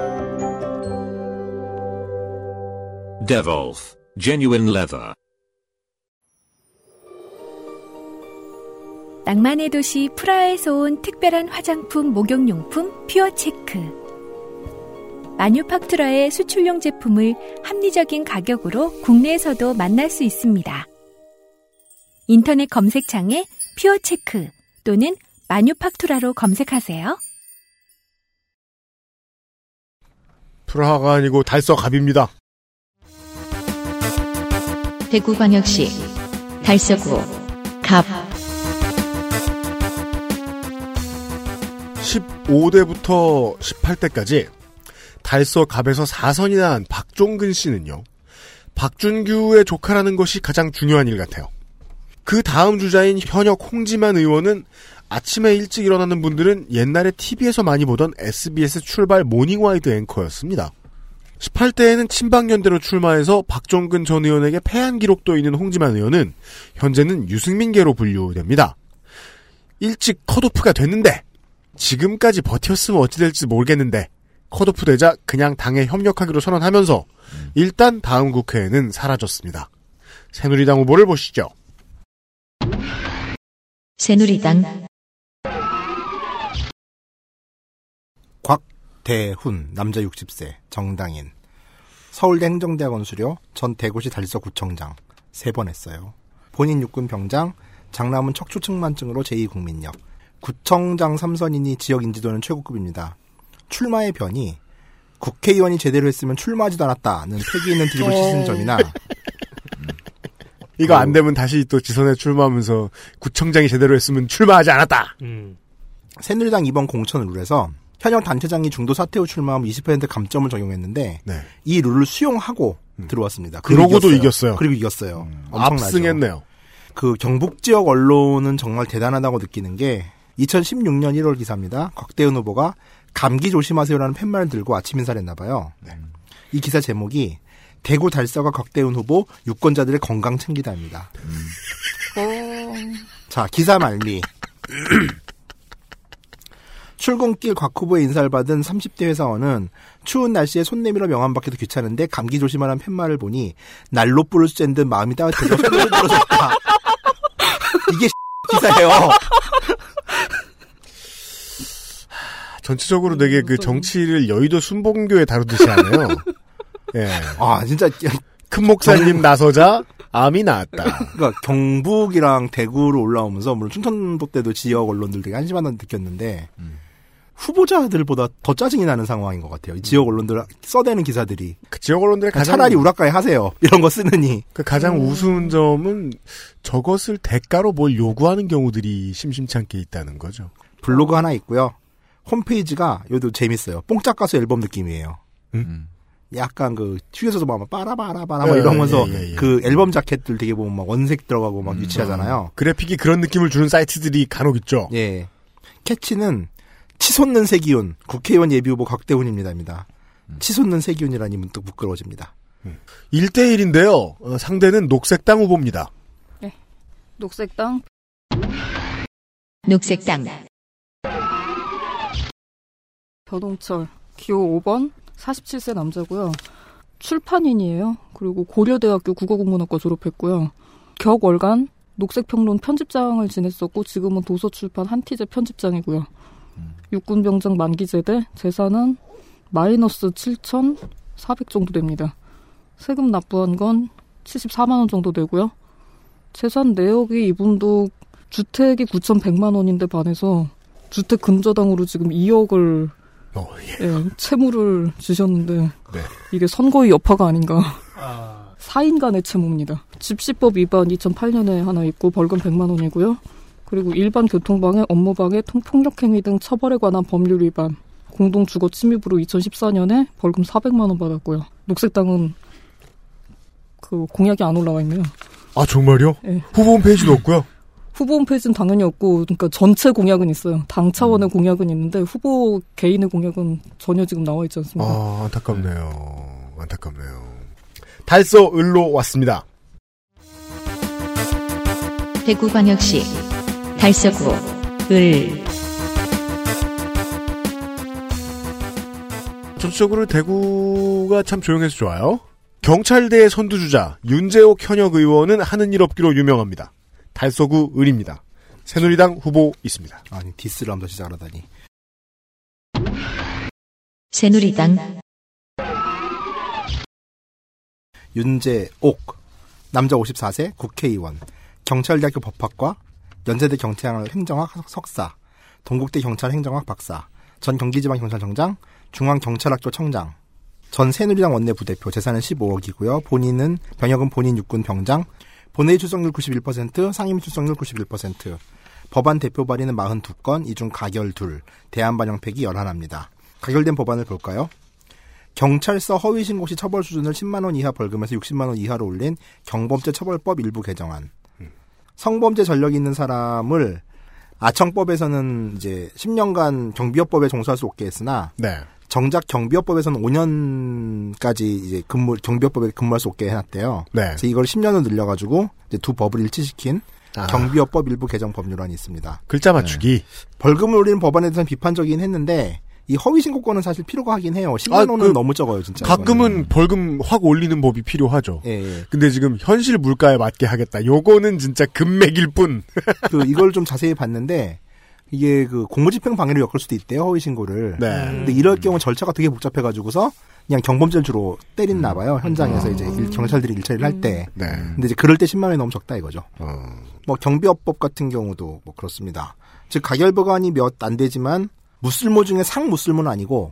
Devolf, genuine leather. 낭만의 도시 프라하에서 온 특별한 화장품 목욕용품 퓨어 체크. 마뉴팍투라의 수출용 제품을 합리적인 가격으로 국내에서도 만날 수 있습니다. 인터넷 검색창에 퓨어 체크 또는 마뉴팍투라로 검색하세요. 프라하가 아니고 달서갑입니다. 대구광역시 달서구 갑 15대부터 18대까지 달서 갑에서 4선이 난 박종근 씨는요. 박준규의 조카라는 것이 가장 중요한 일 같아요. 그 다음 주자인 현역 홍지만 의원은 아침에 일찍 일어나는 분들은 옛날에 TV에서 많이 보던 SBS 출발 모닝와이드 앵커였습니다. 18대에는 친박연대로 출마해서 박종근 전 의원에게 패한 기록도 있는 홍지만 의원은 현재는 유승민계로 분류됩니다. 일찍 컷오프가 됐는데 지금까지 버텼으면 어찌 될지 모르겠는데 컷오프 되자 그냥 당에 협력하기로 선언하면서 일단 다음 국회에는 사라졌습니다. 새누리당 후보를 보시죠. 새누리당 대훈 남자 60세 정당인 서울대 행정대학원 수료 전 대구시 달서구청장 세 번 했어요. 본인 육군 병장 장남은 척추 측만증으로 제2국민역 구청장 3선이니 지역 인지도는 최고급입니다. 출마의 변이 국회의원이 제대로 했으면 출마하지도 않았다는 패기 있는 드립을 치는 점이나 이거 안 되면 다시 또 지선에 출마하면서 구청장이 제대로 했으면 출마하지 않았다. 음. 새누리당 이번 공천 룰에서 현역 단체장이 중도 사퇴 후 출마하면 20% 감점을 적용했는데 네. 이 룰을 수용하고 들어왔습니다. 그리고 그러고도 이겼어요. 그리고 이겼어요. 엄청나죠. 압승했네요. 그 경북 지역 언론은 정말 대단하다고 느끼는 게 2016년 1월 기사입니다. 곽대은 후보가 감기 조심하세요라는 팻말을 들고 아침 인사를 했나 봐요. 이 기사 제목이 대구 달서가 곽대은 후보 유권자들의 건강 챙기다입니다. 어, 자, 기사 말미. 출근길 곽 후보의 인사를 받은 30대 회사원은 추운 날씨에 손 내밀어 명함 받기도 귀찮은데 감기 조심하라는 팻말을 보니 날로 불을 쨘듯 마음이 따뜻해져 손을 들어줬다. 이게 기사예요. 전체적으로 되게 그 정치를 여의도 순봉교에 다루듯이 하네요. 예. 아, 진짜 큰 목사님 나서자 암이 나았다. 그러니까 경북이랑 대구로 올라오면서 물론 충청도 때도 지역 언론들 되게 한심하다는 느꼈는데 후보자들보다 더 짜증이 나는 상황인 것 같아요. 이 지역 언론들 써대는 기사들이 그 지역 언론들의 가장 차라리 우라카이 하세요 이런 거 쓰느니 그 가장 우스운 점은 저것을 대가로 뭘 요구하는 경우들이 심심찮게 있다는 거죠. 블로그 하나 있고요. 홈페이지가 여기도 재밌어요. 뽕짝 가수 앨범 느낌이에요. 음. 약간 그 휴게소에서 막 빠라바라바라 막 예, 이러면서 예, 예, 예. 그 앨범 자켓들 되게 보면 막 원색 들어가고 막 유치하잖아요. 그래픽이 그런 느낌을 주는 사이트들이 간혹 있죠. 예. 캐치는 치솟는 세기운 국회의원 예비후보 곽대훈입니다입니다. 치솟는 세기운이라니 문득 부끄러워집니다. 1대1인데요. 어, 상대는 녹색당 후보입니다. 녹색당 녹색당 변홍철 기호 5번 47세 남자고요. 출판인이에요. 그리고 고려대학교 국어국문학과 졸업했고요. 격월간 녹색평론 편집장을 지냈었고 지금은 도서출판 한티제 편집장이고요. 육군 병장 만기 제대 재산은 마이너스 7,400 정도 됩니다. 세금 납부한 건 74만 원 정도 되고요. 재산 내역이 이분도 주택이 9,100만 원인데 반해서 주택 근저당으로 지금 2억을 어, 예. 예, 채무를 주셨는데 네. 이게 선거의 여파가 아닌가. 사인 간의 채무입니다. 집시법 위반 2008년에 하나 있고 벌금 100만 원이고요. 그리고 일반 교통방해, 업무방해, 통- 폭력행위 등 처벌에 관한 법률 위반, 공동주거 침입으로 2014년에 벌금 400만 원 받았고요. 녹색당은 그 공약이 안 올라와 있네요. 아 정말요? 예. 후보 홈페이지도 없고요. 후보 홈페이지는 당연히 없고, 그러니까 전체 공약은 있어요. 당 차원의 공약은 있는데 후보 개인의 공약은 전혀 지금 나와 있지 않습니다. 아 안타깝네요. 안타깝네요. 달서 을로 왔습니다. 대구광역시 달서구 을 전체적으로 대구가 참 조용해서 좋아요. 경찰대의 선두주자 윤재옥 현역 의원은 하는 일 없기로 유명합니다. 달서구 을입니다. 새누리당 후보 있습니다. 아니 디스를 하면서 시작하다니. 새누리당 윤재옥 남자 54세 국회의원 경찰대학교 법학과 연세대 경찰 행정학 석사 동국대 경찰 행정학 박사, 전 경기지방경찰청장, 중앙경찰학교 청장, 전 새누리당 원내 부대표 재산은 15억이고요. 본인은 병역은 본인 육군 병장, 본회의 출석률 91%, 상임위 출석률 91%. 법안 대표 발의는 42건, 이중 가결 둘, 대안 반영 팩이 11합니다. 가결된 법안을 볼까요? 경찰서 허위 신고 시 처벌 수준을 10만 원 이하 벌금에서 60만 원 이하로 올린 경범죄 처벌법 일부 개정안. 성범죄 전력이 있는 사람을 아청법에서는 이제 10년간 경비업법에 종사할 수 없게 했으나 네. 정작 경비업법에서는 5년까지 이제 근무 경비업법에 근무할 수 없게 해놨대요. 네. 그래서 이걸 10년을 늘려가지고 이제 두 법을 일치시킨 아. 경비업법 일부 개정 법률안이 있습니다. 글자 맞추기. 벌금을 올리는 법안에 대해서는 비판적이긴 했는데 이 허위 신고권은 사실 필요가 하긴 해요. 10만 아, 원은 그 너무 적어요, 진짜. 가끔은 벌금 확 올리는 법이 필요하죠. 예, 예. 근데 지금 현실 물가에 맞게 하겠다. 요거는 진짜 금맥일 뿐. 그 이걸 좀 자세히 봤는데 이게 그 공무집행 방해를 엮을 수도 있대요 허위 신고를. 네. 근데 이럴 경우 절차가 되게 복잡해 가지고서 그냥 경범죄를 주로 때린나 봐요 현장에서 이제 일- 경찰들이 일처리를 할 때. 네. 근데 이제 그럴 때 10만 원이 너무 적다 이거죠. 어. 뭐 경비업법 같은 경우도 뭐 그렇습니다. 즉 가결 법안이 몇 안 되지만 무슬모 중에 상무슬모는 아니고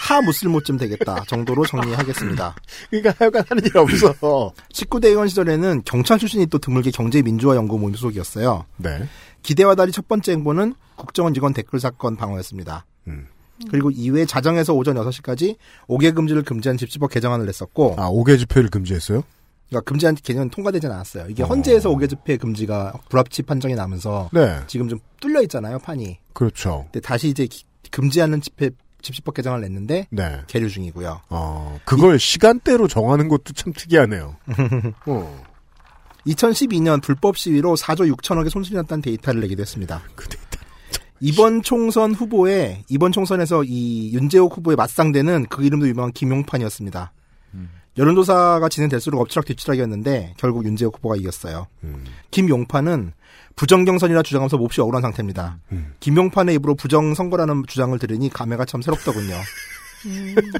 하무슬모쯤 되겠다 정도로 정리하겠습니다. 그러니까 하여간 하는 일 없어. 19대 의원 시절에는 경찰 출신이 또 드물게 경제민주화 연구 모임 소속이었어요. 네. 기대와 달리 첫 번째 행보는 국정원 직원 댓글 사건 방어였습니다. 음. 그리고 이외 자정에서 오전 6시까지 5개 금지를 금지한 집시법 개정안을 냈었고 아, 5개 집회를 금지했어요? 그러니까 금지한 개념은 통과되진 않았어요. 이게 어. 헌재에서 5개 집회 금지가 불합치 판정이 나면서 네. 지금 좀 뚫려 있잖아요, 판이. 그렇죠. 근데 다시 이제 기- 금지하는 집회 집시법 개정을 냈는데 네. 계류 중이고요. 어, 그걸 시간대로 정하는 것도 참 특이하네요. 어. 2012년 불법 시위로 4조 6천억의 손실이 났다는 데이터를 내기도 했습니다. 그 데이터. 이번 총선 후보에 이번 총선에서 이 윤재옥 후보의 맞상대는 그 이름도 유명한 김용판이었습니다. 여론조사가 진행될수록 엎치락뒤치락이었는데 결국 윤재옥 후보가 이겼어요. 음. 김용판은 부정경선이라 주장하면서 몹시 억울한 상태입니다. 음. 김용판의 입으로 부정선거라는 주장을 들으니 감회가 참 새롭더군요.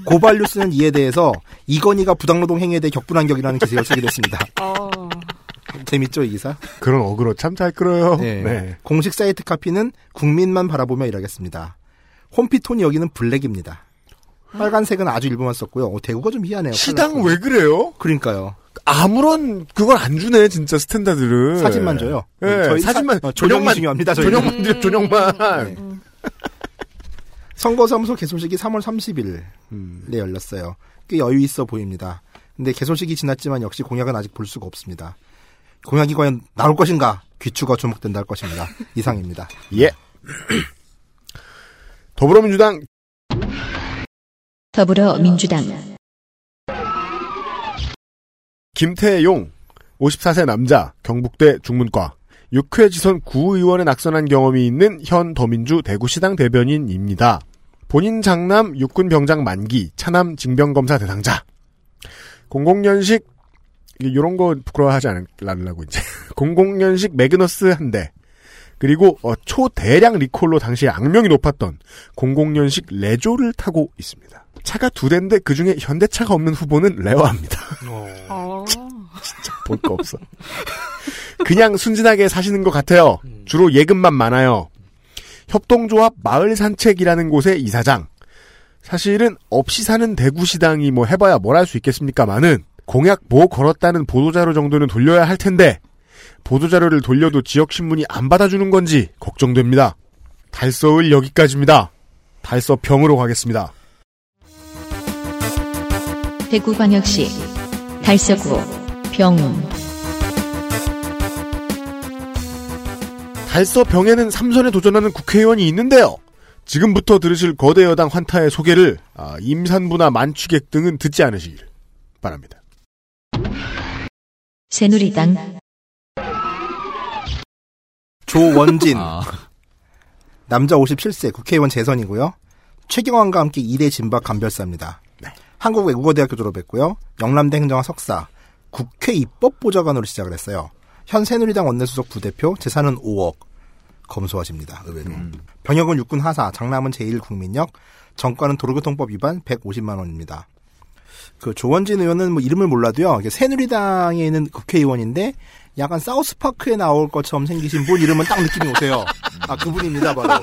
고발 뉴스는 이에 대해서 이건희가 부당노동 행위에 대해 격분한 격이라는 기사를 쓰기도 했습니다. 아, 재밌죠, 이 기사? 그런 어그로 참 잘 끌어요. 네. 네. 공식 사이트 카피는 국민만 바라보며 일하겠습니다. 홈피 톤이 여기는 블랙입니다. 빨간색은 아주 일부만 썼고요. 어, 대구가 좀 희한해요. 시당. 왜 그래요? 그러니까요. 아무런 그걸 안 주네 진짜 standard를. 사진만 줘요. 예, 저희 사진만 사- 어, 조명이 중요합니다. 저희는. 조명만 줘, 조명만. 네. 선거사무소 개소식이 3월 30일에 음. 열렸어요. 꽤 여유 있어 보입니다. 근데 개소식이 지났지만 역시 공약은 아직 볼 수가 없습니다. 공약이 과연 나올 것인가? 귀추가 주목된다 할 것입니다. 이상입니다. 예. 더불어민주당 더불어민주당. 김태용 54세 남자 경북대 중문과. 6회 지선 구의원에 낙선한 경험이 있는 현 더민주 대구시당 대변인입니다. 본인 장남 육군 병장 만기 차남 징병검사 대상자. 공공연식 이런 거 부끄러워하지 않으려고 이제. 공공연식 매그너스 한 대. 그리고 어, 초대량 리콜로 당시에 악명이 높았던 공공연식 레조를 타고 있습니다. 차가 두 대인데 그 중에 현대차가 없는 후보는 rare입니다. 아, 볼거 없어. 그냥 순진하게 사시는 것 같아요. 주로 예금만 많아요. 협동조합 마을 산책이라는 곳의 이사장. 사실은 없이 사는 대구시당이 뭐 해봐야 뭘 할 수 있겠습니까만은 공약 뭐 걸었다는 보도자료 정도는 돌려야 할 텐데 보도자료를 돌려도 지역신문이 안 받아주는 건지 걱정됩니다. 달서울 여기까지입니다. 달서평으로 가겠습니다. 대구광역시 달서구 병 달서 병에는 삼선에 도전하는 국회의원이 있는데요. 지금부터 들으실 거대 여당 환타의 소개를 아, 임산부나 만취객 등은 듣지 않으시길 바랍니다. 새누리당 조원진 아, 남자 57세 국회의원 재선이고요. 최경환과 함께 2대 진박 간별사입니다. 한국외국어대학교 졸업했고요. 영남대 행정학 석사, 국회 입법보좌관으로 시작을 했어요. 현 새누리당 원내수석 부대표, 재산은 5억. 검소하십니다. 의외로. 병역은 육군 하사, 장남은 제1국민역, 정가는 도로교통법 위반 150만 원입니다. 그 조원진 의원은 뭐 이름을 몰라도요. 이게 새누리당에 있는 국회의원인데 약간 사우스파크에 나올 것처럼 생기신 분 이름은 딱 느낌이 오세요. 아 그분입니다 바로.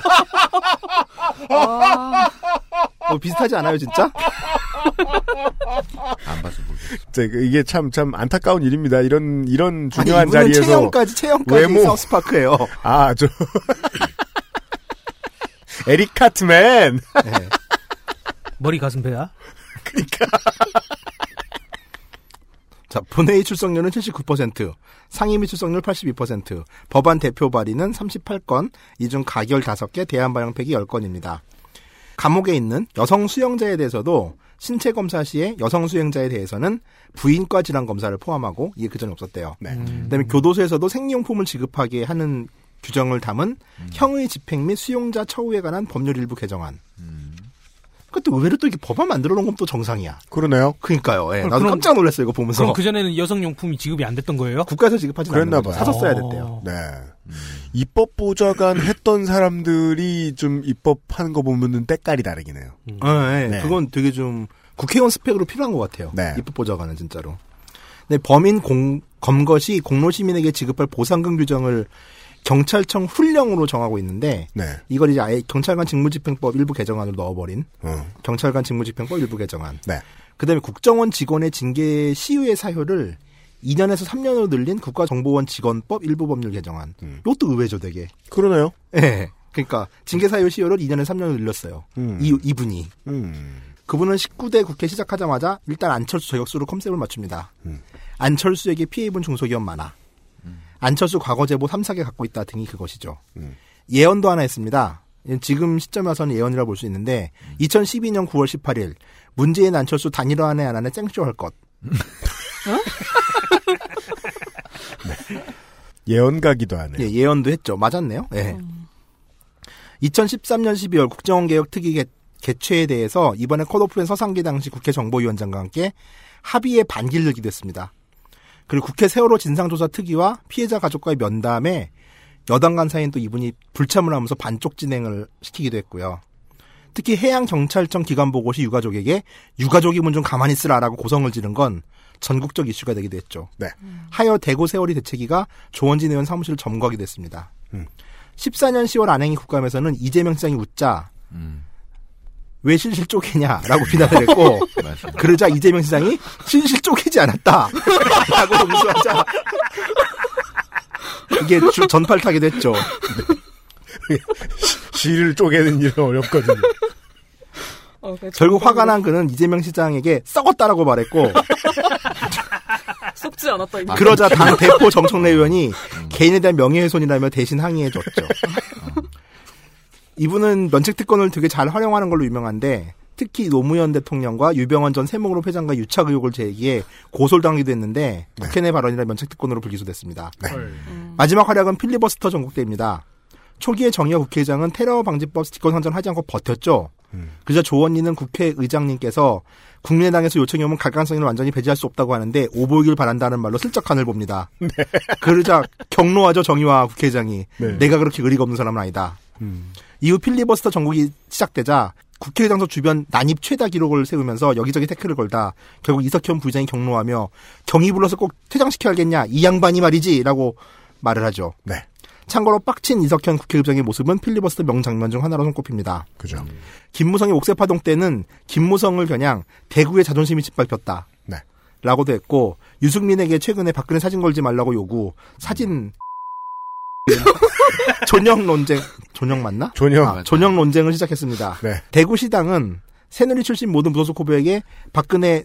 아, 뭐 비슷하지 않아요 진짜? 안 봐서 모르겠어요. 자, 그 이게 참, 참 안타까운 일입니다. 이런, 이런 중요한 아니, 자리에서. 체형까지 체형까지 외모. 사우스파크예요. 아, 저. 에릭 카트맨! 네. 머리 가슴 배야? 자, 본회의 출석률은 79%, 상임위 출석률 82%, 법안 대표 발의는 38건, 이 중 가결 5개, 대안 발령팩이 10건입니다. 감옥에 있는 여성 수용자에 대해서도 신체 검사 시에 여성 수용자에 대해서는 부인과 질환 검사를 포함하고 이게 그전에 없었대요. 네. 그다음에 교도소에서도 생리용품을 지급하게 하는 규정을 담은 형의 집행 및 수용자 처우에 관한 법률 일부 개정안. 그것도 의외로 또 이게 법안 만들어 놓은 건 또 정상이야. 그러네요. 그러니까요. 예, 나도 그럼- 깜짝 놀랐어요 이거 보면서. 그럼 그전에는 여성용품이 지급이 안 됐던 거예요? 국가에서 지급하지 거죠. 봐요. 사서 써야 어. 됐대요. 네. 입법 보좌관 했던 사람들이 좀 입법하는 거 보면은 때깔이 다르긴 해요. 어, 예, 네. 그건 되게 좀 국회의원 스펙으로 필요한 것 같아요. 네. 입법 보좌관은 진짜로. 네, 범인 공, 검것이 공로 시민에게 지급할 보상금 규정을 경찰청 훈령으로 정하고 있는데 네. 이걸 이제 아예 경찰관 직무집행법 일부 개정안으로 넣어버린 어. 경찰관 직무집행법 일부 개정안. 네. 그다음에 국정원 직원의 징계 시효의 사효를 2년에서 3년으로 늘린 국가정보원 직원법 일부 법률 개정안. 음. 이것도 의외죠, 되게. 그러네요. 예. 그러니까 징계 사유 시효를 2년에서 3년으로 늘렸어요. 음. 이 이분이. 음. 그분은 19대 국회 시작하자마자 일단 안철수 저격수로 컨셉을 맞춥니다. 음. 안철수에게 피해 입은 중소기업 많아. 안철수 과거 제보 3, 4개 갖고 있다 등이 그것이죠. 음. 예언도 하나 했습니다. 지금 시점에 와서는 예언이라 볼 수 있는데 2012년 9월 18일 문재인 안철수 단일화 안에 안 안에 땡쇼 할 것. 예언가기도 하네. 예, 예언도 했죠. 맞았네요. 예. 2013년 12월 국정원 개혁 특위 개, 개최에 대해서 이번에 컷오프된 서상기 당시 국회 정보위원장과 함께 합의에 반기를 내기도 했습니다. 그리고 국회 세월호 진상조사 특위와 피해자 가족과의 면담에 여당 간사인 또 이분이 불참을 하면서 반쪽 진행을 시키기도 했고요. 특히 해양경찰청 기관보고 시 유가족에게 유가족이면 좀 가만히 있으라라고 고성을 지른 건 전국적 이슈가 되기도 했죠. 네. 하여 대구 세월이 대책위가 조원진 의원 사무실을 점거하기도 했습니다. 음. 14년 10월 안행이 국감에서는 이재명 시장이 웃자 음. 왜 실실 쪼개냐라고 비난을 했고. 그러자 이재명 시장이 실실 쪼개지 않았다 라고 응수하자 이게 주- 전파를 타기도 했죠. 시를 쪼개는 일은 어렵거든요. 어, 결국 화가 난 그는 이재명 시장에게 썩었다라고 말했고 속지 않았다. 그러자 당 대표 정청래 의원이 개인에 대한 명예훼손이라며 대신 항의해줬죠. 이분은 면책 특권을 되게 잘 활용하는 걸로 유명한데 특히 노무현 대통령과 유병헌 전 세무그룹 회장과 유착 의혹을 제기해 고소를 당하기도 했는데 국회 내 발언이라 면책특권으로 불기소됐습니다. 마지막 활약은 필리버스터 전국대입니다. 초기에 정의화 국회의장은 테러 방지법 스티커 선전하지 않고 버텼죠. 그러자 조원리는 국회의장님께서 국민의당에서 요청이 오면 갈가능성을 완전히 배제할 수 없다고 하는데 오보이길 바란다는 말로 슬쩍 간을 봅니다. 그러자 경로하죠 정의화 국회의장이 네. 내가 그렇게 의리가 없는 사람은 아니다. 음. 이후 필리버스터 전국이 시작되자 국회의장석 주변 난입 최다 기록을 세우면서 여기저기 태클을 걸다 결국 이석현 부의장이 경로하며 경위 불러서 꼭 퇴장시켜야겠냐 이 양반이 말이지라고 말을 하죠. 네. 참고로 빡친 이석현 국회의장의 모습은 필리버스터 명장면 중 하나로 손꼽힙니다. 그죠. 김무성의 옥새파동 때는 김무성을 겨냥 대구의 자존심이 짓밟혔다. 네. 라고도 했고 유승민에게 최근에 박근혜 사진 걸지 말라고 요구 사진 존영 논쟁 존영 맞나? 존영. 아, 존영 논쟁을 시작했습니다. 네. 대구시당은 새누리 출신 모든 무소속 후보에게 박근혜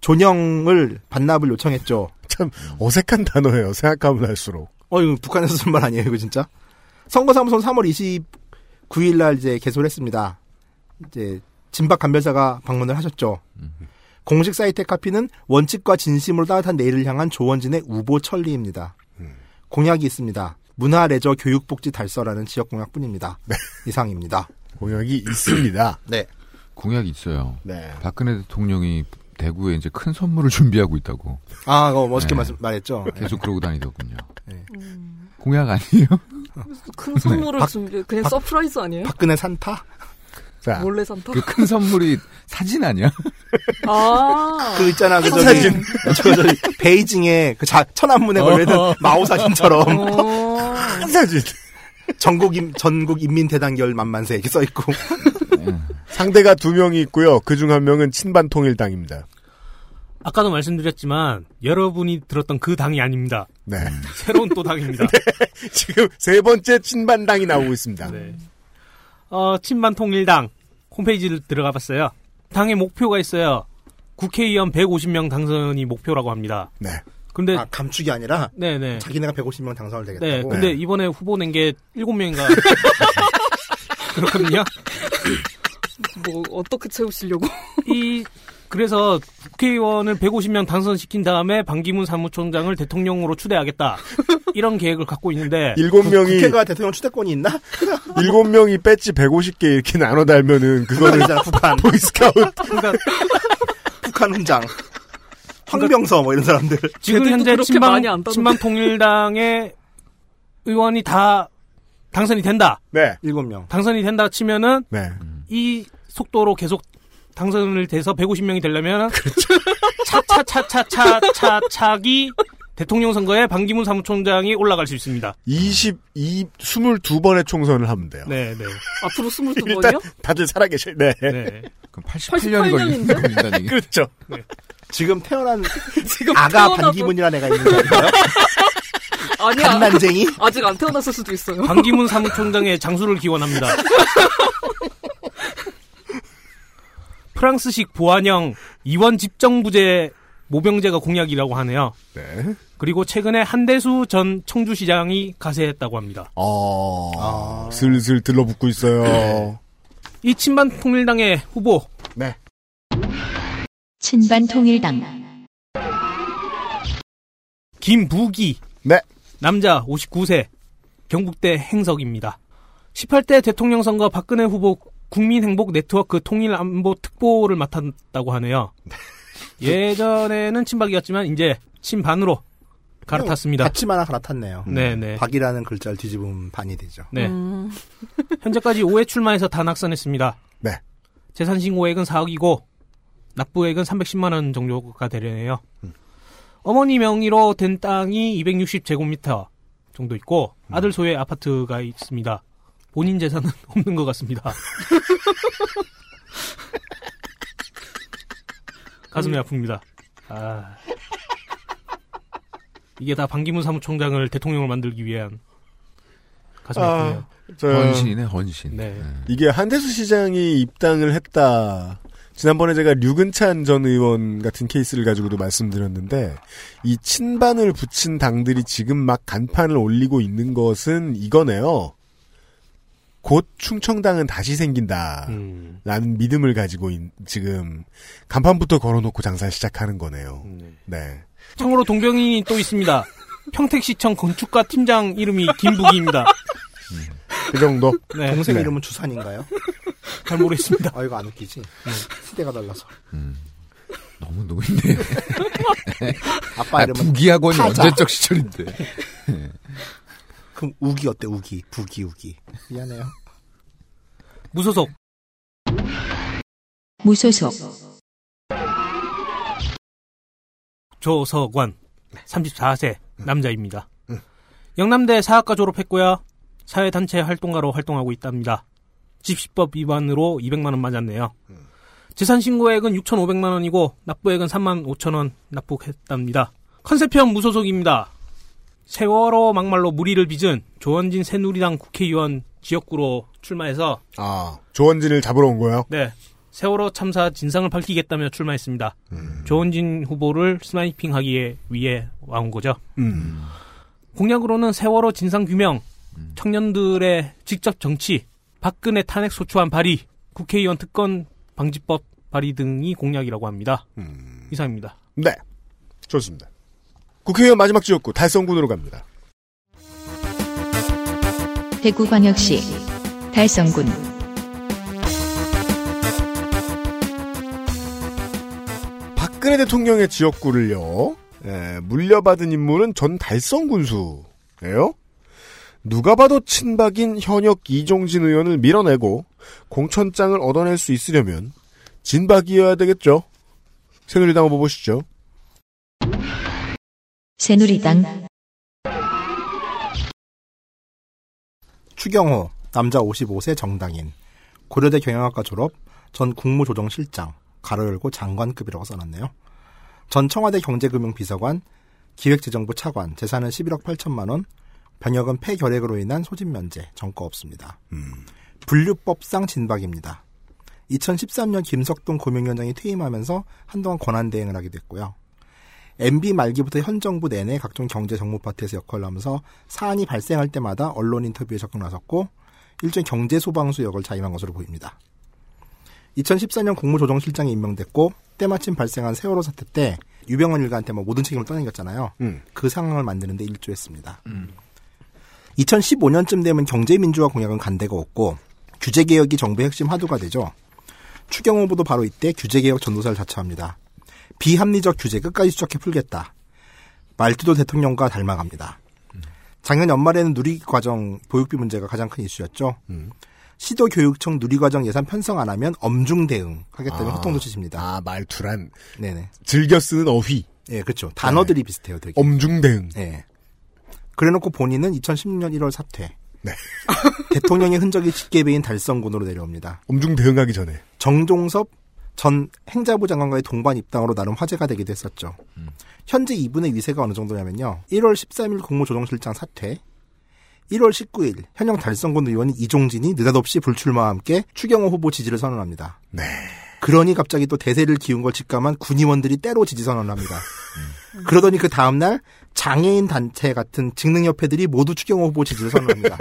존영을 반납을 요청했죠. 참 어색한 단어예요. 생각하면 할수록. 어, 이거 북한에서 쓴 말 아니에요, 이거 진짜? 선거사무소는 3월 29일 날 이제 개소를 했습니다. 이제, 진박 간별사가 방문을 하셨죠. 공식 사이트의 카피는 원칙과 진심으로 따뜻한 내일을 향한 조원진의 우보 천리입니다. 공약이 있습니다. 문화, 레저, 교육 복지 달서라는 지역 공약뿐입니다. 이상입니다. 공약이 있습니다. 네. 공약이 있어요. 네. 박근혜 대통령이 대구에 이제 큰 선물을 준비하고 있다고 아, 그거 멋있게 네. 말씀, 말했죠. 계속 그러고 다니더군요. 네. 공약 아니에요? 큰 선물을 박- 준비 그냥 박- surprise 아니에요? 박근혜 산타? 자, 몰래 산타? 그 큰 선물이 사진 아니야? 아. 그 있잖아, 그 저기, 사진. 저 저기 베이징에 그 자, 천안문에 걸려있는 어. 마오 사진처럼 어. 한 사진. 전국 임, 전국 인민대단결 만만세 이렇게 써 있고. 상대가 두 명이 있고요. 그 중 한 명은 친반 통일당입니다. 아까도 말씀드렸지만 여러분이 들었던 그 당이 아닙니다. 네. 새로운 또 당입니다. 지금 세 번째 친반당이 나오고 있습니다. 네. 어, 친반 통일당 홈페이지를 들어가 봤어요. 당의 목표가 있어요. 국회의원 150명 당선이 목표라고 합니다. 네. 근데 아, 감축이 아니라 네네. 자기네가 150명 당선을 네. 되겠다고. 근데 이번에 후보 낸 게 7명인가 그렇거든요. 뭐 어떻게 채우시려고? 이 그래서 국회의원을 150명 당선시킨 다음에 반기문 사무총장을 대통령으로 추대하겠다. 이런 계획을 갖고 있는데 일곱 국- 명이 국회가 대통령 추대권이 있나? 일곱 명이 배지 150개 이렇게 나눠 달면은 그거는 북한. 보이스카우트. 그러니까 북한 훈장. 황병서 뭐 이런 사람들. 지금 현재 친방. 친방 통일당의 의원이 다 당선이 된다. 네. 일곱 명. 당선이 된다 치면은 네. 이 속도로 계속 당선을 돼서 150명이 되려면 차차차차차차차기 대통령 선거에 반기문 사무총장이 올라갈 수 있습니다. 22, 22번의 총선을 하면 돼요. 네, 네. 앞으로 일단 22번이요? 다들 살아계셔. 네. 네. 그럼 88년이 걸린, 88년인데? 걸린다는 얘기. 그렇죠. 지금 태어난 지금 아가 반기문이라는 애가 있는 거예요. 아니야. 갓난쟁이? 아직 안 태어났을 수도 있어요. 반기문 사무총장의 장수를 기원합니다. 프랑스식 보안형 이원 집정부제 모병제가 공약이라고 하네요. 네. 그리고 최근에 한대수 전 청주시장이 가세했다고 합니다. 어, 아. 슬슬 들러붙고 있어요. 이 친반 통일당의 후보 네. 친반 통일당 김부기 네. 남자 59세 경북대 행석입니다. 18대 대통령 선거 박근혜 후보 국민행복 네트워크 통일안보 특보를 맡았다고 하네요. 예전에는 친박이었지만 이제 친반으로 갈아탔습니다. 같이만 하나 갈아탔네요. 네네. 박이라는 글자를 뒤집으면 반이 되죠. 네. 음, 현재까지 5회 출마해서 다 낙선했습니다. 네. 재산 신고액은 4억이고 납부액은 310만 원 정도가 되려네요. 어머니 명의로 된 땅이 260제곱미터 정도 있고 아들 소유의 아파트가 있습니다. 본인 재산은 없는 것 같습니다. 가슴이 아픕니다. 아. 이게 다 반기문 사무총장을 대통령을 만들기 위한 가슴이 아, 아프네요. 저, 헌신이네, 헌신. 네. 이게 한대수 시장이 입당을 했다. 지난번에 제가 류근찬 전 의원 같은 케이스를 가지고도 말씀드렸는데 이 친반을 붙인 당들이 지금 막 간판을 올리고 있는 것은 이거네요. 곧 충청당은 다시 생긴다. 음. 라는 믿음을 가지고 있- 지금 간판부터 걸어놓고 장사 시작하는 거네요. 네. 참고로 동병인이 또 있습니다. 평택시청 건축가 팀장 이름이 김부기입니다. 그 정도. 네, 동생 네. 이름은 주산인가요? 잘 모르겠습니다. 아, 이거 안 웃기지? 시대가 달라서. 너무 노인데. 아빠 아, 이름은 부기학원이. 언제적 시절인데. 그럼 우기 어때? 우기. 부기, 우기. 미안해요. 무소속 무소속 조석원 34세 남자입니다. 영남대 사학과 졸업했고요. 사회단체 활동가로 활동하고 있답니다. 집시법 위반으로 200만 원 맞았네요. 재산 신고액은 6,500만 원이고 납부액은 3만 5천 원 납부했답니다. 컨셉형 무소속입니다. 세월호 막말로 무리를 빚은 조원진 새누리당 국회의원 지역구로 출마해서 아, 조원진을 잡으러 온 거예요? 네. 세월호 참사 진상을 밝히겠다며 출마했습니다. 조원진 후보를 스나이핑하기 위해 와온 거죠. 음. 공약으로는 세월호 진상 규명, 청년들의 직접 정치, 박근혜 탄핵 소추안 발의, 국회의원 특권 방지법 발의 등이 공약이라고 합니다. 이상입니다. 네. 좋습니다. 국회의원 마지막 지역구 달성군으로 갑니다. 대구광역시 달성군 박근혜 대통령의 지역구를요, 예, 물려받은 인물은 전 달성 군수예요. 누가 봐도 친박인 현역 이종진 의원을 밀어내고 공천장을 얻어낼 수 있으려면 진박이어야 되겠죠. 새누리당 후보 보시죠. 새누리당 추경호 남자 55세 정당인 고려대 경영학과 졸업 전 국무조정실장 가로 열고 장관급이라고 써놨네요. 전 청와대 경제금융비서관 기획재정부 차관 재산은 11억 8천만 원 병역은 폐결핵으로 인한 소진 면제 정거 없습니다. 분류법상 진박입니다. 2013년 김석동 고명위원장이 퇴임하면서 한동안 권한 대행을 하게 됐고요. MB 말기부터 현 정부 내내 각종 경제 정무 파트에서 역할을 하면서 사안이 발생할 때마다 언론 인터뷰에 적극 나섰고 일종의 경제 소방수 역을 자임한 것으로 보입니다. 2014년 국무조정실장에 임명됐고 때마침 발생한 세월호 사태 때 유병헌 일가한테 뭐 모든 책임을 떠넘겼잖아요. 음. 그 상황을 만드는데 일조했습니다. 2015년쯤 되면 경제민주화 공약은 간대가 없고 규제개혁이 정부의 핵심 화두가 되죠. 추경호 후보도 바로 이때 규제개혁 전도사를 자처합니다. 비합리적 규제 끝까지 추적해 풀겠다. 말투도 대통령과 닮아갑니다. 작년 연말에는 누리과정 보육비 문제가 가장 큰 이슈였죠. 시도교육청 누리과정 예산 편성 안 하면 엄중 대응 하겠다는 아. 호통도 치십니다. 아, 말투란 네네. 즐겨 쓰는 어휘. 예, 그렇죠. 단어들이 비슷해요, 되게. 엄중 대응. 예. 그래놓고 본인은 2016년 1월 사퇴. 네. 대통령의 흔적이 짙게 배인 달성군으로 내려옵니다. 엄중 대응하기 전에. 정종섭 전 행자부 장관과의 동반 입당으로 나름 화제가 되기도 했었죠. 현재 이분의 위세가 어느 정도냐면요. 1월 13일 국무조정실장 사퇴, 1월 19일 현역 달성군 의원 이종진이 느닷없이 불출마와 함께 추경호 후보 지지를 선언합니다. 네. 그러니 갑자기 또 대세를 기운 걸 직감한 군의원들이 때로 지지 선언을 합니다. 그러더니 그 다음날 장애인 단체 같은 직능협회들이 모두 추경호 후보 지지를 선언합니다.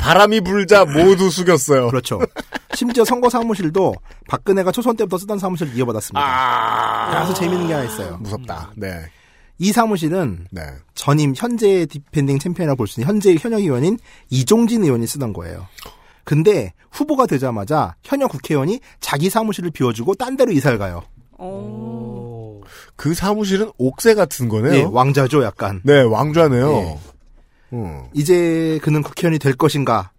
바람이 불자 모두 숙였어요. 그렇죠. 심지어 선거 사무실도 박근혜가 초선 때부터 쓰던 사무실을 이어받았습니다. 아. 그래서 재밌는 게 하나 있어요. 무섭다. 네. 이 사무실은 네. 전임 현재 defending champion이라고 볼 수 있는 현재 현역 의원인 이종진 의원이 쓰던 거예요. 근데 후보가 되자마자 현역 국회의원이 자기 사무실을 비워주고 딴 데로 이사를 가요. 그 사무실은 옥새 같은 거네요. 네, 왕자죠, 약간. 네, 왕좌네요. 네. 음. 이제 그는 국회의원이 될 것인가?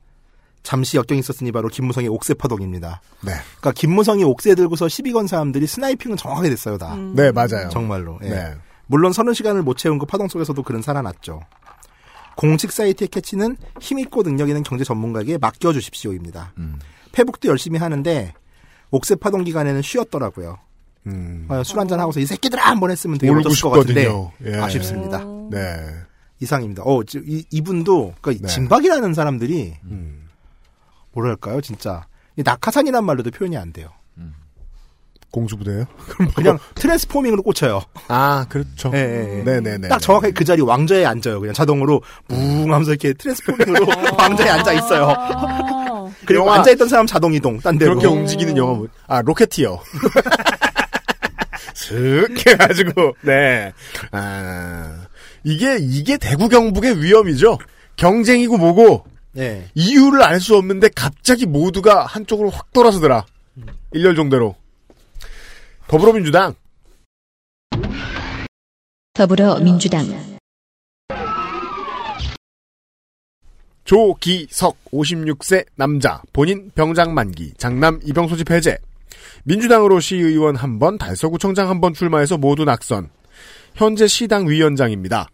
잠시 역경이 있었으니 바로 김무성의 옥새 파동입니다. 네. 그러니까 김무성이 옥새 들고서 시비 건 사람들이 스나이핑은 정확하게 됐어요, 다. 네, 맞아요. 정말로. 예. 네. 물론 서른 시간을 못 채운 그 파동 속에서도 그는 살아났죠. 공식 사이트의 캐치는 힘있고 능력 있는 경제 전문가에게 맡겨주십시오입니다. 페북도 열심히 하는데 옥새 파동 기간에는 쉬었더라고요. 음. 어, 술 한잔 하고서 이 새끼들아 한번 했으면 되게 멋졌을 것 같은데. 예. 아쉽습니다. 네. 이상입니다. 어, 지- 이, 이분도 그러니까 네. 진박이라는 사람들이 음. 뭐랄까요, 진짜 이 낙하산이란 말로도 표현이 안 돼요. 공수부대요? 그냥 트랜스포밍으로 꽂혀요. 아, 그렇죠. 예, 예, 예. 네네네. 딱 정확하게 그 자리 왕좌에 앉아요. 그냥 자동으로 뭉 하면서 이렇게 트랜스포밍으로 왕좌에 앉아 있어요. 그리고 영화- 앉아 있던 사람 자동 이동 딴 데로. 그렇게 움직이는 영화 뭐, 아, 로켓티어. 슥 해가지고, 네. 아, 이게, 이게 대구 경북의 위험이죠. 경쟁이고 뭐고, 네. 이유를 알 수 없는데 갑자기 모두가 한쪽으로 확 돌아서더라. 일렬종대로. 더불어민주당. 더불어민주당 조기석 56세 남자 본인 병장 만기 장남 입영 소집 해제 민주당으로 시의원 한 번 달서구청장 한 번 출마해서 모두 낙선 현재 시당 위원장입니다.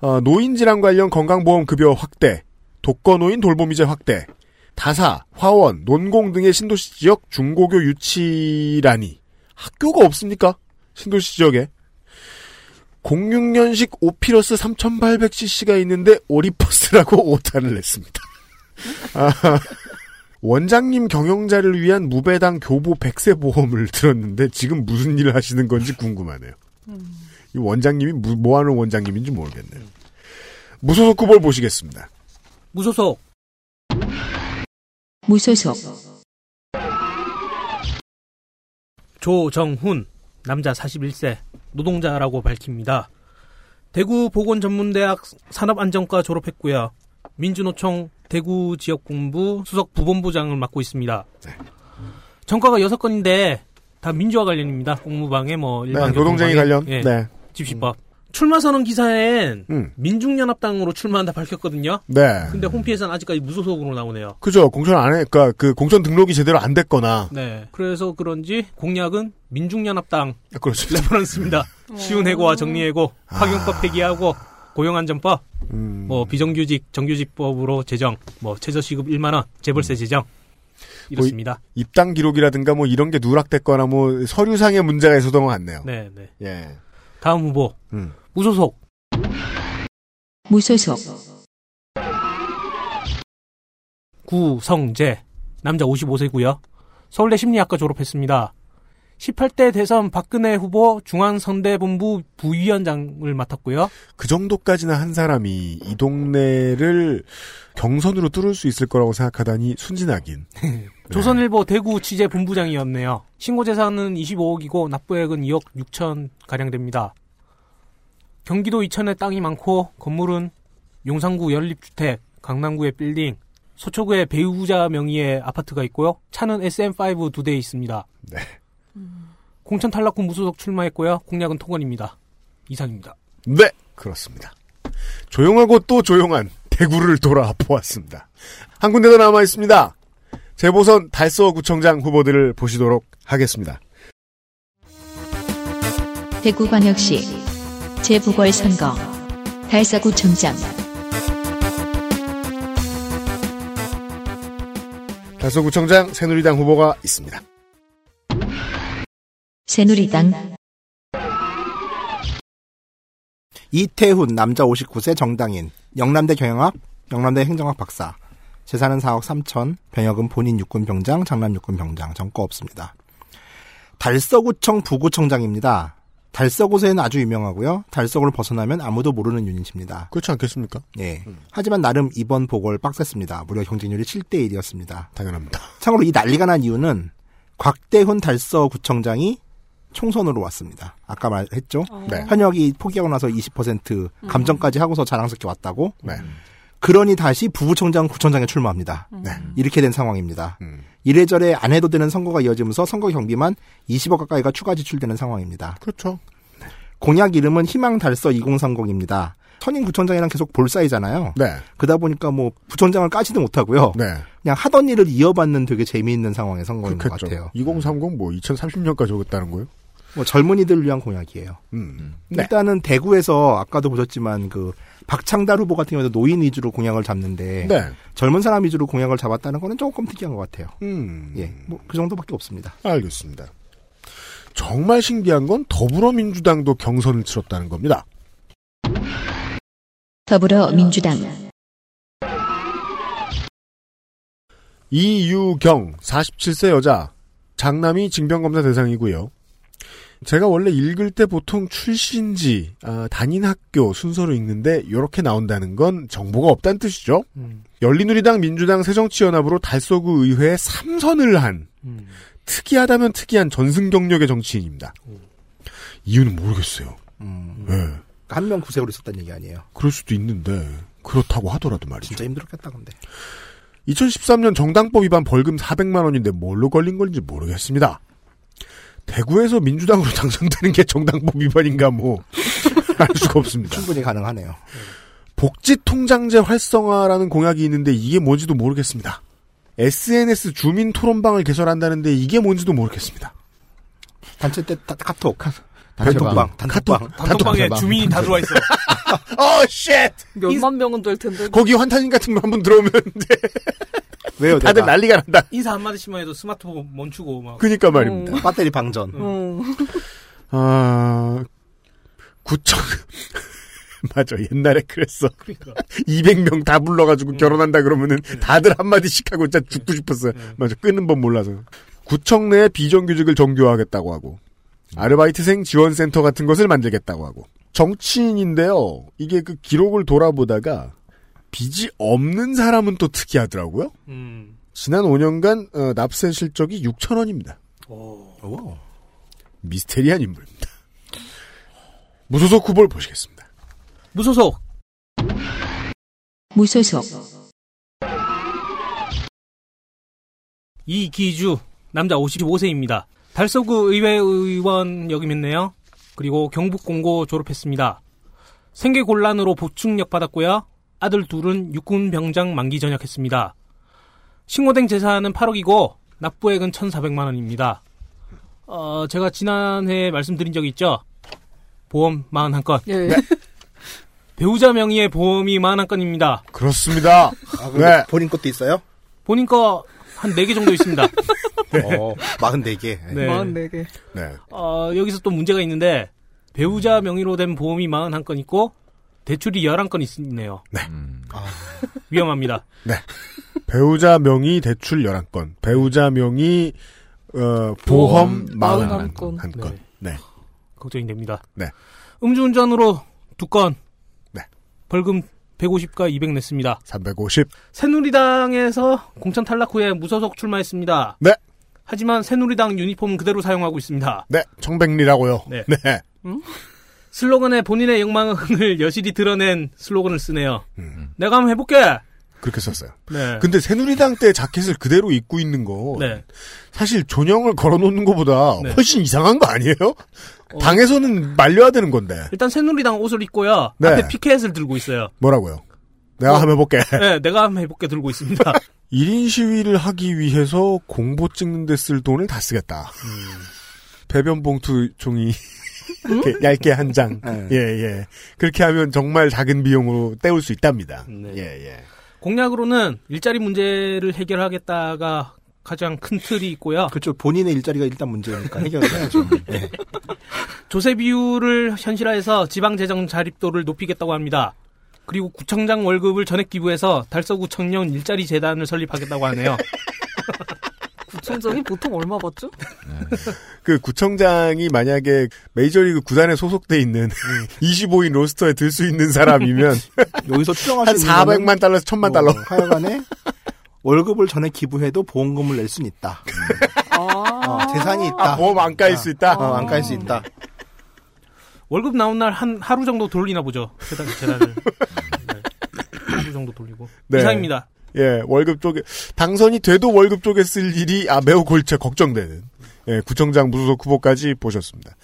어, 노인 질환 관련 건강보험 급여 확대 독거노인 돌봄이제 확대 다사 화원 논공 등의 신도시 지역 중고교 유치라니 학교가 없습니까? 신도시 지역에 06년식 오피러스 3800cc가 있는데 오리퍼스라고 오타를 냈습니다. 아, 원장님 경영자를 위한 무배당 교보 백세 보험을 들었는데 지금 무슨 일을 하시는 건지 궁금하네요. 이 원장님이 무- 뭐 하는 원장님인지 모르겠네요. 무소속 후보를 보시겠습니다. 무소속 무소속 조정훈 남자 41세 노동자라고 밝힙니다. 대구 보건전문대학 산업안전과 졸업했고요. 민주노총 대구 지역본부 수석 부본부장을 맡고 있습니다. 전과가 6건인데 다 민주화 관련입니다. 공무방해 뭐 일반 네, 노동쟁이 관련. 예, 네. 집시법. 출마 선언 기사엔 음. 민중연합당으로 출마한다 밝혔거든요. 네. 근데 홈피에서는 아직까지 무소속으로 나오네요. 그죠. 공천 안 해, 그니까 그 공천 등록이 제대로 안 됐거나. 네. 그래서 그런지 공약은 민중연합당 그렇죠. reference입니다. 쉬운 해고와 정리 해고, 파견법 폐기하고, 고용안전법, 음. 뭐 비정규직 정규직법으로 제정, 뭐 최저시급 1만 원, 재벌세 제정 이렇습니다. 입당 기록이라든가 뭐 이런 게 누락됐거나 뭐 서류상의 문제가 있었던 것 같네요. 네, 네. 예. 다음 후보 음. 무소속 무소속 구성재 남자 55세고요. 서울대 심리학과 졸업했습니다. 18대 대선 박근혜 후보 중앙선대본부 부위원장을 맡았고요. 그 정도까지나 한 사람이 이 동네를 경선으로 뚫을 수 있을 거라고 생각하다니 순진하긴. 조선일보 대구 취재 본부장이었네요. 신고 재산은 25억이고 납부액은 2억 6천 가량 됩니다. 경기도 이천에 땅이 많고 건물은 용산구 연립주택, 강남구의 빌딩, 서초구에 배우자 명의의 아파트가 있고요. 차는 SM5 두 대 있습니다. 네. 공천 탈락 후 무소속 출마했고요. 공약은 토건입니다. 이상입니다. 네, 그렇습니다. 조용하고 또 조용한 대구를 돌아보았습니다. 한 군데 더 남아 있습니다. 재보선 달서구청장 후보들을 보시도록 하겠습니다. 대구광역시 재보궐선거 달서구청장 달서구청장 새누리당 후보가 있습니다. 새누리당 이태훈 남자 59세 정당인 영남대 경영학 영남대 행정학 박사 재산은 4억 3천 병역은 본인 육군 병장 장남 육군 병장 전과 없습니다. 달서구청 부구청장입니다. 달서구세는 아주 유명하고요. 달서구를 벗어나면 아무도 모르는 유닛입니다. 그렇지 않겠습니까? 예. 하지만 나름 이번 보궐 빡셌습니다. 무려 경쟁률이 7대 1이었습니다. 당연합니다. 참고로 이 난리가 난 이유는 곽대훈 달서구청장이 총선으로 왔습니다. 아까 말했죠. 네. 현역이 포기하고 나서 20% 감정까지 하고서 자랑스럽게 왔다고. 네. 그러니 다시 부구청장, 구청장에 출마합니다. 네. 이렇게 된 상황입니다. 음. 이래저래 안 해도 되는 선거가 이어지면서 선거 경비만 20억 가까이가 추가 지출되는 상황입니다. 그렇죠. 공약 이름은 희망 달서 2030입니다. 선임 구청장이랑 계속 볼 사이잖아요. 네. 그러다 보니까 뭐 부청장을 까지도 못하고요. 네. 그냥 하던 일을 이어받는 되게 재미있는 상황의 선거인 것 그렇겠죠. 같아요. 2030 뭐 2030년까지 오겠다는 거예요? 뭐 젊은이들을 위한 공약이에요. 음. 네. 일단은 대구에서 아까도 보셨지만 그 박창달 후보 같은 경우도 노인 위주로 공약을 잡는데 네. 젊은 사람 위주로 공약을 잡았다는 거는 조금 특이한 것 같아요. 음. 예, 뭐 그 정도밖에 없습니다. 알겠습니다. 정말 신기한 건 더불어민주당도 경선을 치렀다는 겁니다. 더불어민주당 이유경 47세 여자 장남이 징병검사 대상이고요. 제가 원래 읽을 때 보통 출신지 아, 다닌 학교 순서로 읽는데 이렇게 나온다는 건 정보가 없다는 뜻이죠. 열린우리당 민주당 새정치연합으로 달서구 의회에 3선을 한 음. 특이하다면 특이한 전승 경력의 정치인입니다. 이유는 모르겠어요. 음. 네. 한명 구세로 있었다는 얘기 아니에요. 그럴 수도 있는데 그렇다고 하더라도 말이죠. 진짜 힘들었겠다 근데. 2013년 정당법 위반 벌금 400만 원인데 뭘로 걸린 건지 모르겠습니다. 대구에서 민주당으로 당선되는 게 정당법 위반인가 뭐 알 수가 없습니다. 충분히 가능하네요. 복지 통장제 활성화라는 공약이 있는데 이게 뭔지도 모르겠습니다. SNS 주민 토론방을 개설한다는데 이게 뭔지도 모르겠습니다. 단체 때 다- 카톡, 단톡방, 단톡방. 단톡방에 단톡방. 주민이 다 들어와 있어. 어, shit! 몇만 명은 될 텐데. 거기 환타님 같은 거 한번 들어오면 왜요? 다들 내가? 난리가 난다. 인사 한마디씩만 해도 스마트폰 멈추고 막. 그니까 말입니다. 배터리 방전. 어. 아, 구청. 맞아, 옛날에 그랬어. 그러니까. 200명 다 불러가지고 결혼한다 그러면은 다들 한마디씩 하고 진짜 죽고 싶었어요. 맞아, 끄는 법 몰라서. 구청 내 비정규직을 정규화하겠다고 하고, 아르바이트생 지원센터 같은 것을 만들겠다고 하고, 정치인인데요. 이게 그 기록을 돌아보다가, 빚이 없는 사람은 또 특이하더라고요. 음. 지난 5년간 어, 납세 실적이 6천 원입니다. 오. 미스테리한 인물입니다. 무소속 후보를 보시겠습니다. 무소속 무소속 이기주 남자 55세입니다. 달서구 의회 의원 역임했네요. 그리고 경북 공고 졸업했습니다. 생계 곤란으로 보충력 받았고요. 아들 둘은 육군 병장 만기 전역했습니다. 신고된 재산은 8억이고 납부액은 1,400만 원입니다. 어, 제가 지난해 말씀드린 적이 있죠. 보험 41건. 예. 네. 배우자 명의의 보험이 41건입니다. 그렇습니다. 아, 근데 네. 본인 것도 있어요? 본인 거 한 4개 정도 있습니다. 어, 44개. 네. 44개. 네. 어, 여기서 또 문제가 있는데 배우자 명의로 된 보험이 41건 있고 대출이 11건 있네요. 네. 위험합니다. 배우자 명의 대출 11건, 배우자 명의 어, 보험 보험 41건. 41건. 한 건. 네. 걱정이 됩니다. 네. 음주운전으로 두 건. 네. 벌금 150과 200 냈습니다. 350. 새누리당에서 공천 탈락 후에 무소속 출마했습니다. 네. 하지만 새누리당 유니폼 그대로 사용하고 있습니다. 네. 청백리라고요. 네. 네. 슬로건에 본인의 욕망을 여실히 드러낸 슬로건을 쓰네요. 음. 내가 한번 해볼게. 그렇게 썼어요. 네. 근데 새누리당 때 자켓을 그대로 입고 있는 거 네. 사실 존영을 걸어놓는 것보다 네. 훨씬 이상한 거 아니에요? 어. 당에서는 말려야 되는 건데 일단 새누리당 옷을 입고요. 네. 앞에 피켓을 들고 있어요. 뭐라고요? 내가 뭐- 한번 해볼게. 네, 내가 한번 해볼게 들고 있습니다. 1인 시위를 하기 위해서 공보 찍는 데 쓸 돈을 다 쓰겠다. 배변 봉투 종이 이렇게 얇게 한 장. 네. 예, 예. 그렇게 하면 정말 작은 비용으로 때울 수 있답니다. 네. 예, 예. 공약으로는 일자리 문제를 해결하겠다가 가장 큰 틀이 있고요. 그렇죠. 본인의 일자리가 일단 문제니까 해결을 해야죠. 네. 조세 비율을 현실화해서 지방 재정 자립도를 높이겠다고 합니다. 그리고 구청장 월급을 전액 기부해서 달서구 청년 일자리 재단을 설립하겠다고 하네요. 구청장이 보통 얼마 받죠? 그 구청장이 만약에 메이저리그 구단에 소속돼 있는 25인 로스터에 들 수 있는 사람이면 여기서 추정할 한수 있는 거는 400만 달러에서 1000만 달러. 뭐 하여간에 월급을 전에 기부해도 보험금을 낼 수는 있다. 아. 어, 재산이 있다. 아, 보험 안 까일 수 있다. 어, 안깔수 있다. 월급 나온 날 한 하루 정도 돌리나 보죠. 재단, 재단을. 네. 하루 정도 돌리고. 네. 이상입니다. 예, 월급 쪽에 당선이 돼도 월급 쪽에 쓸 일이 아 매우 골치 걱정되는 예, 구청장 무소속 후보까지 보셨습니다.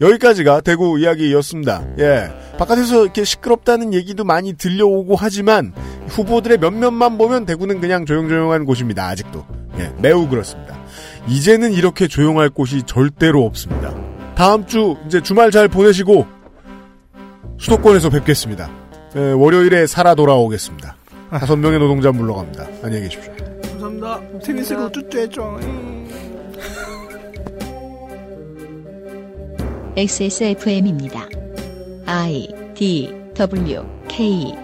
여기까지가 대구 이야기였습니다. 예. 바깥에서 이렇게 시끄럽다는 얘기도 많이 들려오고 하지만 후보들의 몇몇만 보면 대구는 그냥 조용조용한 곳입니다. 아직도. 예. 매우 그렇습니다. 이제는 이렇게 조용할 곳이 절대로 없습니다. 다음 주 이제 주말 잘 보내시고 수도권에서 뵙겠습니다. 예, 월요일에 살아 돌아오겠습니다. 다섯 명의 노동자 물러갑니다. 안녕히 계십시오. 감사합니다. 테니스로 쭈쭈해줘. XSFM입니다. I D W K